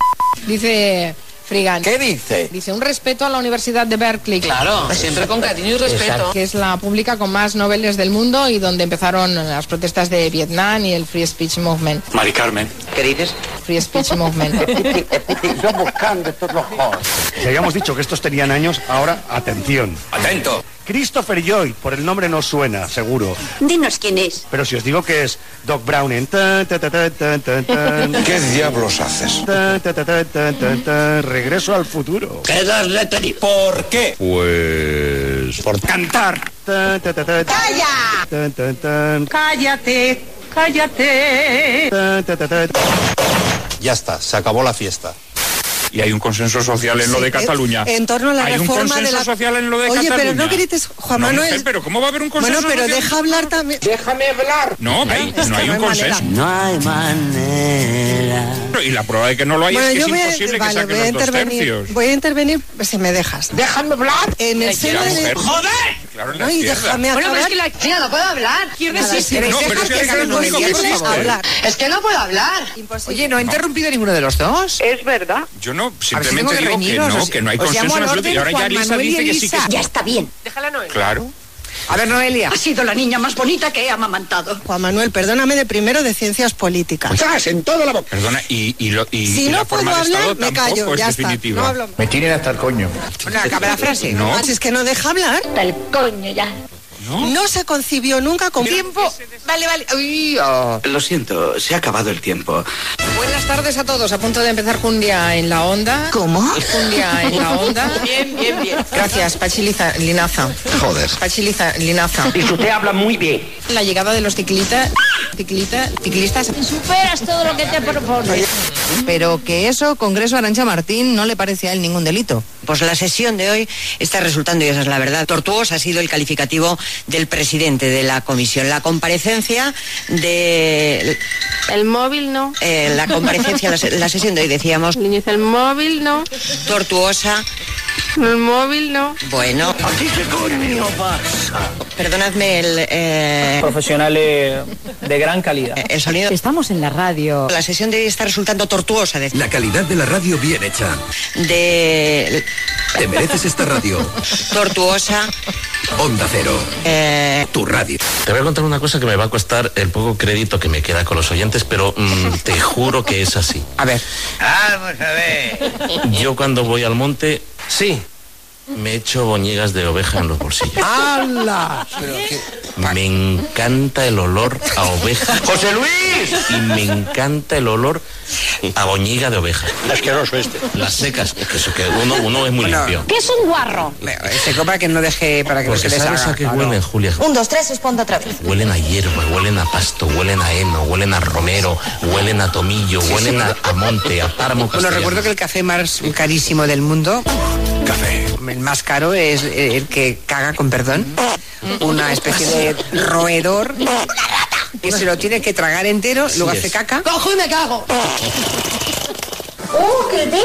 S49: Dice Frigan.
S56: ¿Qué dice?
S49: Dice un respeto a la Universidad de Berkeley.
S56: Claro, siempre con cariño y respeto.
S49: Que es la pública con más noveles del mundo y donde empezaron las protestas de Vietnam y el Free Speech Movement.
S56: Mari Carmen. ¿Qué dices?
S49: Free Speech Movement.
S56: Yo buscando estos los.
S57: Si habíamos dicho que estos tenían años, ahora atención.
S56: Atento.
S57: Christopher Joy, por el nombre no suena, seguro.
S58: Dinos quién es.
S57: Pero si os digo que es Doc Brown en tan, tan, tan, tan, tan, tan,
S27: ¿Qué diablos haces?
S57: tan, tan, tan, tan, tan, tan, tan, regreso al futuro.
S56: Quedas detenido. ¿Por qué?
S57: Pues por cantar. Tan, tan, tan, tan,
S58: ¡Calla!
S57: tan, tan, tan,
S58: Cállate, cállate.
S59: Ya está, se acabó la fiesta.
S60: Y hay un consenso social en lo de Cataluña.
S61: En torno a la
S60: hay un
S61: reforma
S60: consenso
S61: de la...
S60: social en lo de
S61: Oye,
S60: Cataluña.
S61: pero no grites, Juan
S60: No,
S61: Manuel.
S60: mujer, pero ¿cómo va a haber un consenso
S61: Bueno, pero
S60: social?
S61: deja hablar también.
S56: Déjame hablar.
S60: No, hay- no hay
S61: no
S60: un
S61: hay manera.
S60: consenso.
S58: No hay manera.
S60: y la prueba de que no lo hay
S62: Bueno,
S60: es que
S62: yo
S60: es
S62: voy a,
S60: imposible
S62: vale,
S60: que saquen
S62: voy a
S60: los dos
S62: intervenir.
S60: tercios.
S62: Voy a intervenir si me dejas. Déjame hablar. En el seno de... ¡Joder!
S60: Claro,
S62: Ay,
S60: izquierda.
S62: déjame
S63: Bueno, pero es
S62: acabar.
S63: que la chica no puedo hablar. Decir,
S62: ¿queréis
S60: No, pero es que es único que
S62: hablar?
S63: Es que no puedo hablar.
S49: Oye, ¿no ha interrumpido ninguno de los dos?
S63: Es verdad.
S60: Yo no,
S49: Si
S60: simplemente
S49: que
S60: digo que no, que no hay consenso en absoluto. Y ahora ya
S49: y
S60: dice que sí que es...
S63: Ya está bien.
S49: Déjala, Noel.
S60: Claro.
S49: A ver, Noelia.
S63: Ha sido la niña más bonita que he amamantado.
S62: Juan Manuel, perdóname de primero de ciencias políticas.
S60: en toda la boca! Perdona, y, y, lo, y,
S62: Si
S60: y
S62: no
S60: la forma
S62: puedo
S60: de Estado
S62: hablar, me
S60: tampoco
S62: callo,
S60: es
S62: ya está.
S60: definitiva.
S62: No hablo
S60: Me tienen hasta el coño.
S49: Bueno, acaba la frase.
S60: No.
S62: Si es que no deja hablar.
S63: El coño ya.
S62: No, se concibió nunca con
S49: Tiempo. Vale, vale. Uy, oh.
S56: Lo siento, se ha acabado el tiempo.
S49: Buenas tardes a todos. A punto de empezar Jundia en la onda.
S62: ¿Cómo?
S49: Jundia en la onda.
S63: Bien, bien, bien.
S49: Gracias, Pachiliza Linaza.
S27: Joder.
S49: Pachiliza Linaza.
S56: Y usted habla muy bien.
S49: La llegada de los ciclistas. Ciclista, ciclistas.
S63: Superas todo lo que te propones.
S64: Pero que eso, Congreso Arancha Martín, no le parece a él ningún delito.
S65: Pues la sesión de hoy está resultando, y esa es la verdad, tortuosa ha sido el calificativo del presidente de la comisión. La comparecencia de...
S66: El móvil no.
S65: eh, la comparecencia, la, la sesión de hoy decíamos,
S66: el móvil no.
S65: tortuosa.
S66: El móvil no.
S65: Bueno,
S56: Aquí qué coño pasa.
S65: perdonadme el... eh,
S67: Profesionales de gran calidad.
S65: el sonido.
S64: Estamos en la radio.
S65: La sesión de hoy está resultando tortuosa. De,
S25: La calidad de la radio bien hecha.
S65: de-
S25: Te mereces esta radio.
S65: tortuosa.
S25: Onda Cero.
S65: eh,
S25: Tu radio.
S61: Te voy a contar una cosa que me va a costar el poco crédito que me queda con los oyentes, pero mm, te juro que es así.
S49: A ver.
S56: Vamos a ver.
S61: Yo cuando voy al monte,
S49: Sí.
S61: Me echo boñigas de oveja en los bolsillos.
S49: ¡Hala!
S61: Me encanta el olor a oveja
S56: ¡José Luis!
S61: y me encanta el olor a boñiga de oveja.
S56: Asqueroso este.
S61: Las secas, es que, eso que uno, uno es muy
S49: Bueno,
S61: limpio.
S63: ¿Qué es un guarro?
S49: Se copa que no deje para que no
S61: Porque
S49: se les
S61: sabes
S49: haga.
S61: a qué
S49: Ah, no.
S61: huelen, Julia.
S64: Un, dos, tres, responda otra vez.
S61: Huelen a hierba, huelen a pasto, huelen a heno, huelen a romero, huelen a tomillo, huelen A, a monte, a páramo
S49: Bueno, recuerdo que el café más carísimo del mundo,
S25: Café.
S49: El más caro, es el que caga con perdón. Una especie de roedor que se lo tiene que tragar entero, luego hace caca,
S63: ¡Cojo y me cago!
S64: ¡Oh, qué dente!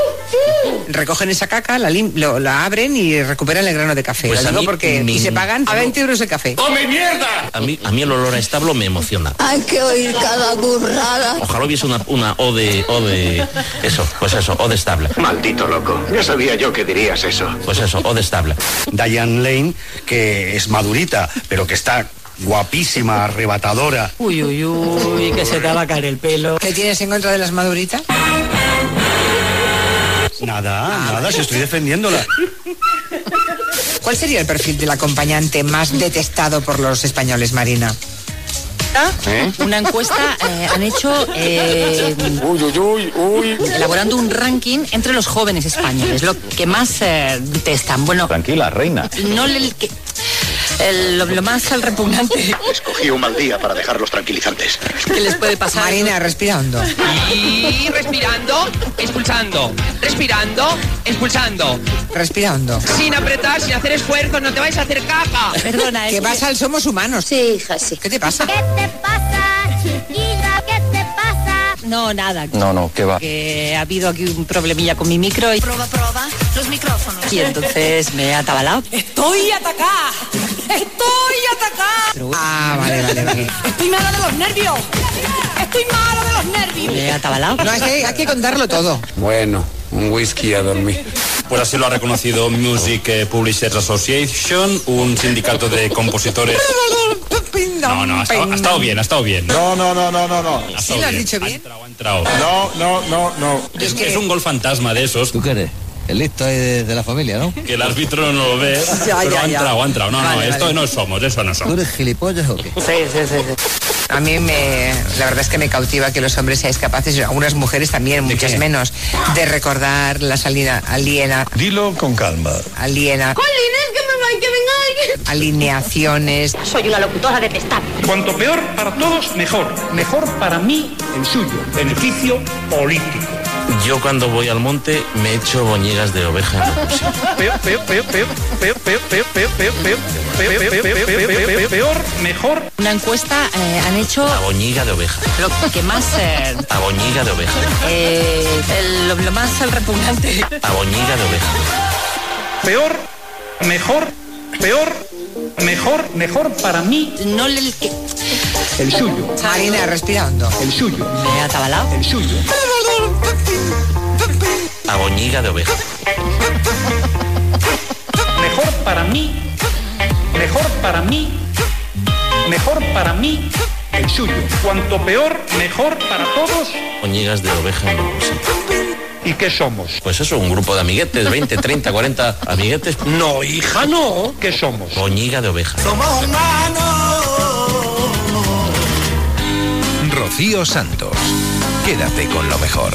S49: recogen esa caca, la, lim- lo- la abren y recuperan el grano de café.
S61: Pues
S49: Lo digo
S61: mí
S49: porque y se pagan a
S61: encanta.
S49: 20 euros el café.
S56: ¡Come mierda!
S61: A mí, a mí el olor a establo me emociona.
S64: Hay que oír cada burrada.
S61: Ojalá hubiese una, una O de, O de... Eso, pues eso, O de establa.
S56: Maldito loco. Ya sabía yo que dirías eso.
S61: Pues eso, O de establa.
S57: Diane Lane, que es madurita, pero que está guapísima, arrebatadora.
S67: Uy, uy, uy, que se te va a caer el pelo.
S49: ¿Qué tienes en contra de las maduritas?
S57: Nada, nada, si estoy defendiéndola.
S49: ¿Cuál sería el perfil del acompañante más detestado por los españoles, Marina?
S64: Una encuesta eh, han hecho eh, elaborando un ranking entre los jóvenes españoles, lo que más eh, detestan. Bueno,
S60: Tranquila, reina.
S64: no le- que- el- lo, lo más el repugnante
S56: Escogí un mal día para dejar los tranquilizantes.
S64: que les puede pasar.
S49: Marina, respira hondo.
S68: Y respirando, expulsando. Respirando, expulsando.
S49: Respira hondo.
S68: Sin apretar, sin hacer esfuerzo, no te vais a hacer caca.
S64: Perdona,
S49: ¿Qué pasa al Somos Humanos?
S64: Sí, hija, sí.
S49: ¿Qué te pasa?
S64: te pasa, No, nada.
S60: No, no, ¿qué va?
S64: Que ha habido aquí un problemilla con mi micro y,
S63: Proba, proba. Los micrófonos.
S64: y entonces me he atabalado.
S63: Estoy atacada. Estoy atacada.
S49: Ah, vale, vale, vale.
S63: Estoy mala de los nervios. Estoy mala de los nervios.
S64: Me he atabalado.
S49: No, es que hay que contarlo todo.
S60: Bueno, un whisky a dormir.
S53: Pues así lo ha reconocido Music Publishers Association, un sindicato de compositores. No, no, ha estado, ha estado bien, ha estado bien.
S69: No, no, no, no, no, no.
S49: ¿Sí lo has dicho bien?
S69: No, no, no, no.
S53: Es, es un gol fantasma de esos.
S70: ¿Tú qué eres? El listo ahí de, de la familia, ¿no?
S53: Que el árbitro no lo ve,
S49: Ya,
S53: pero
S49: ya,
S53: ha
S49: ya.
S53: entrado, ha entrado. No, no,
S49: Vale,
S53: esto no somos, eso no
S70: ¿Tú
S53: somos.
S70: eres gilipollas o qué?
S49: Sí, sí, sí, sí. A mí me, la verdad es que me cautiva que los hombres seáis capaces, y algunas mujeres también, muchas
S53: qué?
S49: menos, de recordar la salida aliena,
S70: Dilo con calma.
S49: aliena,
S63: Colines, que me va, que venga.
S49: alineaciones.
S63: Soy una locutora detestable.
S71: Cuanto peor para todos, mejor. Mejor para mí, el suyo. Beneficio político.
S61: Yo cuando voy al monte me echo boñigas de oveja en bolsillos.
S55: Peor, peor, peor, peor, peor, peor, peor, peor, peor, peor, peor, peor, peor, peor, peor, peor, mejor.
S72: Una encuesta eh, han hecho
S61: A boñiga de oveja.
S72: lo que más... eh,
S61: A boñiga de oveja.
S72: eh, el- lo, lo más el repugnante.
S61: A boñiga de oveja.
S55: Peor, mejor, peor, mejor, mejor para mí.
S72: No le...
S55: El suyo.
S49: Marina, respirando.
S55: El suyo.
S72: ¿Me ha atabalado?
S55: El suyo.
S61: A boñiga de oveja.
S55: Mejor para mí. Mejor para mí. Mejor para mí. El suyo. Cuanto peor, mejor para todos.
S61: Boñigas de oveja en.
S55: ¿Y qué somos?
S61: Pues eso, un grupo de amiguetes, 20, 30, 40 amiguetes.
S55: No, hija, no. ¿Qué somos?
S61: Boñiga de oveja.
S2: Rocío Santos. Quédate con lo mejor.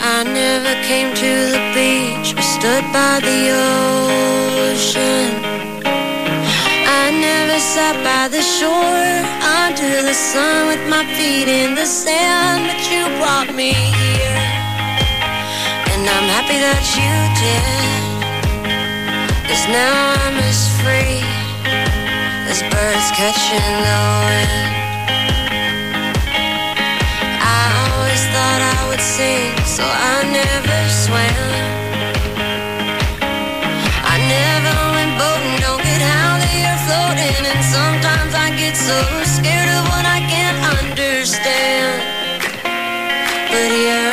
S17: I never came to the beach or stood by the ocean. I never sat by the shore under the sun with my feet in the sand, but you brought me here. And I'm happy that you did. Cause now I'm as free as birds catching the wind. Thought I would sing, so I never swam. I never went boating, don't get how they are floating, and sometimes I get so scared of what I can't understand. But here